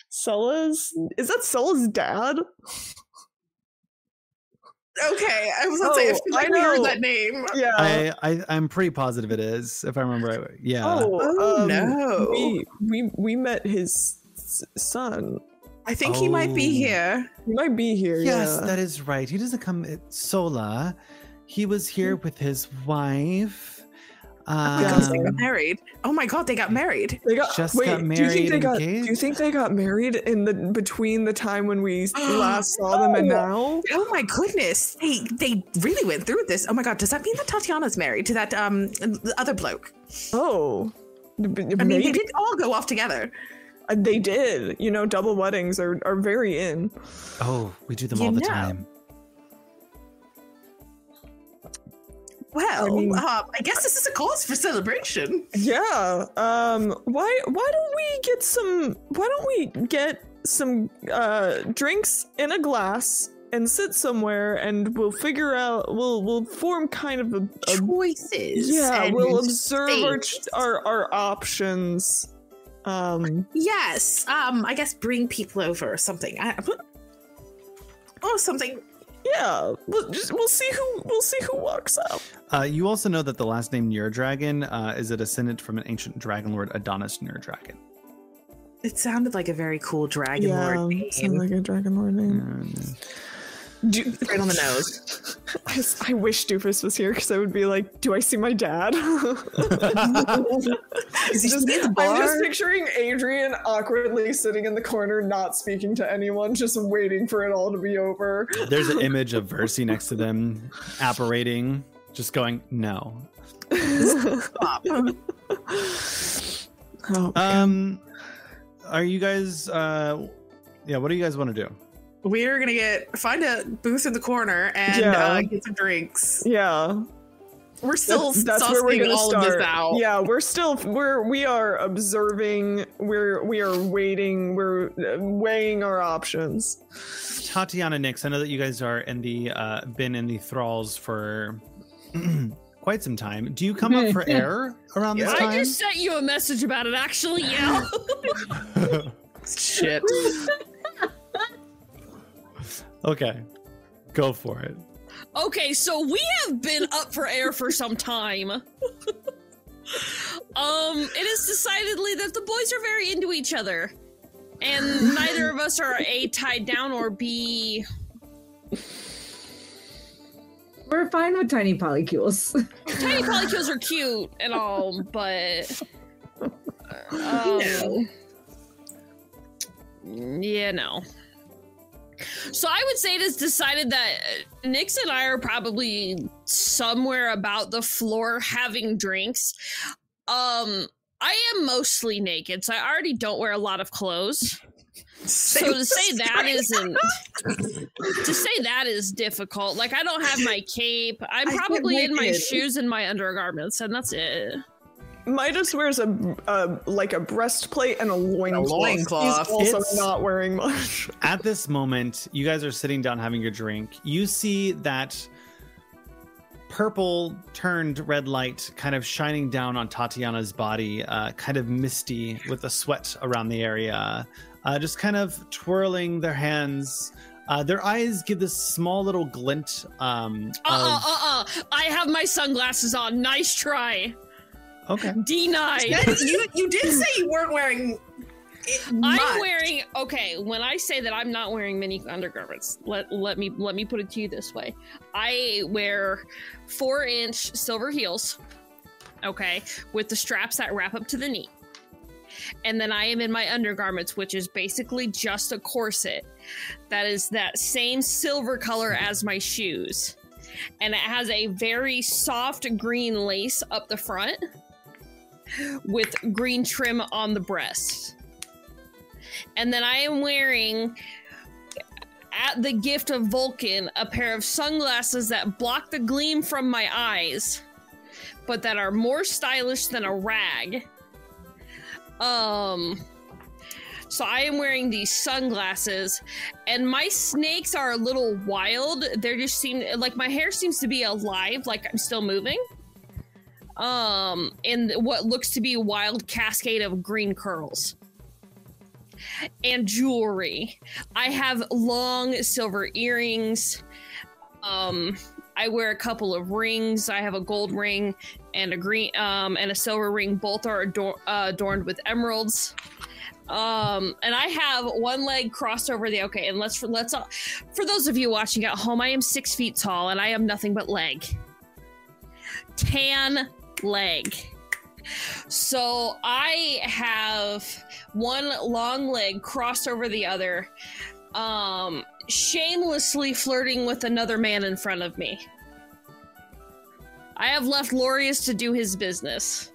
Sola's is that Sola's dad? Okay, I was gonna say I Oh, feel like I we heard that name. Yeah. I, I I'm pretty positive it is, if I remember right. Yeah. oh, Oh, um, no. We we we met his son. I think he might be Oh. here. He might be here. Yes, yeah. that is right. He doesn't come at Sola. He was here with his wife. Oh my God, they got Um, married. Oh my god, they got married. They got Just wait. got do you think they got? Do you think they got married in the between the time when we last saw them and now? Oh my goodness, they they really went through this. Oh my god, does that mean that Tatiana's married to that um the other bloke? Oh, b- I mean, they did all go off together. Uh, They did. You know, double weddings are, are very in. oh, we do them You all the know. time. Well, I mean- uh, I guess this is a cause for celebration. Yeah. Um. Why Why don't we get some? Why don't we get some uh drinks in a glass and sit somewhere and we'll figure out. We'll we'll form kind of a. a Choices. yeah. and We'll observe our, our our options. Um. Yes. Um. I guess bring people over or something. I, or something. Yeah. We'll just we'll see who we'll see who walks up. Uh, you also know that the last name Dragon uh, is a descendant from an ancient dragon lord Adonis Dragon. It sounded like a very cool dragon lord name. sound like a dragon lord name. And, Do, right on the nose. I wish Doofus was here because I would be like, "Do I see my dad?" Is he Just- still at the I'm just picturing Adrian awkwardly sitting in the corner, not speaking to anyone, just waiting for it all to be over. there's an image of Versi next to them, apparating, just going, no. Stop. Oh, Um, are you guys? Uh, yeah. What do you guys want to do? We're gonna get find a booth in the corner and Yeah. uh, get some drinks. yeah, We're still that's, that's where we're gonna all start. of this out. Yeah, we're still we're we are observing. We're we are waiting. We're uh, weighing our options. Tatiana Nyx, I know that you guys are in the uh, been in the thralls for quite some time. Do you come up for air around this I time? just sent you a message about it, actually. Yeah. Shit. Okay, go for it. Okay, so we have been up for air for some time. um, it is decidedly that the boys are very into each other. And neither of us are A tied down or B We're fine with tiny polycules. tiny polycules are cute and all, but um, yeah, no. So I would say it is decided that uh, Nyx and I are probably somewhere about the floor having drinks. Um, I am mostly naked, so I already don't wear a lot of clothes. So to say that isn't to say that is difficult. Like I don't have my cape. I'm probably in my shoes and my undergarments, and that's it. Midas wears a, a like a breastplate and a loincloth. loincloth. He's also It's- not wearing much. At this moment, you guys are sitting down having your drink. You see that purple turned red light kind of shining down on Tatiana's body, uh, kind of misty with the sweat around the area, uh, just kind of twirling their hands. Uh, their eyes give this small little glint. Um, Uh uh of, uh uh. I have my sunglasses on. Nice try. Okay. Denied. you you did say you weren't wearing. It I'm wearing okay. When I say that I'm not wearing mini undergarments, let let me let me put it to you this way: I wear four inch silver heels, okay, with the straps that wrap up to the knee, and then I am in my undergarments, which is basically just a corset that is that same silver color as my shoes, and it has a very soft green lace up the front with green trim on the breast and then I am wearing at the gift of Vulcan a pair of sunglasses that block the gleam from my eyes, but that are more stylish than a rag. Um so I am wearing these sunglasses and my snakes are a little wild. They're just seem like my hair seems to be alive, like I'm still moving. Um in what looks to be a wild cascade of green curls and jewelry. I have long silver earrings. Um, I wear a couple of rings. I have a gold ring and a green um and a silver ring. Both are ador- uh, adorned with emeralds. Um, and I have one leg crossed over the okay. And let's let's uh, for those of you watching at home, I am six feet tall and I have nothing but leg. Tan leg. So I have one long leg crossed over the other, um, shamelessly flirting with another man in front of me. I have left Lorius to do his business.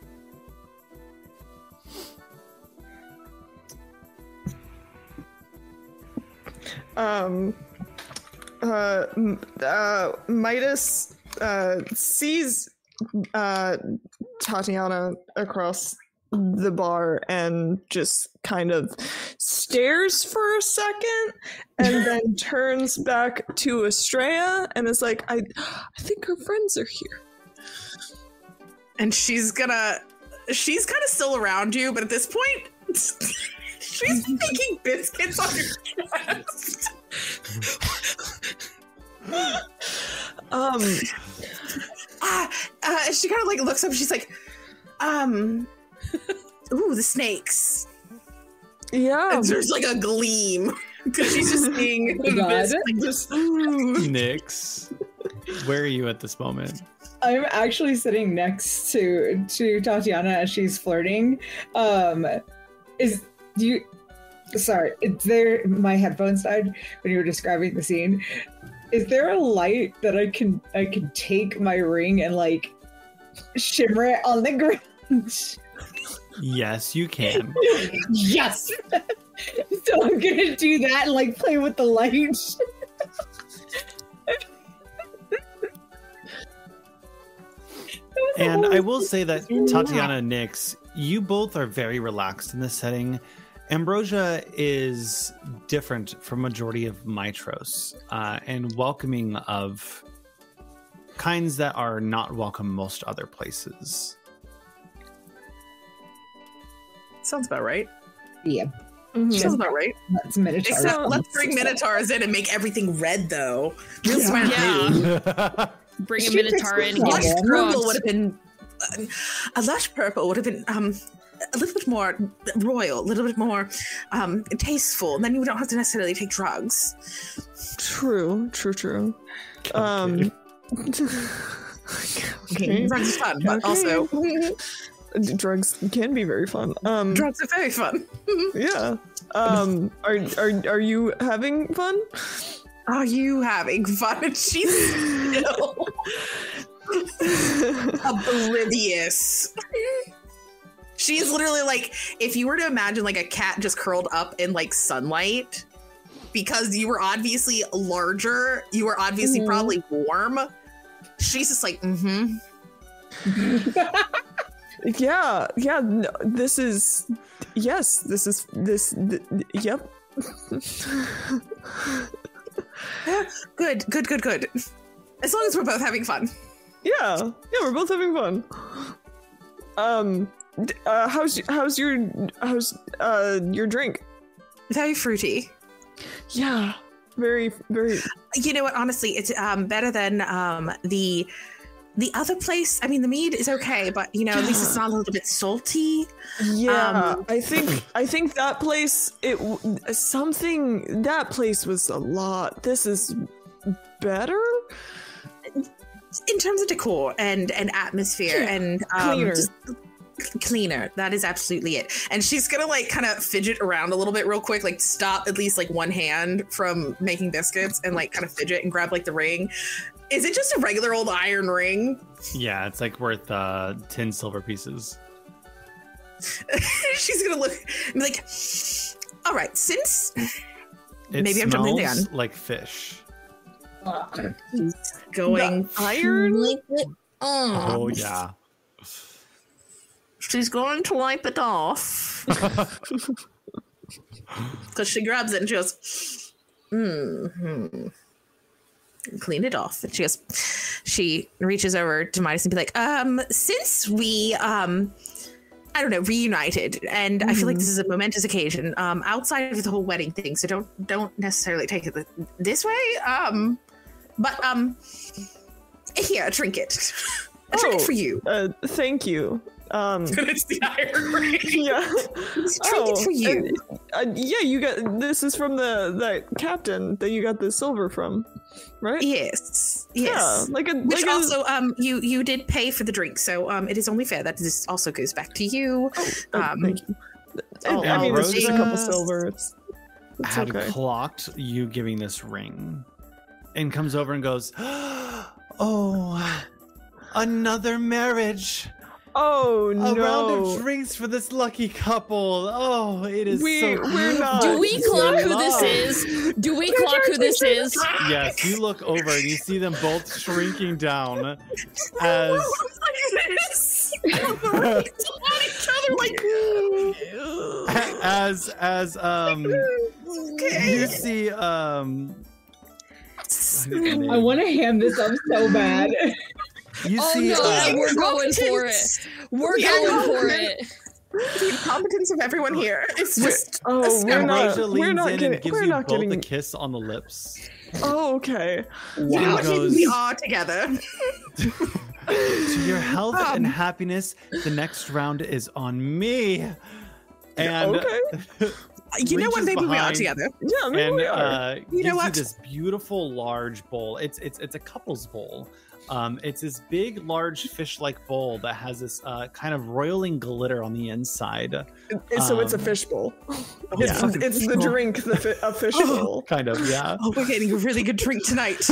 um uh, uh Midas uh sees uh Tatiana across the bar and just kind of stares for a second and then turns back to Estrella and is like I I think her friends are here. and she's gonna she's kind of still around you but at this point she's making biscuits on your chest Um ah, uh, she kind of like looks up she's like um ooh the snakes yeah and there's like a gleam because she's just seeing Oh this, like, just ooh. Nyx, where are you at this moment? I'm actually sitting next to to Tatiana as she's flirting. Um, is do you? Sorry, is there? My headphones died when you were describing the scene. Is there a light that I can I can take my ring and like shimmer it on the ground? Yes, you can. yes. so I'm gonna do that and like play with the light. And I will say that Tatiana and Nyx, you both are very relaxed in this setting. Ambrosia is different from majority of Mytros uh, and welcoming of kinds that are not welcome most other places. sounds about right Yeah, sounds about right that's Minotaur. except let's bring minotaurs in and make everything red though real Yeah. Yeah. Bring a She minotaur in. the lush purple would have been uh, a lush purple would have been um a little bit more royal, a little bit more um tasteful. And then you don't have to necessarily take drugs. True, true, true. Um okay. Drugs is fun, but also drugs can be very fun. Um drugs are very fun. yeah. Um are are are you having fun? Are you having fun? And she's still oblivious. She's literally like, if you were to imagine like a cat just curled up in like sunlight, because you were obviously larger, you were obviously Mhm. probably warm. She's just like, mm-hmm. yeah, yeah, no, this is yes, this is this th- yep. Good, good, good, good. As long as we're both having fun. Yeah, yeah, we're both having fun. Um, d- uh, how's how's your how's uh your drink? Very fruity. Yeah, very very. You know what? Honestly, it's um better than um the the other place. I mean, the mead is okay, but you know, at least it's not a little bit salty. Yeah, Um, I think I think that place it something that place was a lot. This is better. in terms of decor and and atmosphere Yeah, and um, just cleaner that is absolutely it and she's gonna like kind of fidget around a little bit real quick like stop at least like one hand from making biscuits and like kind of fidget and grab like the ring is it just a regular old iron ring yeah, it's like worth uh, 10 silver pieces. she's gonna look and be like all right since It Maybe I'm jumping the gun. like fish. going The iron? to wipe it Oh, yeah. She's going to wipe it off because she grabs it and she goes, hmm. Clean it off. And she goes, she reaches over to Midas and be like, um, since we, um, I don't know, reunited, and I feel like this is a momentous occasion. Um, outside of the whole wedding thing, so don't don't necessarily take it th- this way. Um, But um, here, drink it. A Oh. for you. Uh, thank you. Um, it's the iron ring. yeah. Drink Oh, for you. Uh, yeah, you got this is from the that captain that you got the silver from, right? Yes. Yes. Yeah, like a Which like a- also, um, you you did pay for the drink, so um, it is only fair that this also goes back to you. oh, um, thank you. oh, I mean, it's just a couple Rosa silver. It's, it's had okay. clocked you giving this ring and comes over and goes, Oh, another marriage. Oh no! A no! round of drinks for this lucky couple. Oh, it is We- so we're not- Do we It's clock who this is? Do we clock who this is? Yes, you look over and you see them both shrinking down as each other like as as um okay. you see um I want to hand this up so bad. you Oh see no, uh, we're going for it. We're Yeah, going for it. the incompetence of everyone here. It's We're- just oh, we're not. We're not in getting. and gives We're you not both getting. a kiss on the lips. Oh, okay. You know Wow. what Goes- we are together. To your health and Um. happiness, the next round is on me. And Okay. You know what? Reaches Maybe we are together. Yeah, maybe and we are. uh, You know what? you this beautiful large bowl. It's it's it's a couple's bowl. Um, it's this big, large fish-like bowl that has this uh, kind of roiling glitter on the inside. It- so it's a um, fishbowl. yeah. It's, it's the drink, the fi- a fishbowl. Kind of, yeah. Oh, we're getting a really good drink tonight.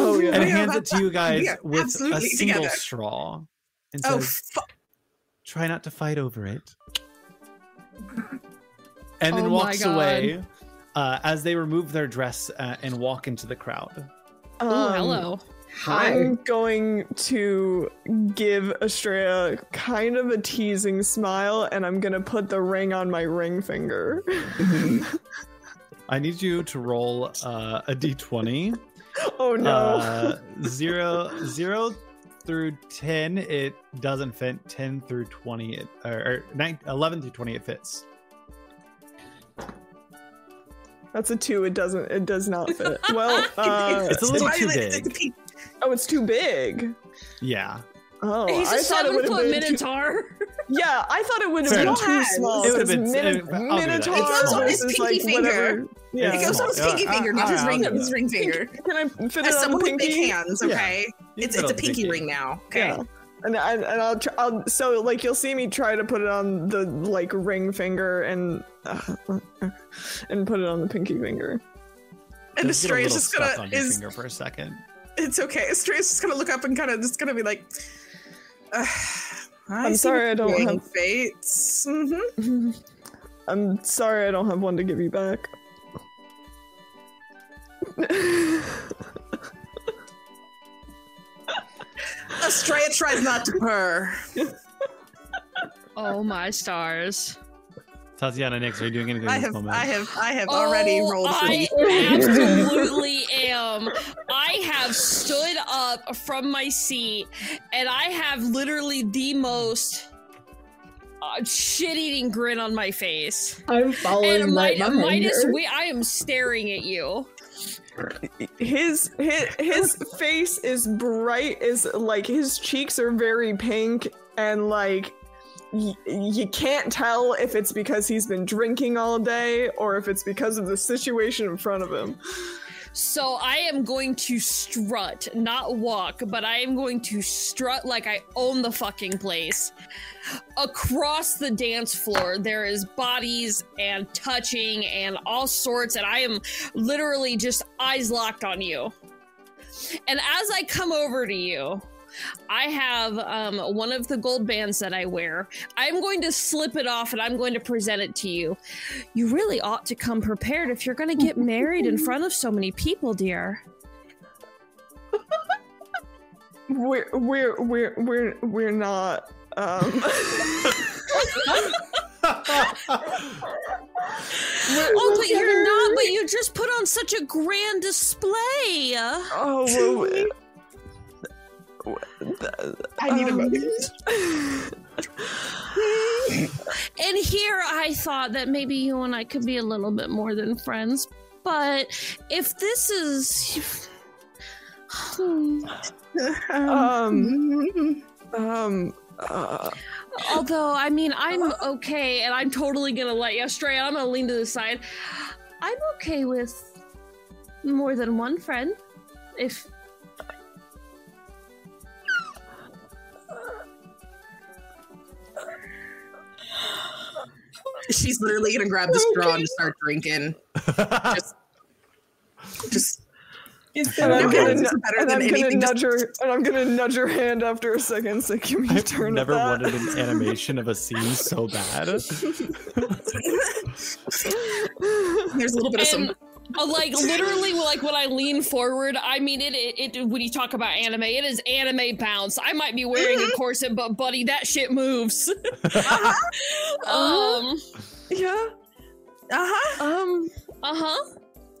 Oh, yeah. And we it are hands it to you guys with a single together. straw, and Oh, says, fu- "Try not to fight over it." And then Oh walks away uh, as they remove their dress uh, and walk into the crowd. Oh, Um, hello. Hi. I'm going to give Estrella kind of a teasing smile, and I'm gonna put the ring on my ring finger. I need you to roll uh, a d20. Oh no! Uh, zero, zero through 10, it doesn't fit. 10 through 20, it, or, or nine, 11 through 20, it fits. That's a two. It doesn't. It does not fit. Well, uh, It's a little too Violet, big. It's a pe- oh, it's too big. Yeah. Oh, He's I a thought it seven would have foot been too- minotaur. Yeah, I thought it would have been too small. It would've 'cause been- Min- it- I'll do that. Minotaur It goes on his pinky like finger. whatever. Yeah. It goes on his pinky I- finger, not I- his ring. do His ring finger. Can I fit As it on someone the with big pinky? hands, okay? You It's it's a put it on the pinky pinky. ring now. Okay. Yeah. And, and and I'll try, I'll so like you'll see me try to put it on the like ring finger and uh, and put it on the pinky finger. And Just get a Estrella's little just stuck gonna on your is finger for a second. It's okay. Estrella's just gonna look up and kind of just gonna be like, uh, I I'm sorry I don't have- fates. hmm I'm sorry I don't have one to give you back. Estrella tries not to purr. Oh my stars. Tatiana, Nyx, are you doing anything I have. I have, I have already Oh, rolled I absolutely am. I have stood up from my seat and I have literally the most uh, shit-eating grin on my face. I'm following And right Mi- behind Midas, we, I am staring at you. his his his face is bright is like his cheeks are very pink and like you can't tell if it's because he's been drinking all day or if it's because of the situation in front of him. So I am going to strut, not walk, but I am going to strut like I own the fucking place. Across the dance floor, there is bodies and touching and all sorts, and I am literally just eyes locked on you. And as I come over to you, I have um, one of the gold bands that I wear. I'm going to slip it off and I'm going to present it to you. You really ought to come prepared if you're going to get married in front of so many people, dear. We're we're we're we're we're not um Oh, but you're not, but you just put on such a grand display. oh well, we- I need a um, moment. And here I thought that maybe you and I could be a little bit more than friends. But if this is. Um, um, uh, Although, I mean, I'm okay, and I'm totally gonna let you stray. I'm gonna lean to the side. I'm okay with more than one friend. If She's literally gonna grab the straw and start drinking. Just, just Is and I'm gonna, this better and than I'm gonna anything nudge her, and I'm gonna nudge her hand after a second. Say, "Can we I've turn never at that?" wanted an animation of a scene so bad. there's a little bit of some. and like literally, like when I lean forward, I mean it, it. It when you talk about anime, it is anime bounce. I might be wearing a corset, but buddy, that shit moves. um. Yeah. Uh huh. Um. Uh huh.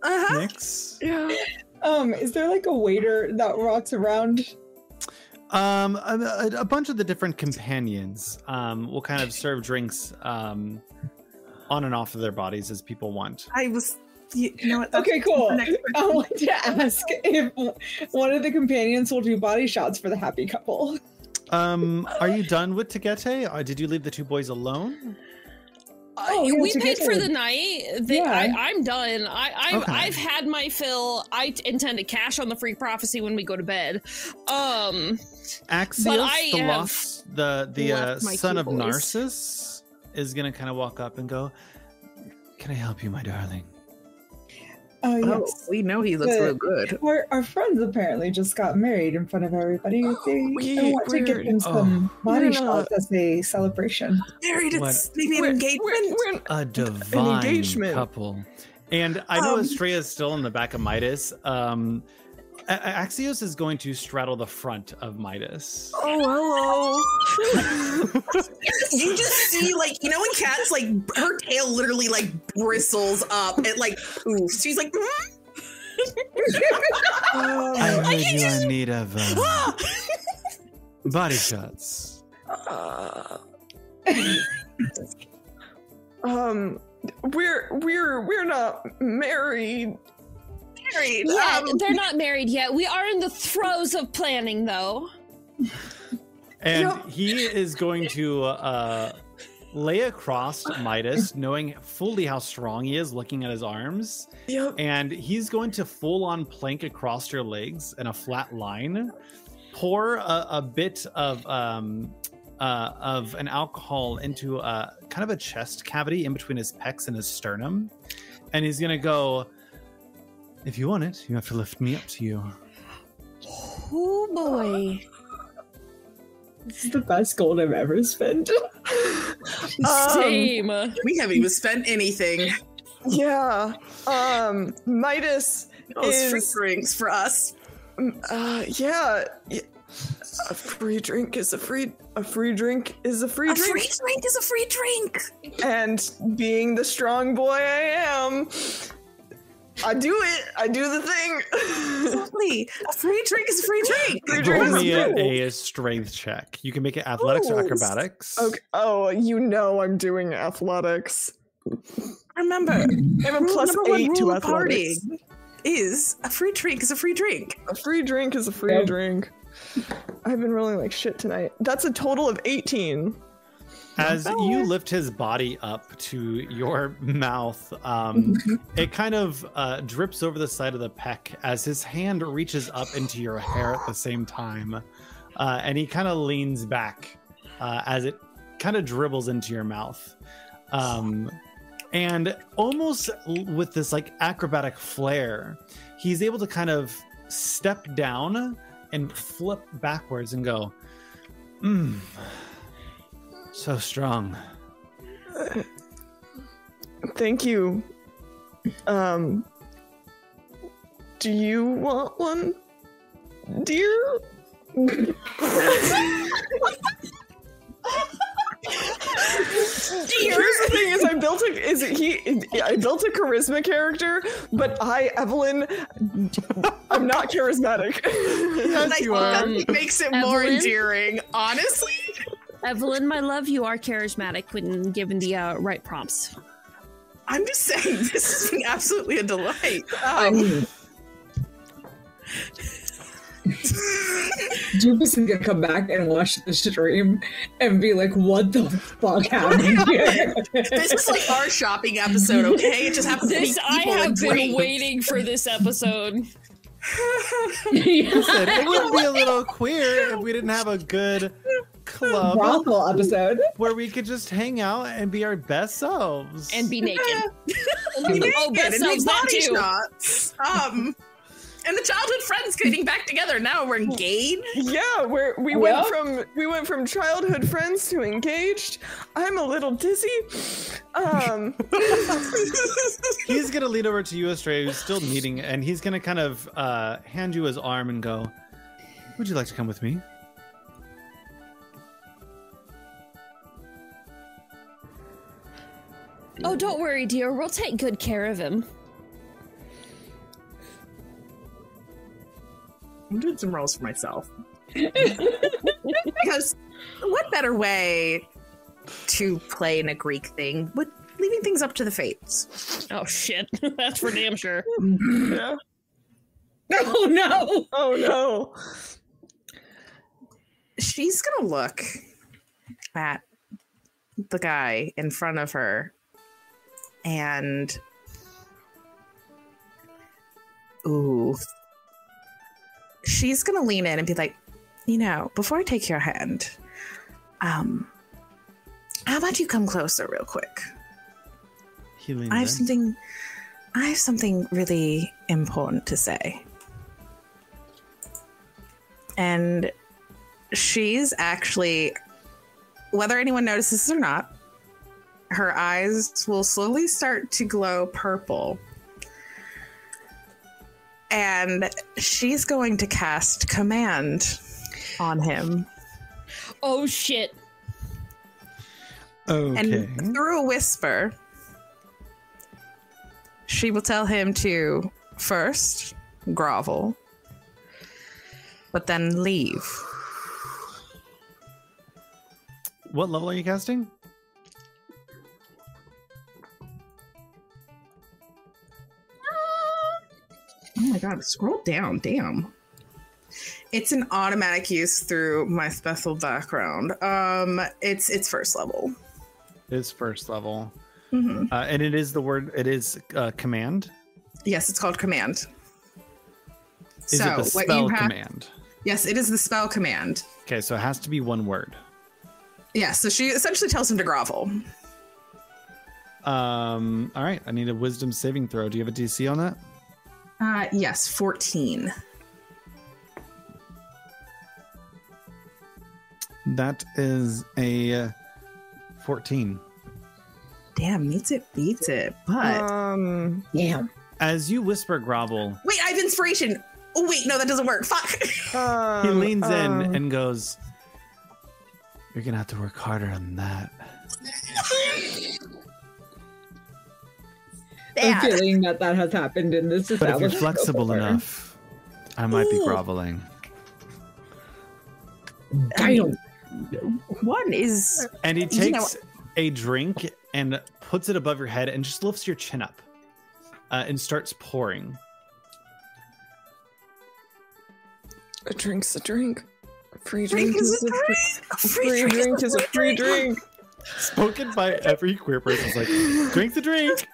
Uh huh. Nyx. Yeah. um is there like a waiter that walks around? Um, a, a- a bunch of the different companions um, will kind of serve drinks um, on and off of their bodies as people want. I was. You you know what? that's Okay, cool. I want to ask if one of the companions will do body shots for the happy couple. Um, are you done with Tagete? Or did you leave the two boys alone? Oh, Uh, yeah, we paid for the night. They, Yeah. I, I'm done. I, I've, Okay. I've had my fill. I intend to cash on the free prophecy when we go to bed. Um, Axios, I the lost, the the uh, son of boys. Narcissus, is gonna kind of walk up and go, "Can I help you, my darling?" Oh Oh, yes. we know he looks real good. Our, our friends apparently just got married in front of everybody. They we- I want to give we're- them some oh, body we're shots as a celebration. Married, it's maybe an engagement. we're- we're- A divine engagement. couple. And I know Um, Estrella is still in the back of Midas. Um, A- A- Axios is going to straddle the front of Midas. Oh, hello. you just see like you know when cats like her tail literally like bristles up it like poofs. She's like, "Hmm?" hello. I heard can you just- in need of uh, Ah! body shots. uh, um, we're we're we're not married. Married. yeah, Um, they're not married yet. We are in the throes of planning, though. And Yep. he is going to uh, lay across Midas, knowing fully how strong he is, looking at his arms. Yep. And he's going to full on plank across your legs in a flat line, pour a, a bit of um, uh, of an alcohol into a kind of a chest cavity in between his pecs and his sternum, and he's gonna go. If you want it, you have to lift me up to you. Oh boy. This is the best gold I've ever spent. Um, we haven't even spent anything. Yeah. Um, Midas Those free is drinks for us. uh yeah. y- A free drink is a free a free drink is a free A drink. A free drink is a free drink. And being the strong boy I am, I do it. I do the thing. Exactly. A free drink is a free drink. Free Roll drink is me a, free. a strength check. You can make it athletics or acrobatics. Okay. Oh, you know I'm doing athletics. Remember, I have a rule plus number one eight to rule of athletics. partying is a free drink is a free drink. A free drink is a free Yep. drink. I've been rolling like shit tonight. That's a total of 18. As you lift his body up to your mouth, um, it kind of uh, drips over the side of the peck as his hand reaches up into your hair at the same time. Uh, and he kind of leans back uh, as it kind of dribbles into your mouth. Um, and almost with this like acrobatic flair, he's able to kind of step down and flip backwards and go, Mmm, so strong. Thank you. Um, do you want one, dear? Here's the thing: is I built a is he I built a charisma character, but I Evelyn, I'm not charismatic. And I you think are. that makes it more endearing. Honestly, Evelyn, my love, you are charismatic when given the uh, right prompts. I'm just saying this has been absolutely a delight. Um, Jupus is gonna come back and watch the stream and be like, "What the fuck happened here?" This is like our shopping episode, okay? It just happens This to be I have been drinks. waiting for this episode. Listen, it would be a little queer if we didn't have a good club Brothel episode. where we could just hang out and be our best selves. and be naked. Naked oh, best and selves make body too. shots. Um, and the childhood friends getting back together. Now we're engaged. Yeah, we're, we Yeah. went from we went from childhood friends to engaged. I'm a little dizzy. Um, he's gonna lead over to you, Astray, who's still kneading, and he's gonna kind of uh, hand you his arm and go, "Would you like to come with me?" Oh, don't worry, dear. We'll take good care of him. I'm doing some rolls for myself. because what better way to play in a Greek thing but leaving things up to the fates? Oh shit, that's for damn sure. yeah. Oh no! Oh no. She's gonna look at the guy in front of her and ooh she's gonna lean in and be like you know before i take your hand um how about you come closer real quick He leans i have in. something i have something really important to say and she's actually whether anyone notices or not her eyes will slowly start to glow purple and she's going to cast command on him Oh shit. Okay. and through a whisper she will tell him to first grovel but then leave What level are you casting? Oh my god, scroll down, damn. It's an automatic use through my special background. Um it's it's first level. It's first level, hmm uh, and it is the word. It is uh, command. Yes, it's called command. Is so it the what spell have command? Yes, it is the spell command. Okay, so it has to be one word. Yeah, so she essentially tells him to grovel. Um. All right, I need a wisdom saving throw. Do you have a DC on that? Uh yes, 14. That is a uh, fourteen. Damn, meets it, beats it. But Um, Yeah. As you whisper grovel, wait, I have inspiration. Oh wait, no, that doesn't work. Fuck. um, he leans um, in and goes, "You're gonna have to work harder on that." I'm feeling that that has happened in this But if you're flexible before. enough, I might be Ooh. groveling. Damn. One is And he You know- takes a drink and puts it above your head and just lifts your chin up uh, and starts pouring. A drink's a drink. A free drink drink, is a a drink. A free drink is a free drink. Spoken by every queer person. It's like, drink the drink.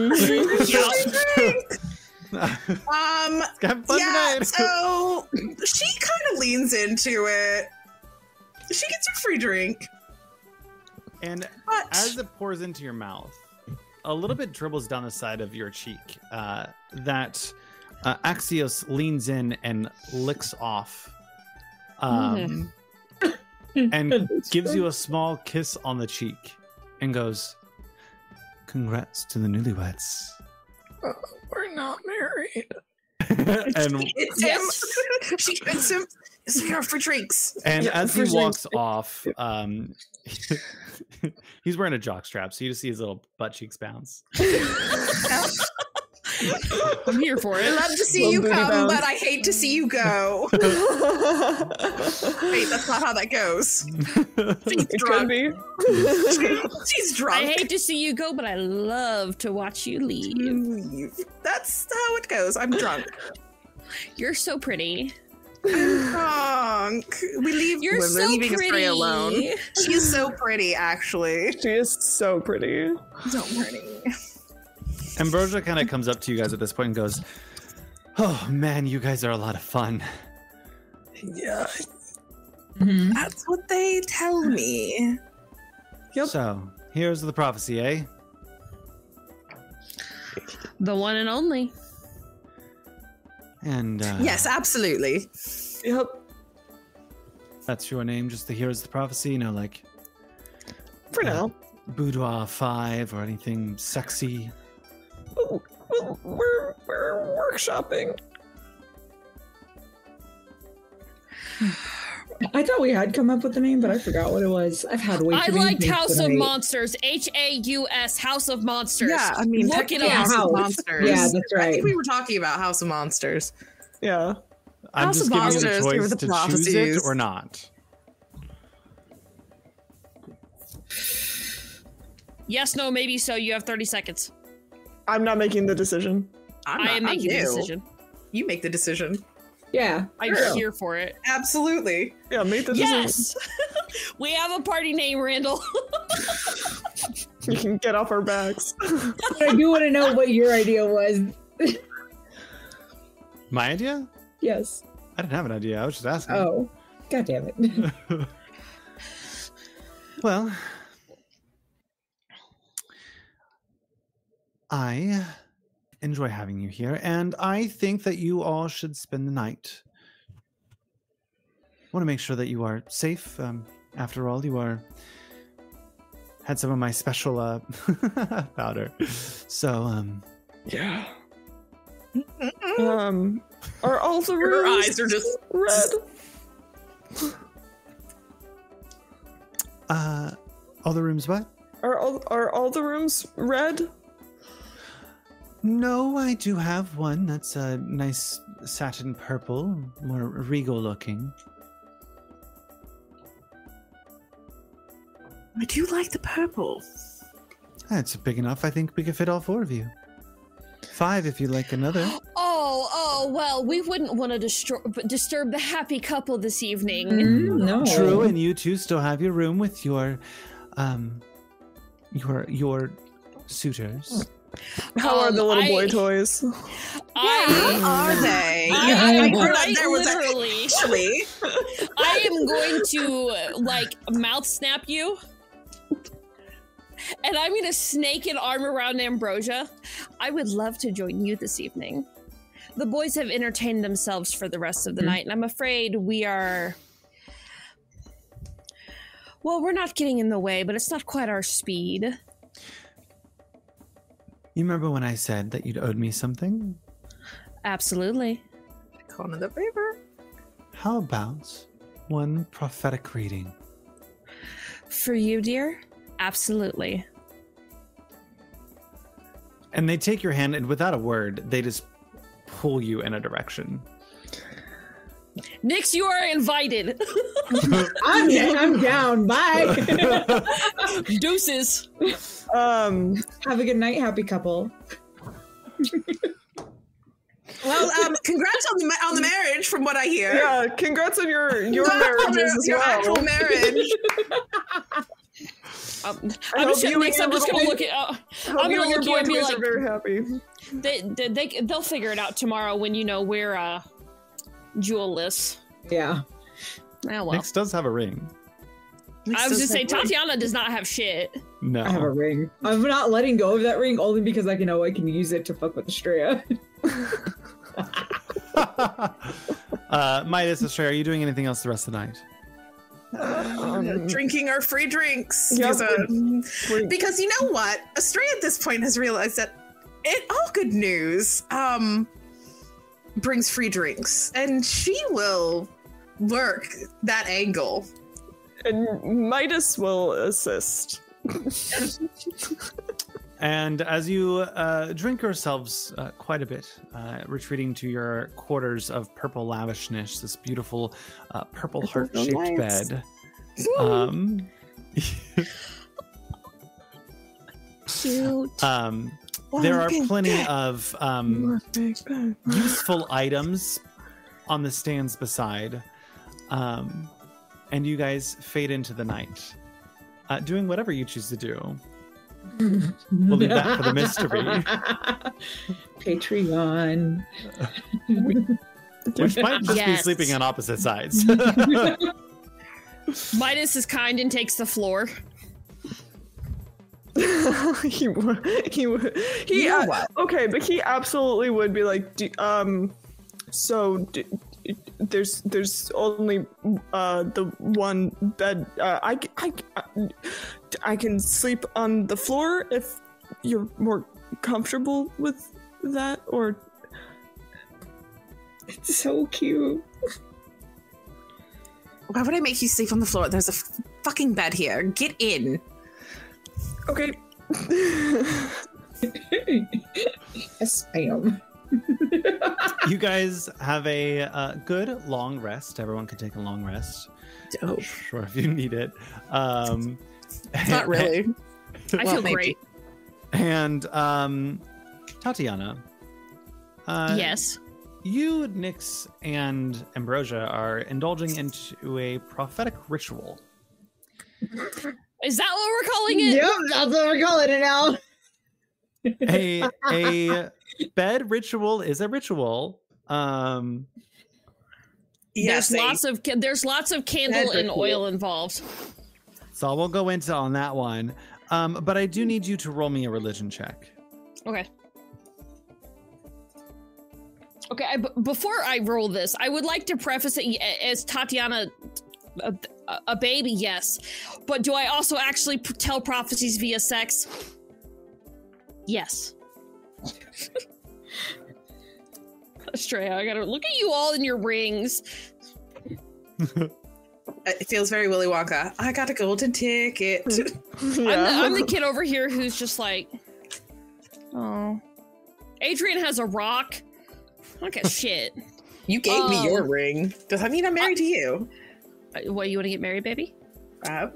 Um, Have fun yeah, tonight. so she kind of leans into it. She gets her free drink, and but as it pours into your mouth, a little bit dribbles down the side of your cheek. Uh, that uh, Axios leans in and licks off, um, and gives you a small kiss on the cheek, and goes, "Congrats to the newlyweds." We're not married. and it's him. she gets him. It's here for drinks. and Yeah, as he for walks drinks. off, um, he's wearing a jock strap, so you just see his little butt cheeks bounce. I'm here for it. I love to see Little you come, bounce. but I hate to see you go. Wait, that's not how that goes. She's it could drunk. be. She's I hate to see you go, but I love to watch you leave. Leave. That's how it goes. I'm drunk. You're so pretty. Drunk. We leave. You're we're so leaving pretty. Estrella alone. She's so pretty, actually. She is so pretty. So pretty. Ambrosia kind of comes up to you guys at this point and goes, "Oh man, you guys are a lot of fun." Yeah. Mhm. That's what they tell me. Yep. So here's the prophecy, eh? The one and only. And uh, Yes, absolutely. Yep. that's your name. Just the here's the prophecy. You know, like For now. boudoir five or anything sexy. Ooh, we're we're workshopping. I thought we had come up with the name, but I forgot what it was. I've had way too I many like names House of tonight. Monsters. H A U S. House of Monsters. Yeah, I mean, look it technically up. House House. of Monsters. Yeah, that's I right. think we were talking about House of Monsters. Yeah. I'm House just of giving you the Monsters, here choice with to choose it prophecies. or not. Yes, no, maybe so. You have 30 seconds. I'm not making the decision. I'm I not, am I'm making the you. decision. You make the decision. Yeah. I'm Sure. here for it. Absolutely. Yeah, make the decision. Yes! we have a party name, Randall. You can get off our backs. But I do want to know what your idea was. My idea? yes. I didn't have an idea. I was just asking. Oh. God damn it. Well, I enjoy having you here, and I think that you all should spend the night. want to make sure that you are safe. Um, after all, you are had some of my special uh, powder, so um, Yeah. Um, are all the Her rooms eyes are just red? uh, all the rooms. What? Are all are all the rooms red? No, I do have one that's a nice satin purple, more regal looking. I do like the purple. That's big enough. I think we could fit all four of you. Five if you like another. Oh, oh, well, we wouldn't want to disturb, disturb the happy couple this evening. Mm, no. True, and you two still have your room with your, um, your your suitors. How are Um, the little boy I- toys? I, Are they? I, Yeah, am I heard quite there was literally, actually. I am going to like mouth snap you. And I'm gonna snake an arm around Ambrosia. I would love to join you this evening. The boys have entertained themselves for the rest of the night, and I'm afraid we are. Well, we're not getting in the way, but it's not quite our speed. You remember when I said that you'd owed me something? Absolutely. Conan the Favor. How about one prophetic reading? For you, dear? Absolutely. And they take your hand, and without a word, they just pull you in a direction. Nyx, you are invited. I'm, I'm down. Bye. Deuces. Um, Have a good night, happy couple. Well, um, congrats on the on the marriage, from what I hear. yeah, congrats on your your Congrats on as your well. actual marriage. Um, I I'm just you gonna, and Nyx, I'm just gonna look at. Uh, I'm gonna look at you boy and be like- are very happy. they, they, they, they'll figure it out tomorrow when you know we're uh, jewelless. Yeah. Oh well. Nyx does have a ring. I was just saying, Tatiana does not have shit. No. I have a ring. I'm not letting go of that ring only because I can know I can use it to fuck with Estrella. uh, Midas, Astray, are you doing anything else the rest of the night? Um, Drinking our free drinks. yeah, because, we're- we're- because you know what? Astray at this point has realized that it all good news um brings free drinks, and she will work that angle. and Midas will assist. And as you uh, drink yourselves uh, quite a bit, uh, retreating to your quarters of purple lavishness, this beautiful uh, purple heart shaped nice. bed. Um, Cute. um, there are plenty of um, useful items on the stands beside. Um, and you guys fade into the night, uh, doing whatever you choose to do. We'll leave that for the mystery. Patreon. Which might just be sleeping on opposite sides. Midas is kind and takes the floor. he would. He would. He. You know? Okay, but he absolutely would be like, do, um, so d there's there's only uh the one bed. Uh, I I I can sleep on the floor if you're more comfortable with that, or It's so cute. Why would I make you sleep on the floor? There's a f- fucking bed here. Get in. Okay. yes, I am. you guys have a uh, good long rest. Everyone can take a long rest. Dope. Sure, if you need it. Um, Not really. I Well, feel maybe. great. And um, Tatiana. Uh, yes. You, Nyx, and Ambrosia are indulging into a prophetic ritual. Is that what we're calling it? Yep, that's what we're calling it now. A a bed ritual is a ritual. Um, Yes, there's they- lots of there's lots of candle and ritual. oil involved. so I won't go into on that one. Um, but I do need you to roll me a religion check. Okay. Okay, I, b- before I roll this, I would like to preface it as Tatiana, a, a baby, yes. But do I also actually p- tell prophecies via sex? Yes. Estrella, I gotta look at you all in your rings. It feels very Willy Wonka. I got a golden ticket. Hmm. I'm, the, I'm the kid over here who's just like, oh. Adrian has a rock. Look at shit. You gave Oh. me your um, ring. Does that mean I'm married to you? Uh, What, you want to get married, baby? Uh,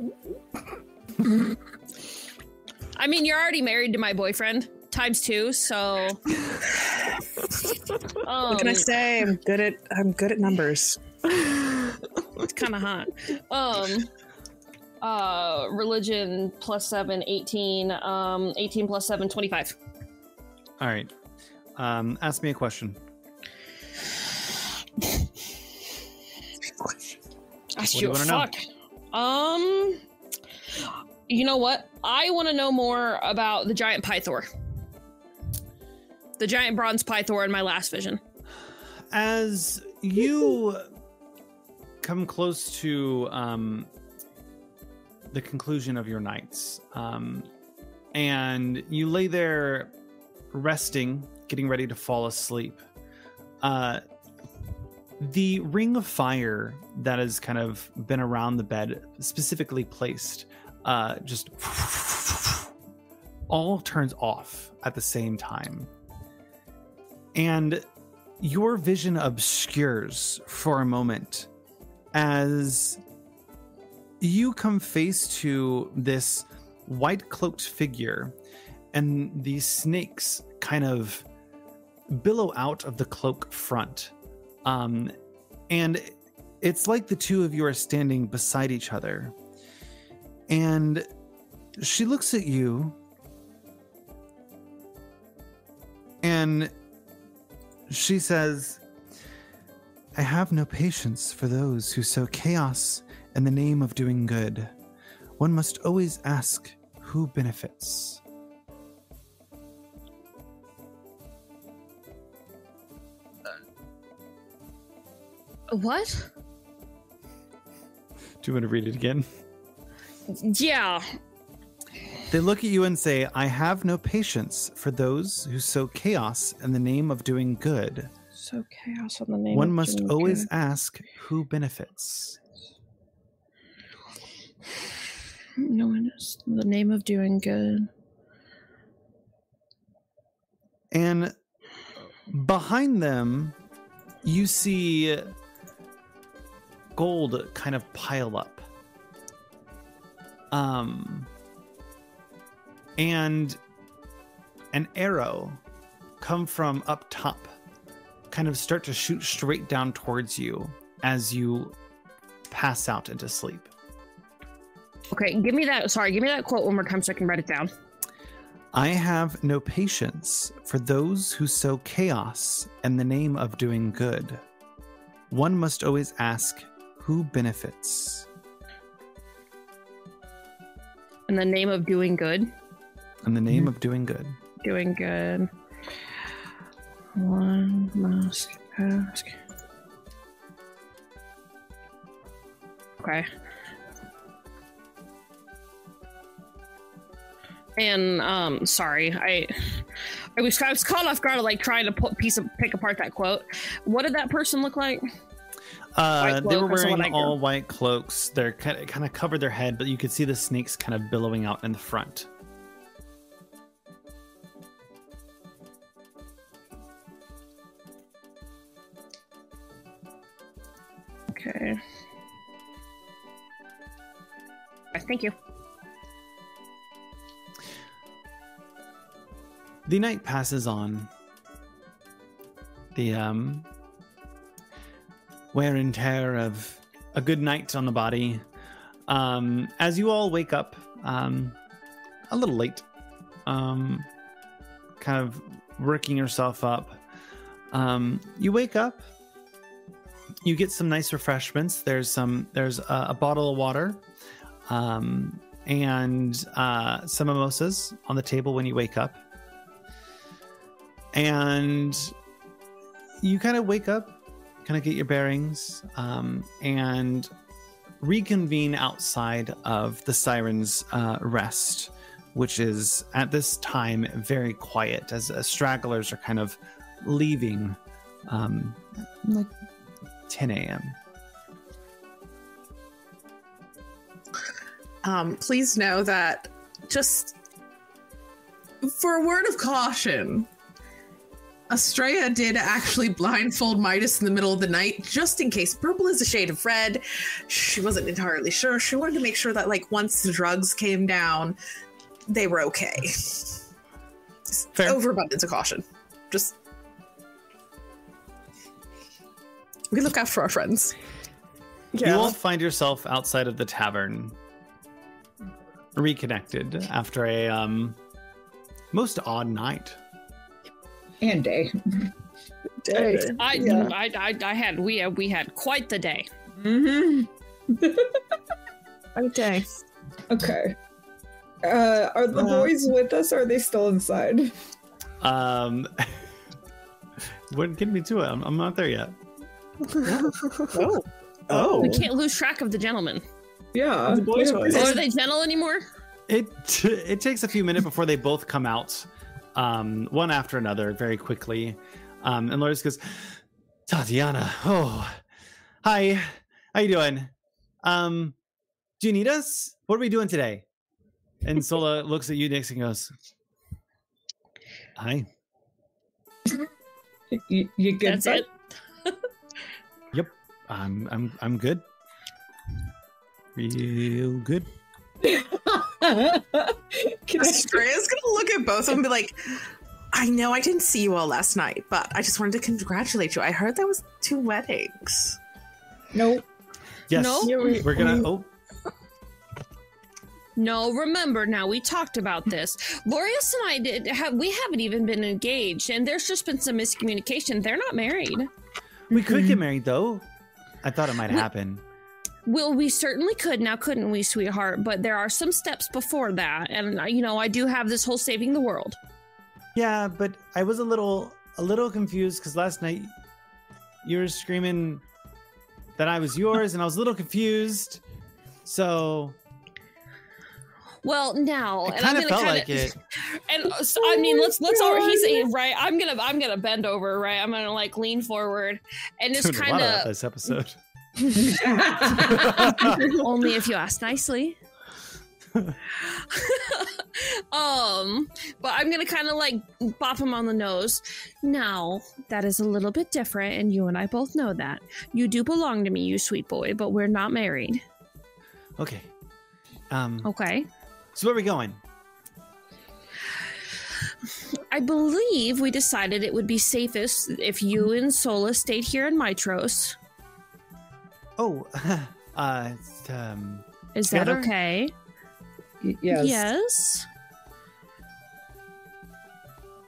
I mean, you're already married to my boyfriend times two, so. um, what can I say? I'm good at I'm good at numbers. It's kind of hot. Um, uh, religion plus seven, 18. Um, 18 plus seven, 25. All right. Um, ask me a question. Ask What do you you wanna know? fuck. Um, you know what? I want to know more about the giant pythor. The giant bronze pythor in my last vision. As you come close to um, the conclusion of your nights, um, and you lay there resting, getting ready to fall asleep, uh, the ring of fire that has kind of been around the bed, specifically placed, uh, just all turns off at the same time. And your vision obscures for a moment as you come face to this white cloaked figure and these snakes kind of billow out of the cloak front um, and it's like the two of you are standing beside each other and she looks at you and she says, I have no patience for those who sow chaos in the name of doing good. One must always ask who benefits. What? Do you want to read it again? Yeah. They look at you and say, I have no patience for those who sow chaos in the name of doing good. So chaos on the name. One of must doing always good. ask who benefits. No one is the name of doing good. And behind them, you see gold kind of pile up. Um, and an arrow come from up top, kind of start to shoot straight down towards you as you pass out into sleep. Okay, give me that. Sorry, give me that quote one more time so I can write it down. I have no patience for those who sow chaos in the name of doing good. One must always ask who benefits. In the name of doing good. In the name of doing good. Doing good. One must ask. Okay. And um, sorry, I, I was I was caught off guard, like trying to put piece of pick apart that quote. What did that person look like? Uh, they were cloak or someone wearing like all white cloaks. They're kind of, kind of covered their head, but you could see the snakes kind of billowing out in the front. Okay. Thank you. The night passes on. The um wear and tear of a good night on the body. Um, as you all wake up, um, a little late, um, kind of working yourself up. Um, you wake up. You get some nice refreshments. There's some. There's a, a bottle of water, um, and uh, some mimosas on the table when you wake up and you kind of wake up, kind of get your bearings, um, and reconvene outside of the Siren's uh, Rest, which is at this time very quiet as, as stragglers are kind of leaving, um, like 10 a.m. Um, please know that just for a word of caution, Estrella did actually blindfold Midas in the middle of the night, just in case. Purple is a shade of red. She wasn't entirely sure. She wanted to make sure that, like, once the drugs came down, they were okay. Fair. Overabundance of caution. Just we look out for our friends. Yeah. You all find yourself outside of the tavern, reconnected after a um, most odd night. And day. Day. I, Yeah. I, I, I had we had we had quite the day. Mm-hmm. Okay. Okay. Uh, are the Uh, boys with us or are they still inside? Um, wouldn't get me to it. I'm, I'm not there yet. oh. Oh. We can't lose track of the gentleman. Yeah. The boys yeah, Oh, are they gentle anymore? It it takes a few minutes before they both come out, um, one after another, very quickly. Um, and Lorius goes, Tatiana, oh, hi, how you doing? Um, do you need us? What are we doing today? And Sola looks at you, Nyx, and goes, Hi. You, you good? That's bud? it. I'm I'm I'm good. Real good. Can I- gonna look at both of them and be like, I know I didn't see you all last night, but I just wanted to congratulate you. I heard there was two weddings. nope. Yes. No? Yeah, we- We're gonna. Oh, No, remember now we talked about this. Lorius and I did have we haven't even been engaged, and there's just been some miscommunication. They're not married. we could get mm-hmm. married though. I thought it might We- happen. Well, we certainly could now, couldn't we, sweetheart? But there are some steps before that, and uh, you know I do have this whole saving the world. Yeah, but I was a little a little confused because last night you were screaming that I was yours, and I was a little confused. So Well, now, it and kind I'm of gonna felt kind like it. and uh, so, I mean, let's let's all he's right. I'm gonna I'm gonna bend over, right? I'm gonna like lean forward and just Doing a lot kind of of this episode. only if you ask nicely. um, but I'm gonna kind of like bop him on the nose. Now that is a little bit different, and you and I both know that you do belong to me, you sweet boy. But we're not married, Okay. Um. okay? So where are we going? I believe we decided it would be safest if you and Sola stayed here in Mytros. Oh, uh, um, Is that Together? okay? Y- yes. Yes.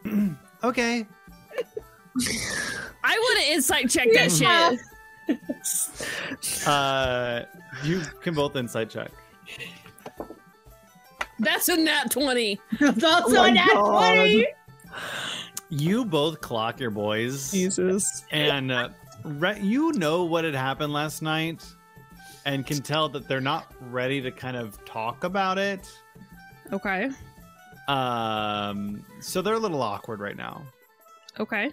okay. I want to insight check that shit. Uh, you can both insight check. That's a nat 20. That's also my a nat God. 20. You both clock your boys, Jesus. and uh, re- you know what had happened last night, and can tell that they're not ready to kind of talk about it. Okay. Um, so they're a little awkward right now. Okay.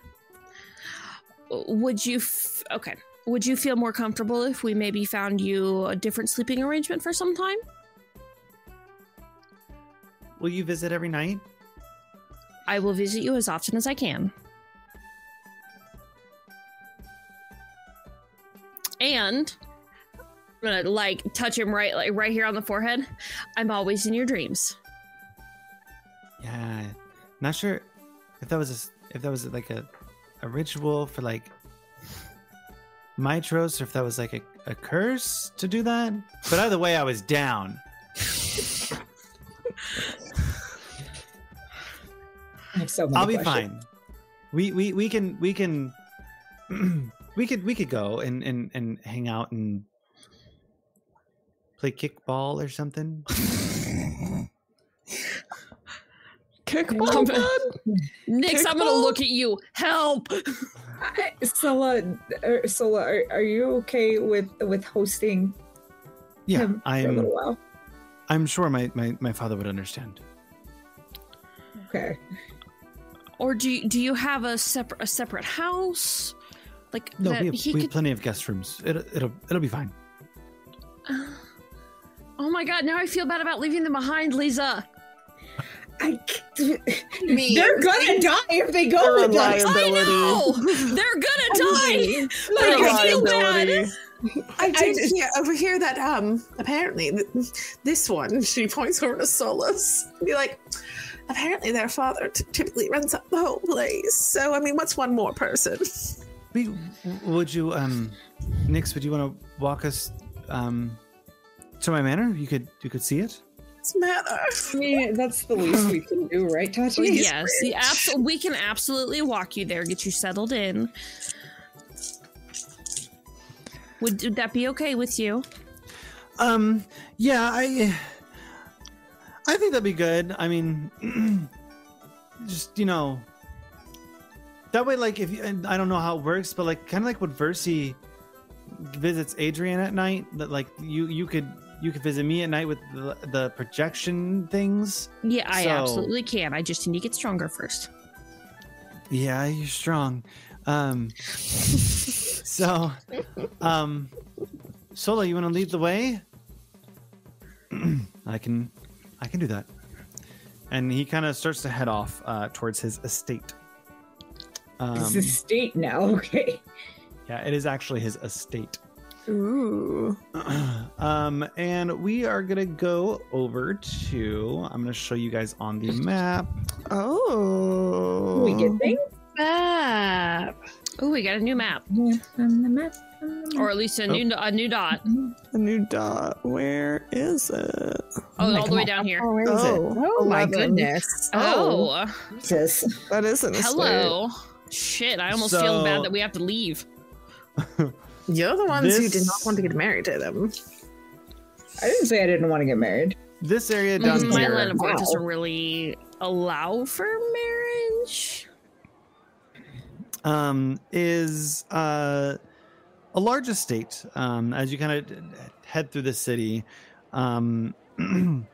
Would you f- okay. Would you feel more comfortable if we maybe found you a different sleeping arrangement for some time? Will you visit every night? I will visit you as often as I can. And I'm gonna like touch him right like right here on the forehead. I'm always in your dreams. Yeah, not sure if that was a, s- if that was like a a ritual for like Mytros, or if that was like a, a curse to do that. But either way, I was down. I have so many I'll be questions. fine. We we we can we can we could we could go and and and hang out and play kickball or something. Kickball, bud? Nyx, I'm gonna look at you. Help! I- Sola, er, Sola, are, are you okay with with hosting Yeah, him for a I'm little while? I'm sure my my my father would understand. Okay. Or do you, do you have a separate a separate house? Like No, we have, he we could have plenty of guest rooms. It'll it'll it'll be fine. Oh my god, now I feel bad about leaving them behind, Lisa. I, Me. they're gonna die if they go They're a with us. I know! They're gonna die! They're Like, I feel bad. I did just- hear, overhear that um apparently th- this one she points over to Solus be like apparently their father t- typically runs up the whole place so I mean what's one more person We would you um Nyx, would you want to walk us um to my manor? You could you could see it? what's the matter I mean, that's the least we can do, right, Tachi? Yes, the abs- we can absolutely walk you there, get you settled in. Would, would that be okay with you? Um yeah, I I think that'd be good. I mean just you know that way like if you and I don't know how it works, but like kind of like what Versi visits Adrian at night that like you you could you could visit me at night with the, the projection things. Yeah, I So- absolutely can. I just need to get stronger first. Yeah, you're strong. Um so um Sola, you want to lead the way? I can I can do that. And he kind of starts to head off uh, towards his estate. Um, It's a state now, okay. yeah, it is actually his estate. Ooh. um, and we are gonna go over to. I'm gonna show you guys on the map. Oh. We get things map Oh, we got a new map, on the map. on the or at least a new a new dot. a new dot. Where is it? Oh, my all the way down here. Oh, where is Oh, it? oh my goodness Oh, Jesus. That isn't a hello. Shit, I almost So- feel bad that we have to leave. you're the ones who did not want to get married to them I didn't say I didn't want to get married. This area down Mm, My here. line of work Wow. doesn't really allow for marriage. um, is uh, a large estate. Um, as you kind of head through the city, um,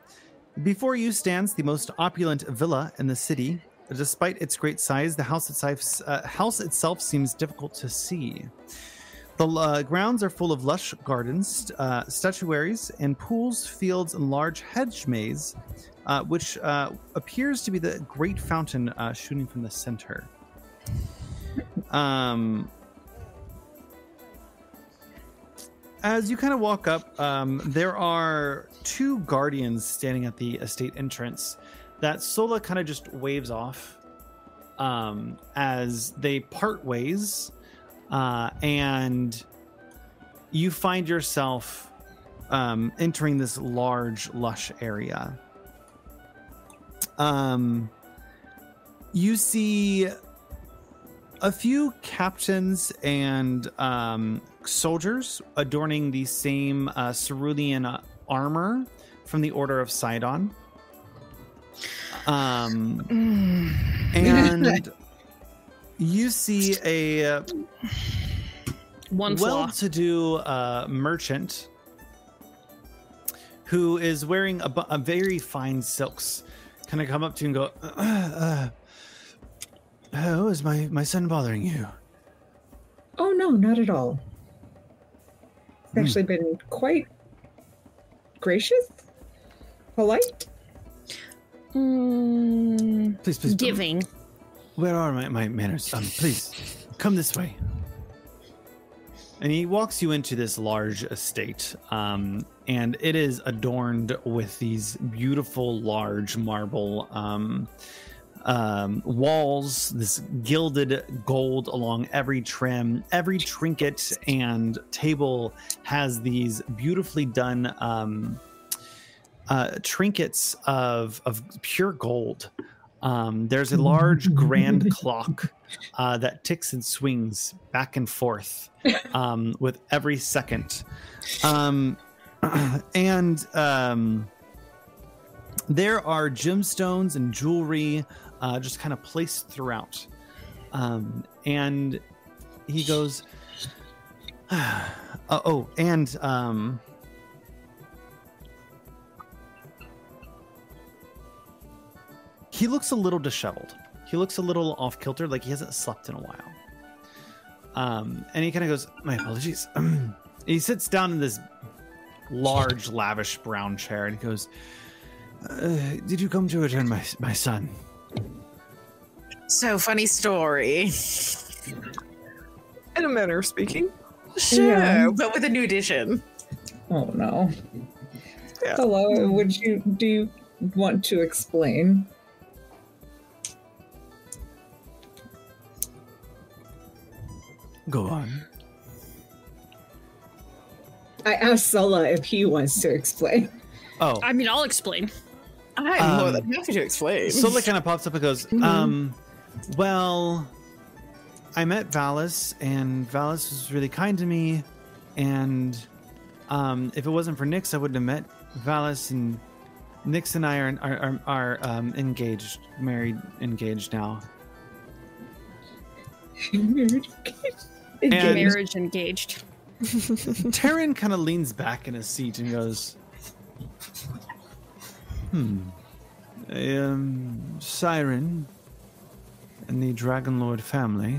before you stands the most opulent villa in the city. Despite its great size, the house itself, uh, house itself seems difficult to see. The uh, grounds are full of lush gardens, uh, statuaries, and pools, fields, and large hedge maze, uh, which uh, appears to be the great fountain uh, shooting from the center. Um, as you kind of walk up, um, there are two guardians standing at the estate entrance that Sola kind of just waves off. um, as they part ways, uh, and you find yourself um, entering this large, lush area. Um, you see a few captains and um, soldiers adorning the same uh, cerulean armor from the Order of Sydon. Um, and you see a uh, One well-to-do uh, merchant who is wearing a, bu- a very fine silks. Can I come up to you and go, uh, uh, "How is my my son bothering you?" Oh no, not at all. It's Hmm. actually been quite gracious, polite. Mm, Please, please, giving. Where are my, my manners? Um, please, come this way. And he walks you into this large estate, um, and it is adorned with these beautiful, large marble um, um, walls, this gilded gold along every trim. Every trinket and table has these beautifully done um, uh, trinkets of, of pure gold. Um, there's a large grand clock uh, that ticks and swings back and forth um, with every second. Um, and um, there are gemstones and jewelry uh, just kind of placed throughout. Um, and he goes, uh, Oh, and he looks a little disheveled. He looks a little off kilter, like he hasn't slept in a while. Um, and he kind of goes, "My apologies." he sits down in this large, lavish brown chair, and he goes, uh, "Did you come to return my my son?" So funny story. In a manner of speaking. Sure, Yeah. but with a new addition. Oh no. Yeah. Hello, would you do you want to explain? Go on. I asked Sulla if he wants to explain. Oh, I mean, I'll explain. I'm more Um, than happy to explain. Sola kind of pops up and goes, um, well, I met Valis, and Valis was really kind to me, and um, if it wasn't for Nyx, I wouldn't have met Valis, and Nyx and I are are, are, are um, engaged, married, engaged now. And- Marriage engaged. Taryn kind of leans back in his seat and goes, "Hmm, a um, siren and the Dragon Lord family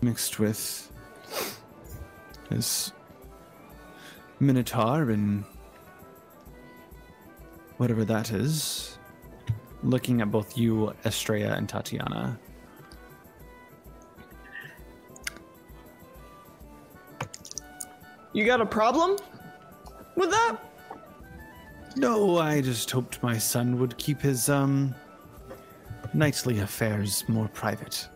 mixed with this Minotaur and whatever that is." Looking at both you, Estrella, and Tatiana. You got a problem with that? No, I just hoped my son would keep his um nightly affairs more private.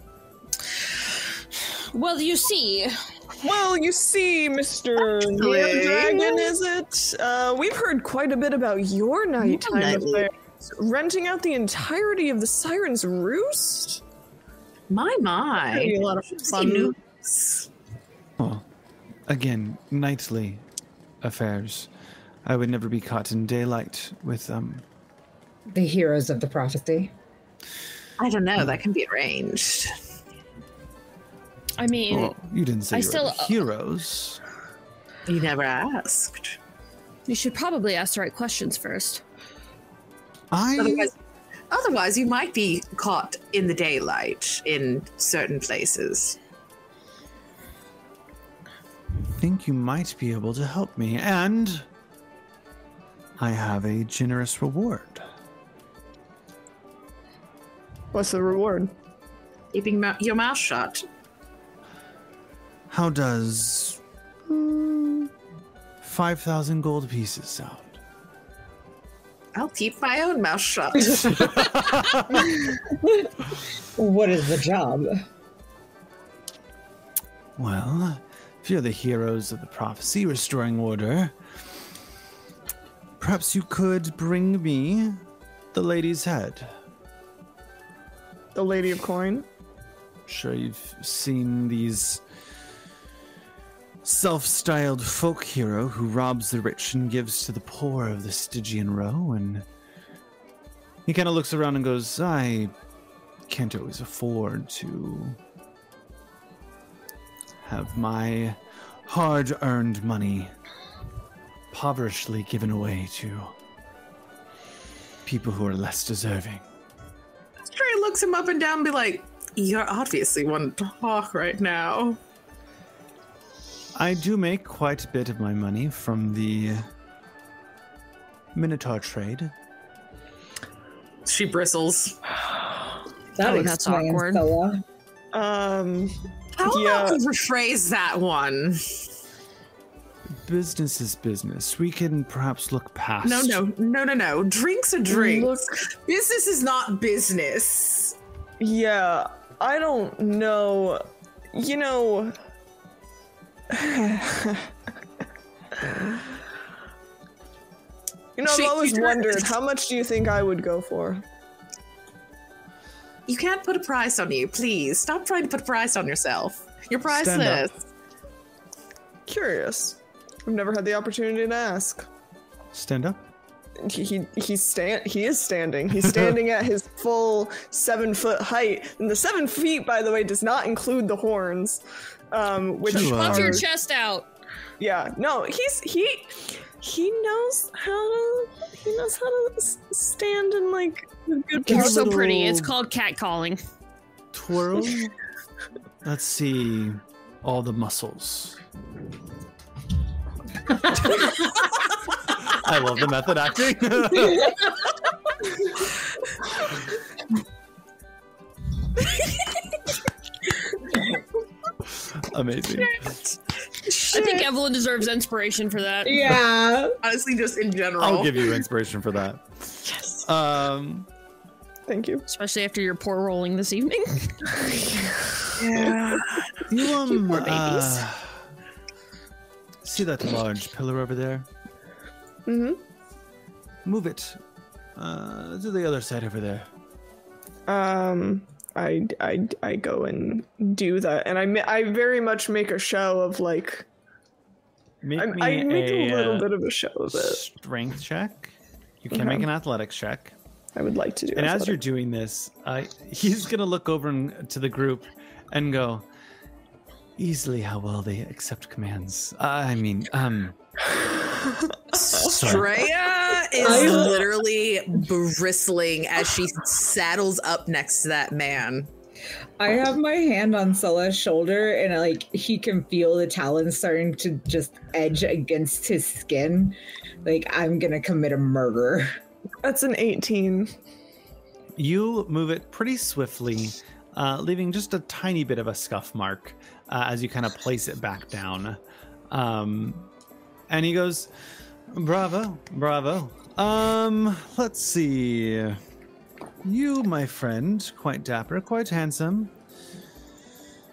Well, you see, Well, you see, Mr. Actually- Dragon, is it? Uh, we've heard quite a bit about your nighttime nightly. affairs. Renting out the entirety of the Siren's Roost? my my. Pretty a lot of fun. news. Well, again, nightly affairs. I would never be caught in daylight with um The heroes of the prophecy. I don't know. That can be arranged. I mean, well, you didn't say I you were still- the heroes. You never asked. you should probably ask the right questions first. I Otherwise, otherwise, you might be caught in the daylight in certain places. Think you might be able to help me, and I have a generous reward. What's the reward? Keeping mou- your mouth shut. How does mm, five thousand gold pieces sound? I'll keep my own mouth shut. What is the job? Well, if you're the heroes of the prophecy restoring order, perhaps you could bring me the lady's head. The Lady of Coin. Sure, you've seen these self styled folk hero who robs the rich and gives to the poor of the Stygian row, and he kind of looks around and goes, I can't always afford to have my hard earned money poverishly given away to people who are less deserving. Trey looks him up and down and be like, You're obviously wanting to talk right now. I do make quite a bit of my money from the Minotaur trade. She bristles. That that's explains awkward. Stella. Um, How Yeah. about we rephrase that one? Business is business. We can perhaps look past. No, no, no, no, no. Drinks are drinks. Look- Business is not business. yeah, I don't know. You know. You know, I've always wondered how much do you think I would go for? You can't put a price on you, please. Stop trying to put a price on yourself. You're Stand priceless. Curious. I've never had the opportunity to ask. Stand up. He he he's stand he is standing. He's standing at his full seven foot height, and the seven feet, by the way, does not include the horns. Um, which Shut up. Puff your chest out. Yeah, no, he's he he knows how to he knows how to stand and like a good You're so pretty. It's called catcalling. Twirl. Let's see all the muscles. I love the method acting. Amazing. I think Evelyn deserves inspiration for that. Yeah. Honestly, just in general. I'll give you inspiration for that. Yes. Um, Thank you. Especially after your poor rolling this evening. yeah. you um, poor babies. uh, see that large pillar over there? Mm-hmm. Move it uh, to the other side over there. Um, I, I, I go and do that, and I I very much make a show of like Make I, me I make a, a, little uh, bit of a show of it. strength check. You can Okay. make an athletics check. I would like to do. And as athletic. you're doing this, uh, he's gonna look over and, to the group and go, "Easily, how well they accept commands. I mean, um, sorry. Drea is literally bristling as she saddles up next to that man. I have my hand on Sulla's shoulder and like he can feel the talons starting to just edge against his skin. Like I'm gonna commit a murder. That's an 18. You move it pretty swiftly, uh, leaving just a tiny bit of a scuff mark uh, as you kind of place it back down. Um, and he goes, "Bravo, bravo. Um, let's see. You, my friend, quite dapper, quite handsome.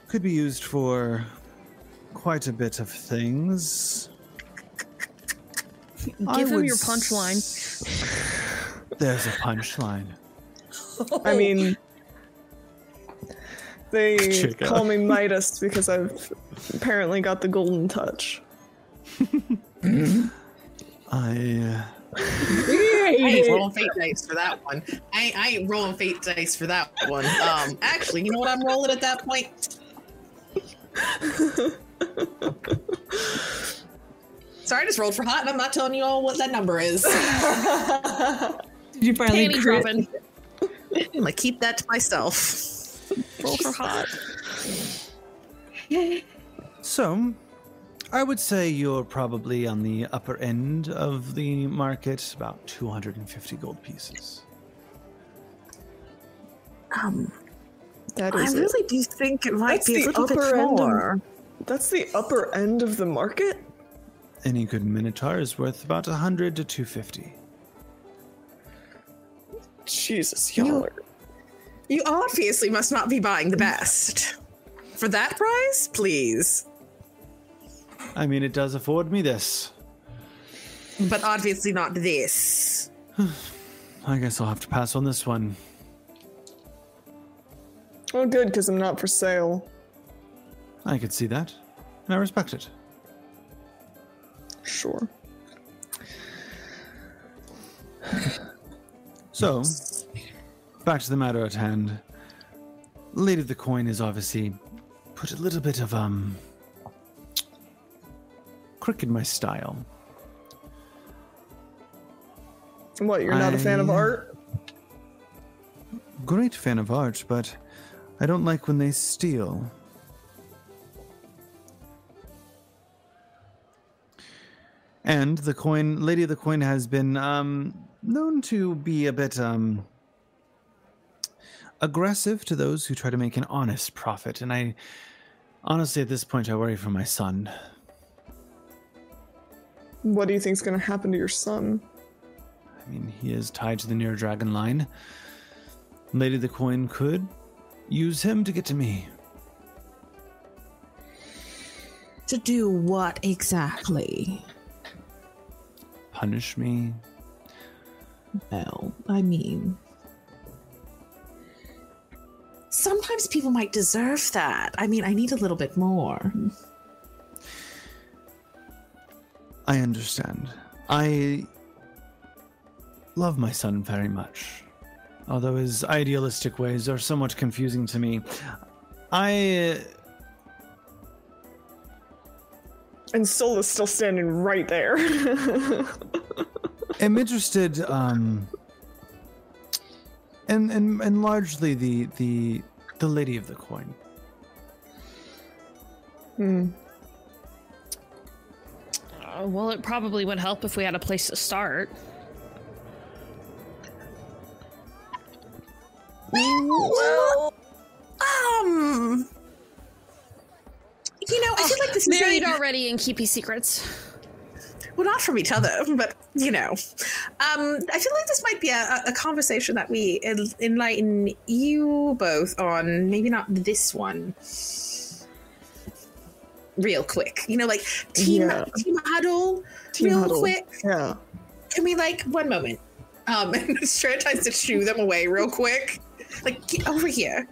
Could be used for quite a bit of things. I Give him your punchline. s- There's a punchline. I mean, they Chica. call me Midas because I've apparently got the golden touch. I. Uh, I ain't rolling fate dice for that one. I ain't, I ain't rolling fate dice for that one. Um, actually, you know what I'm rolling at that point? Sorry, I just rolled for hot, and I'm not telling you all what that number is. I'm Did you finally Panty crit? dropping. gonna keep that to myself. Roll for hot. So, I would say you're probably on the upper end of the market, about 250 gold pieces. Um, That I is it. really do think it might That's be a the little bit upper end of- more. That's the upper end of the market. Any good minotaur is worth about 100 to 250. Jesus, y'all You- are. You obviously must not be buying the best. For that price, please. I mean, it does afford me this. But obviously not this. I guess I'll have to pass on this one. Oh, good, because I'm not for sale. I could see that, and I respect it. Sure. So, back to the matter at hand. Lady of the Coin is obviously put a little bit of, um, crick in my style. What, you're not a fan of art? Great fan of art, but I don't like when they steal. And the coin, Lady of the Coin, has been um, known to be a bit um, aggressive to those who try to make an honest profit. And I, honestly, at this point, I worry for my son. What do you think is gonna happen to your son? I mean, he is tied to the near dragon line. Lady of the Coin could use him to get to me. To do what exactly? Punish me. Well, I mean. Sometimes people might deserve that. I mean, I need a little bit more. I understand. I love my son very much. Although his idealistic ways are somewhat confusing to me. I. And Soul is still standing right there. I'm interested um and and and largely the the the lady of the coin hmm. Uh, well, it probably would help if we had a place to start. Well, um, you know, I feel like this is Married very- already and keepy secrets. well, not from each other, but you know, um, I feel like this might be a, a conversation that we en- enlighten you both on. Maybe not this one. Real quick, you know, like team Yeah. team huddle. Team real huddle. quick, Yeah. can we like one moment? Um, and Strand tries to shoo them away real quick. Like get over here.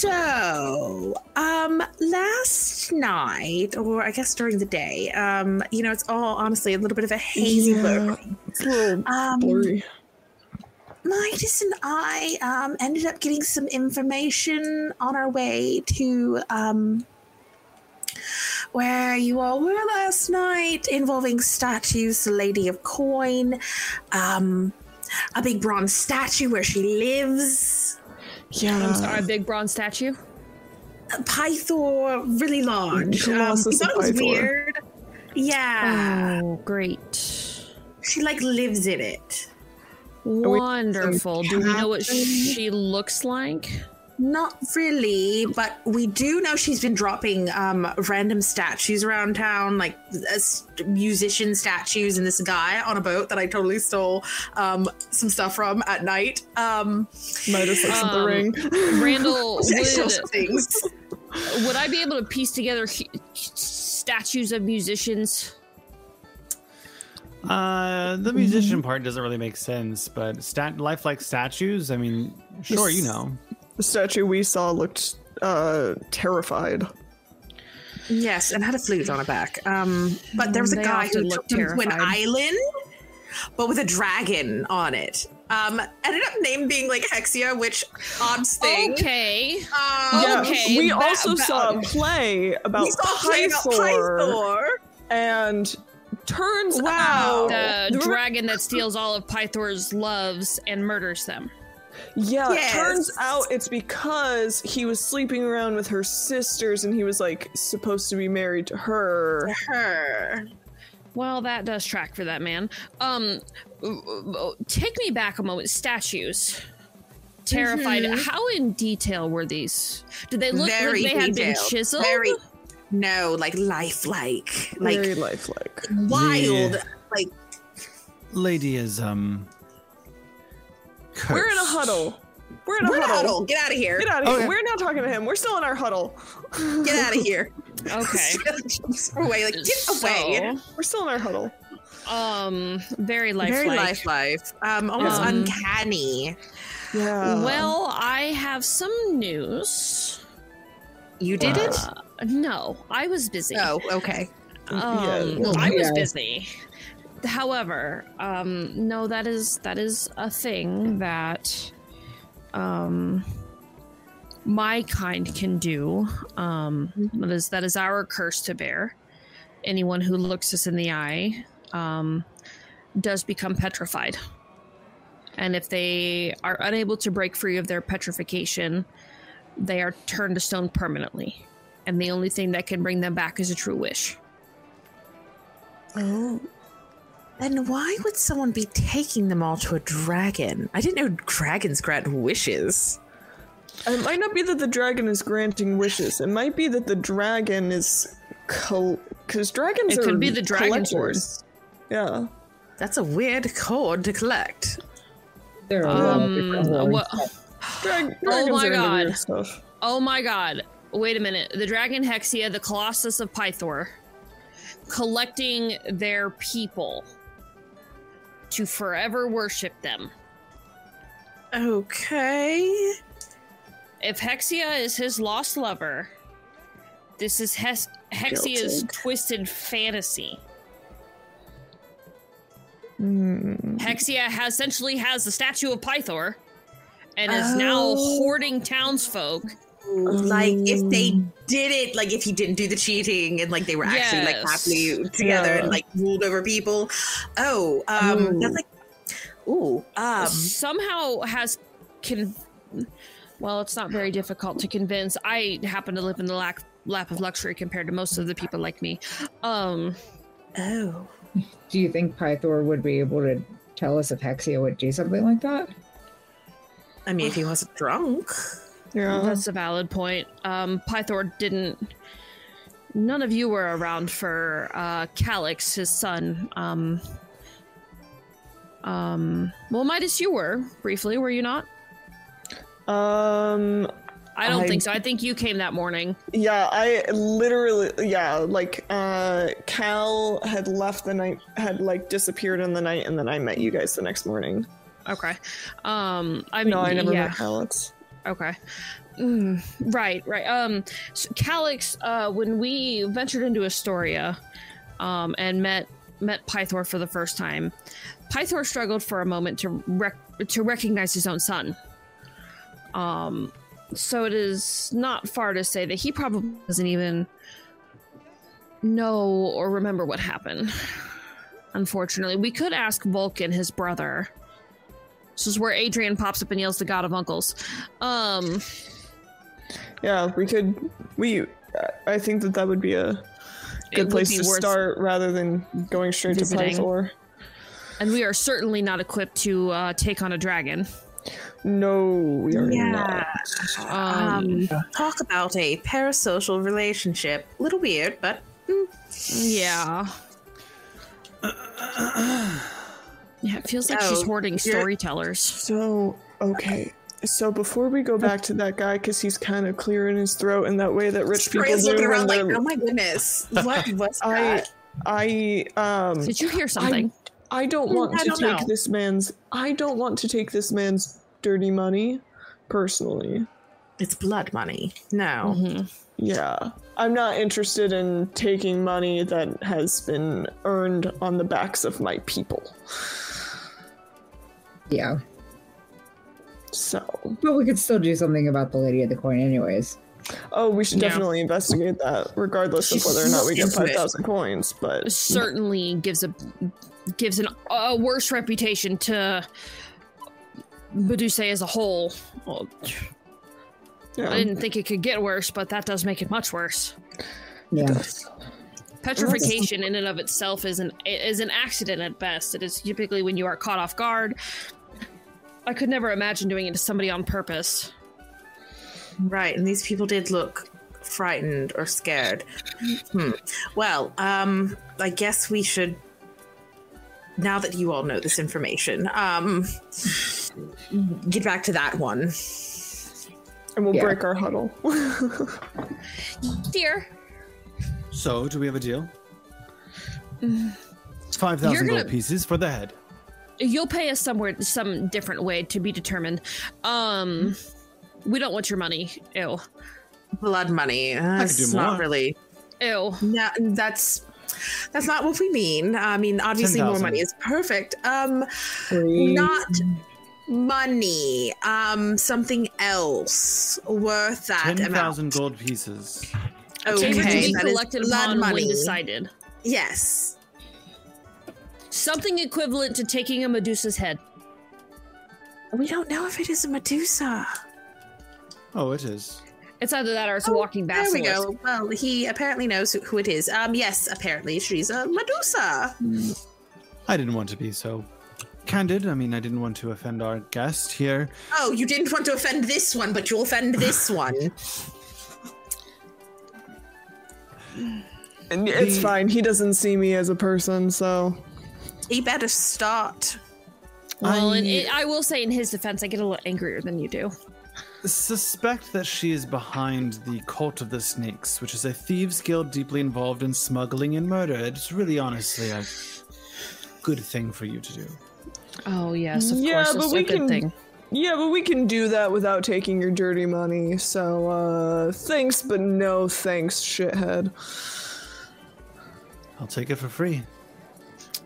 So, um, last night, or I guess during the day, um, you know, it's all honestly a little bit of a hazy Yeah. blur. It's a little Um, blurry. Midas and I um, ended up getting some information on our way to um, where you all were last night involving statues, the Lady of Coin, um, a big bronze statue where she lives, Yeah. I'm sorry, a big bronze statue. a Pythor really large. Um, Colossus I thought it was weird. Yeah, Oh, great. she like lives in it. we- Wonderful. Do we know what she looks like? Not really, but we do know she's been dropping um, random statues around town, like uh, musician statues, and this guy on a boat that I totally stole um, some stuff from at night. Um, Midas looks at the Um, ring. Randall, would, things. would I be able to piece together hu- statues of musicians? uh the musician part doesn't really make sense but stat lifelike statues i mean sure you know The statue we saw looked uh terrified. Yes, and had a flute on her back. Um, but there was a They guy who look took them to an island, but with a dragon on it. Um, ended up name being like Hexia, which odds thing. Okay. Um, Yeah, Okay, we that- also that- saw a play about we saw a play about Pythor, Pythor. and turns Wow. out The there were- dragon that steals all of Pythor's loves and murders them. Yeah, Yes. turns out it's because he was sleeping around with her sisters and he was like supposed to be married to her. Her. Well, that does track for that man. Um, take me back a moment. Statues. Terrified. How in detail were these? Did they look Very like they had been chiseled? Very. No, like lifelike, like Very lifelike. wild, Yeah. like lady is um. Cursed. We're in a huddle. We're in a We're in a huddle. huddle. Get out of here. Get out of here. Okay. We're not talking to him. We're still in our huddle. Get out of here. Okay. away. Like, get away. We're still in our huddle. Um, very lifelike. Very lifelike. Um, almost Um, uncanny. Yeah. Well, I have some news. You did it? Uh, no, I was busy. Oh, okay. Um, Yeah. I was Yeah. busy. However, um, no, that is that is a thing that um, my kind can do. Um, that is that is our curse to bear. Anyone who looks us in the eye um, does become petrified, and if they are unable to break free of their petrification, they are turned to stone permanently. And the only thing that can bring them back is a true wish. Oh. Then why would someone be taking them all to a dragon? I didn't know dragons grant wishes. It might not be that the dragon is granting wishes. It might be that the dragon is because dragons It are could be the dragon collectors. Yeah. That's a weird cord to collect. There are a lot of Um, what? Drag- Oh my God. Oh my god. Wait a minute. The dragon Hexia, the Colossus of Pythor, collecting their people to forever worship them. Okay. If Hexia is his lost lover, this is Hes- Hexia's Guilty. twisted fantasy. Hmm. Hexia has essentially has the statue of Pythor and is now Oh. hoarding townsfolk. Like if they did it, like if he didn't do the cheating and like they were actually like happily together Yeah. and like ruled over people. Oh, um, Ooh. that's like, ooh, um, somehow has can well it's not very difficult to convince i happen to live in the lack lap of luxury compared to most of the people like me um oh, Do you think Pythor would be able to tell us if Hexia would do something like that? I mean, if he wasn't drunk, Yeah. that's a valid point um pythor didn't none of you were around for uh calix his son um um well midas you were briefly were you not Um. i don't I- think so i think you came that morning Yeah. I literally. Yeah. Like. Uh. Cal had left the night. Had like disappeared in the night, and then I met you guys the next morning. okay um i mean No, I never yeah. met Alex. Okay. Mm, right, right. Um, so Calix, uh, when we ventured into Estoria, um, and met met Pythor for the first time, Pythor struggled for a moment to rec- to recognize his own son. Um, so it is not far to say that he probably doesn't even know or remember what happened. Unfortunately, we could ask Vulcan, his brother. This is where Adrian pops up and yells, "The God of Uncles." Um, Yeah. We could. We. I think that that would be a good place to start rather than going straight visiting. to Pythor. and we are certainly not equipped to uh, take on a dragon. No, we are yeah. not. Um, talk about a parasocial relationship. A Little weird, but yeah. Yeah, it feels like she's Oh, hoarding storytellers. So okay. So before we go back to that guy, because he's kind of clearing his throat in that way that rich people Freya's do looking when around like, oh my goodness, what was I, that? I, um, Did you hear something? I don't want I to don't take know. this man's. I don't want to take this man's dirty money, personally. It's blood money. No. Mhm. Yeah, I'm not interested in taking money that has been earned on the backs of my people. Yeah. So, But we could still do something about the Lady of the Coin, anyways. oh, we should Yeah. definitely investigate that, regardless of whether or not we get five thousand coins. But Certainly gives a gives an, a worse reputation to Medusa as a whole. Well, yeah, I didn't think it could get worse, but that does make it much worse. Yeah. Petrification in and of itself is an is an accident at best. It is typically when you are caught off guard. I could never imagine doing it to somebody on purpose. Right, and these people did look frightened or scared. Hmm. Well, um, I guess we should now that you all know this information, um, get back to that one. And we'll Yeah. break our huddle. Dear, So, do we have a deal? Five You're gonna- gold pieces for the head. You'll pay us somewhere some different way to be determined. Um, we don't want your money. Ew. Blood money. Could do it's not really. Ew. No, that's that's not what we mean. I mean, obviously, more money is perfect. Um, Free. not money. Um, something else worth that Ten amount. thousand gold pieces. Okay, Favor to be that is collected blood money. when decided. Yes. Something equivalent to taking a Medusa's head. We don't know if it is a Medusa. Oh, it is. It's either that or it's a walking There we go. Well, he apparently knows who, who it is. Um, yes, apparently she's a Medusa. I didn't want to be so candid. I mean, I didn't want to offend our guest here. Oh, you didn't want to offend this one, but you'll offend this one. And it's The- fine. He doesn't see me as a person, so he better start. Well, I and it, I will say in his defense, I get a little angrier than you do. suspect that she is behind the cult of the snakes, which is a thieves guild deeply involved in smuggling and murder. It's really, honestly, a good thing for you to do. Oh yes, of Yeah, course, but it's we a good can- thing. yeah, but we can do that without taking your dirty money. So uh thanks, but no thanks, shithead. I'll take it for free.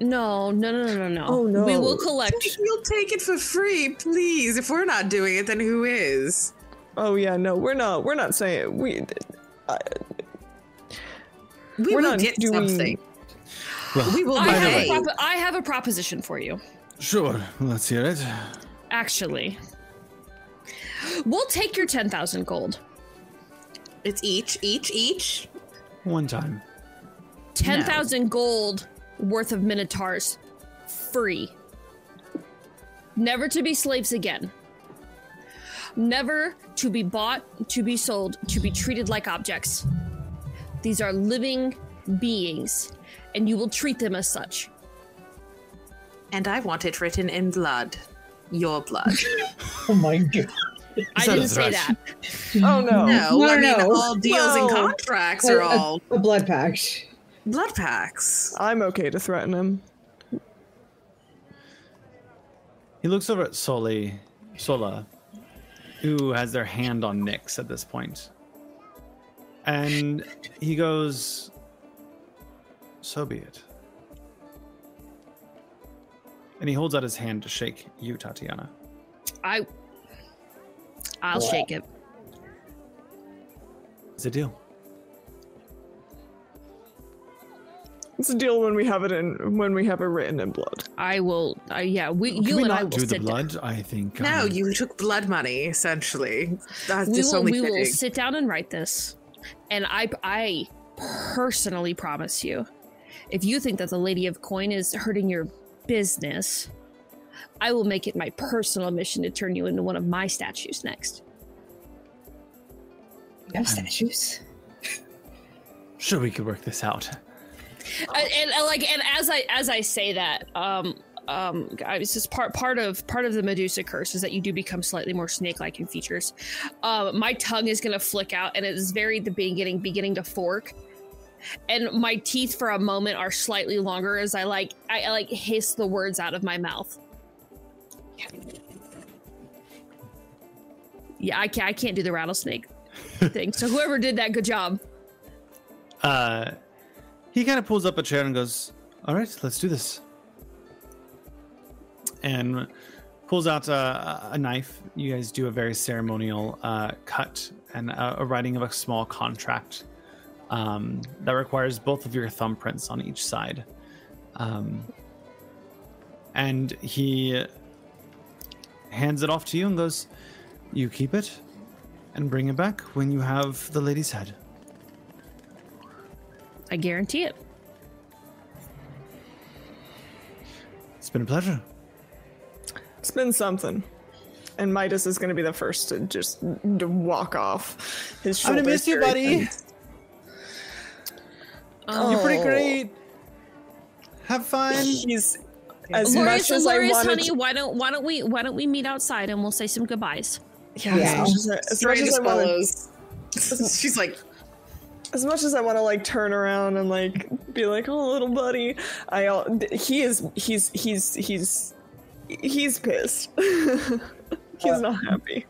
No, no, no, no, no, no. Oh, no. We will collect. You'll take it for free, please. If we're not doing it, then who is? Oh yeah, no, we're not. We're not saying we. Uh, we We're will not get doing- something. Well, We will I have, pay. a prop- I have a proposition for you. sure. Let's hear it. Actually, we'll take your ten thousand gold. It's each, each, each. One time. Ten thousand gold worth of minotaurs, free. Never to be slaves again. Never to be bought, to be sold, to be treated like objects. These are living beings, and you will treat them as such. And I want it written in blood. Your blood. Oh my god. I didn't say that. Oh no. No, No, I mean no. all deals and contracts A, are a- all a blood pact. Blood packs. I'm okay to threaten him. He looks over at Soli, Sola, who has their hand on Nyx at this point. And he goes, So be it. And he holds out his hand to shake you, Tatiana. I. I'll shake it. It's a deal. It's a deal when we have it in when we have it written in blood. I will. Uh, yeah, we. Can you we and not I will do the sit down. blood? I think. No, um, you took blood money, essentially. That's we just will, only we will sit down and write this and i i personally promise you if you think that the lady of coin is hurting your business i will make it my personal mission to turn you into one of my statues next You have statues. Sure, we could work this out. And, and, uh, like and as i as i say that um um it's just part part of part of the medusa curse is that you do become slightly more snake-like in features. Um my tongue is gonna flick out and it is very the beginning beginning to fork. And my teeth for a moment are slightly longer as i like i, I like hiss the words out of my mouth. Yeah i can't i can't do the rattlesnake thing. So whoever did that good job. Uh, he kind of pulls up a chair and goes, "All right, let's do this." And pulls out a, a knife. You guys do a very ceremonial uh, cut and a, a writing of a small contract um, that requires both of your thumbprints on each side. Um, and he hands it off to you and goes, "You keep it, and bring it back when you have the lady's head." I guarantee it It's been a pleasure. It's been something. And Midas is going to be the first to just to walk off. His I'm gonna miss you, very buddy. tense. You're pretty Oh. great. Have fun. He's as Lorius much and as I Lorius, wanted honey, to, why don't why don't we why don't we meet outside and we'll say some goodbyes? yeah, Yeah. as much as, I- as much as I want to follows. She's like, as much as I want to like turn around and like be like, "Oh, little buddy," I al- he is he's he's he's he's pissed. he's not happy.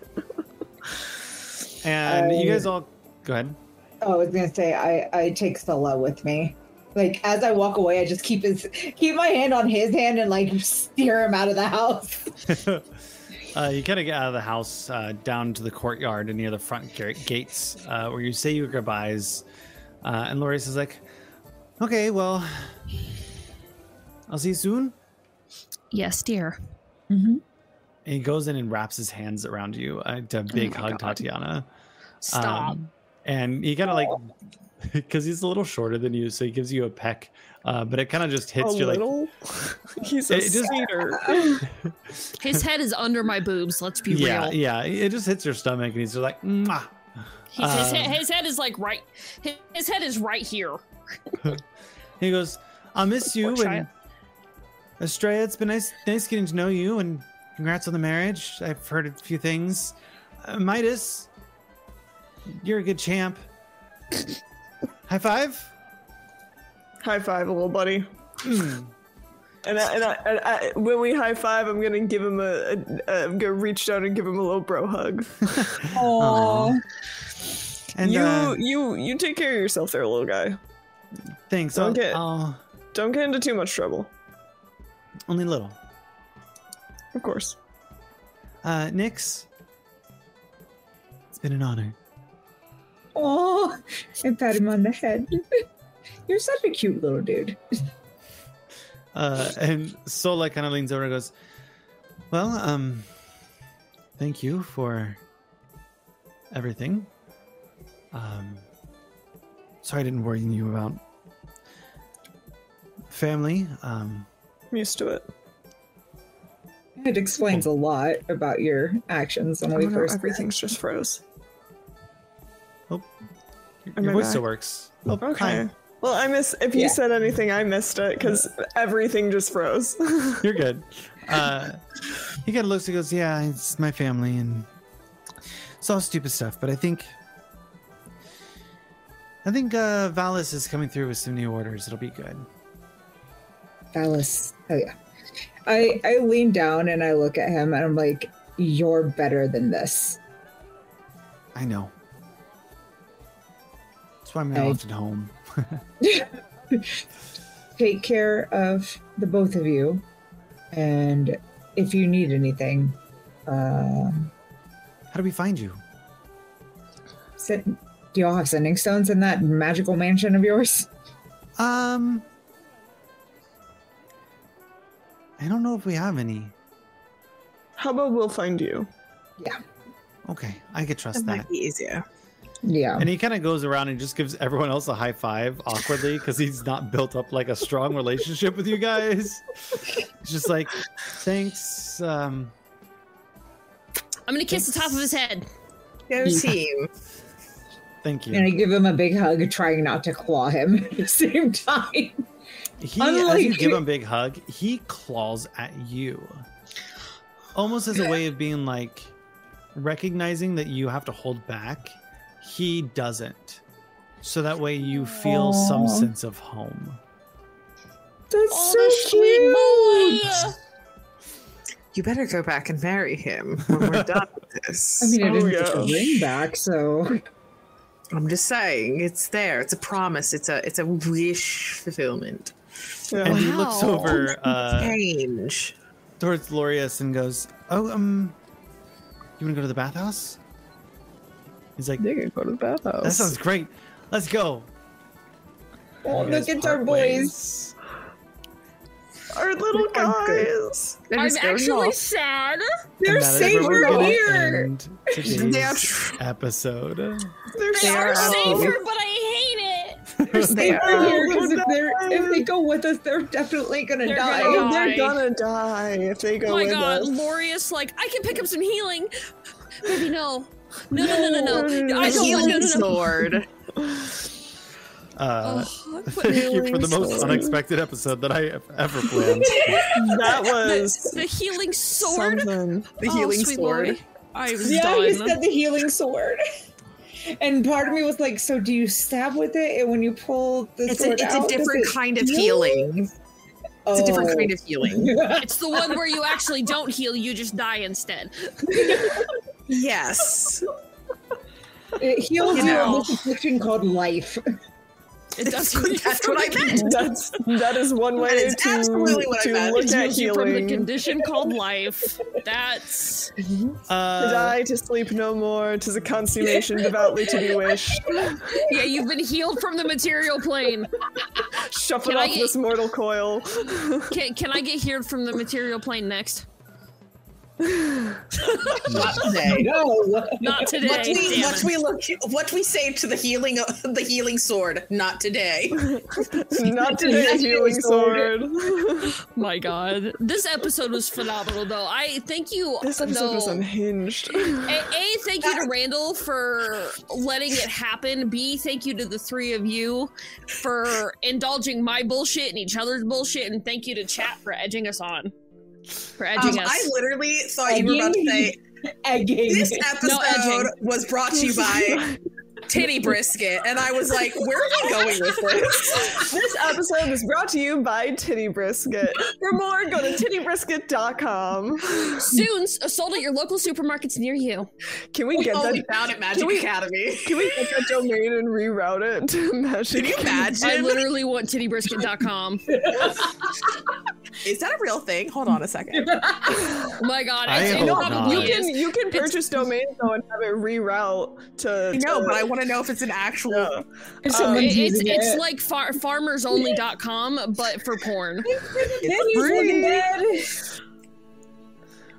And you guys all go ahead. Oh, I was gonna say I I take Stella with me. Like as I walk away, I just keep his keep my hand on his hand and like steer him out of the house. uh, you kind of get out of the house uh, down to the courtyard and near the front ga- gates uh, where you say your goodbyes. Uh, and Lorius is like, okay, well, I'll see you soon. Yes, dear. And he goes in and wraps his hands around you uh, to big my hug God. Tatiana. Stop. Um, and he kind of like, because he's a little shorter than you, so he gives you a peck. Uh, but it kind of just A hits you like, he's a It just- sweeter. His head is under my boobs. Let's be yeah, real. yeah. It just hits your stomach, and he's just like, Mwah. His, his, Um, head, his head is like right. His, his head is right here. He goes, "I'll miss you." Poor And Estrella, it's been nice, nice getting to know you, and congrats on the marriage. I've heard a few things. Uh, Midas, you're a good champ. High five. high five, little buddy. Hmm. And, I, and, I, and I, when we high five, I'm gonna give him a, a, a I'm gonna reach down and give him a little bro hug. Aww. And you uh, you you take care of yourself there, little guy. thanks. don't I'll, get- I'll- Don't get into too much trouble, only little. of course. Uh, Nyx, it's been an honor. Oh, And pat him on the head. You're such a cute little dude. Uh, and Sola kind of leans over and goes, "Well, um, thank you for everything. Um, sorry I didn't worry you about family. Um, I'm used to it. It explains a lot about your actions when Oh, we first everything's just froze. your, your I voice back? still works. Oh, Okay. hi. Well, I miss if you Yeah. said anything, I missed it because everything just froze. You're good. Uh, he kind of looks and goes, "Yeah, it's my family, and it's all stupid stuff. But I think, I think uh, Valis is coming through with some new orders. It'll be good." Alice. Oh yeah. I I lean down and I look at him and I'm like, "You're better than this." I know. That's why I'm I- often home. Take care of the both of you, and if you need anything, um, How do we find you? send, do y'all have sending stones in that magical mansion of yours? Um, I don't know if we have any. How about we'll find you? Yeah. Okay, I could trust That that. be easier. Yeah. And he kind of goes around and just gives everyone else a high five awkwardly because he's not built up like a strong relationship with you guys. He's just like, thanks. Um, I'm gonna kiss the top of his head. Go Yeah. team. Thank you. And I give him a big hug, trying not to claw him at the same time. He, as you give him a big hug, he claws at you, almost as a way of being like recognizing that you have to hold back. He doesn't, so that way you feel some sense of home. That's Oh, the sweet boy. You better go back and marry him when we're done with this. I mean, I Oh, didn't get yeah. your ring back, so I'm just saying, it's there. It's a promise. It's a it's a wish fulfillment. Yeah. And he looks Wow. over uh, Change. towards Lorius and goes, "Oh, um, you want to go to the bathhouse?" He's like, They can go to the bathhouse. "That sounds great. Let's go." oh, look, at our part boys. Ways. Our little guys. I'm actually off. sad. They're And that is where safer here. end Today's episode. They're They They are are safer, but I hate it. They're safer are. here because if they're if they go with us, they're definitely gonna They're die. gonna they're die. gonna die if they go Oh my with god, us. Lorius, like, I can pick up some healing. Maybe no. No, no, no, no, no. No, I A don't healing no, no, no. sword. Uh, Oh, thank you for the most sword. unexpected episode that I have ever planned. That was the healing sword. something. The Oh, healing sweet sword. Lord. I was Yeah, done. you said the healing sword. And part of me was like, so do you stab with it? And when you pull the It's a, it's out, a different it kind of heal? healing. It's a different kind of healing. It's the one where you actually don't heal, you just die instead. Yes. It heals You you know. of this affliction called life. It does That's what I meant. That's that is one way That is to, absolutely what I to meant. look It at heals you from the condition called life. That's to Uh, die, to sleep no more, tis a consummation devoutly to be wished. yeah, you've been healed from the material plane. Shuffle off get- this mortal coil. Can, can I get healed from the material plane next? Not today. No. Not today. What we what we look what we say to the healing the healing sword. Not today. Not today, healing sword. My God, this episode was phenomenal. Though I thank you. This episode was unhinged. A, A, thank you to Randall for letting it happen. B, thank you to the three of you for indulging my bullshit and each other's bullshit. And thank you to chat for edging us on. For edging Um, us. I literally thought you were about to say Egging. this episode edging. was brought to you by Titty Brisket, and I was like, where are we going with this? This episode was brought to you by Titty Brisket. For more, go to tittybrisket.com. Soon, sold at your local supermarkets near you. Can we get that? found at Magic Can we- Academy. Can we get that domain and reroute it to Magic? Can you imagine? I literally want tittybrisket.com. Is that a real thing? Hold on a second. Oh my god, I it's, it hope No, probably you not. can you can purchase domains though and have it reroute to. No, but I want to know if it's an actual. Yeah. If someone's It- it's it's it. like far, farmersonly.com, but for porn. Daddy's looking bad.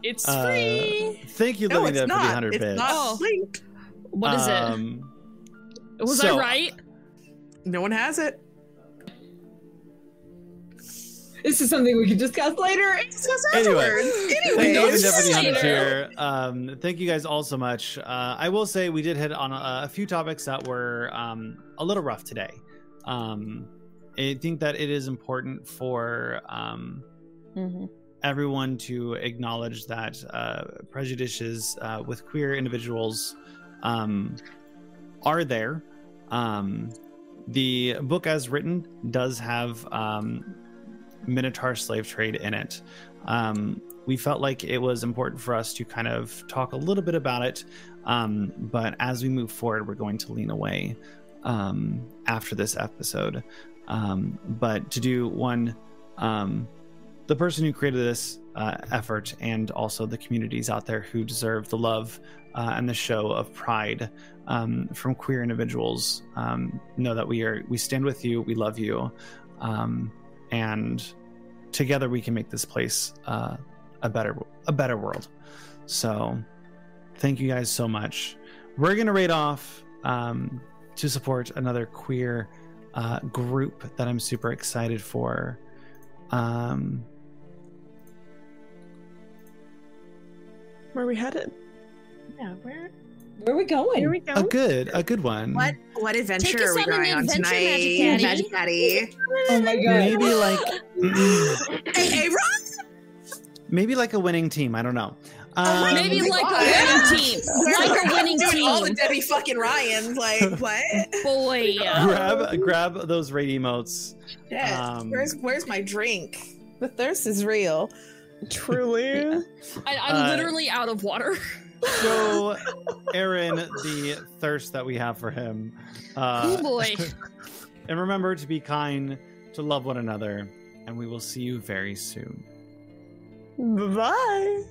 It's uh, free. thank you, No, Living it's Dead, for the not. 100 It's bits. not Oh. What is Um, it? Was so- I right? No one has it. This is something we can discuss later. Discuss Anyway. afterwards. Thank you, Anyways, Living Dead, for the 100 Later. tier. Um, thank you guys all so much. Uh, I will say we did hit on a, a few topics that were um, a little rough today. Um, I think that it is important for um, Mm-hmm. everyone to acknowledge that uh, prejudices uh, with queer individuals um, are there. Um, the book, as written, does have um, Minotaur slave trade in it. Um, we felt like it was important for us to kind of talk a little bit about it, um, but as we move forward, we're going to lean away um, after this episode. Um, but to do one, um, the person who created this uh, effort and also the communities out there who deserve the love uh, and the show of pride um, from queer individuals know that we are we stand with you we love you um, and together we can make this place uh, a better a better world so thank you guys so much we're gonna rate off um, to support another queer uh, group that i'm super excited for um, Where are we headed? Yeah, where? Where are we going? Here we go. a good a good one What what adventure us are we on an going on adventure, tonight? Magic Daddy. Magic Daddy. Oh my god. maybe like Hey, hey, Ron! maybe like a winning team i don't know um, Maybe like a winning team. Like a winning doing all the. Debbie fucking Ryans. Like what? Boy. grab grab those raid emotes Shit. Um, where's where's my drink? The thirst is real. Truly. I, I'm Uh, literally out of water. Show aaron the thirst that we have for him uh, oh boy. and remember to be kind to love one another and we will see you very soon Bye.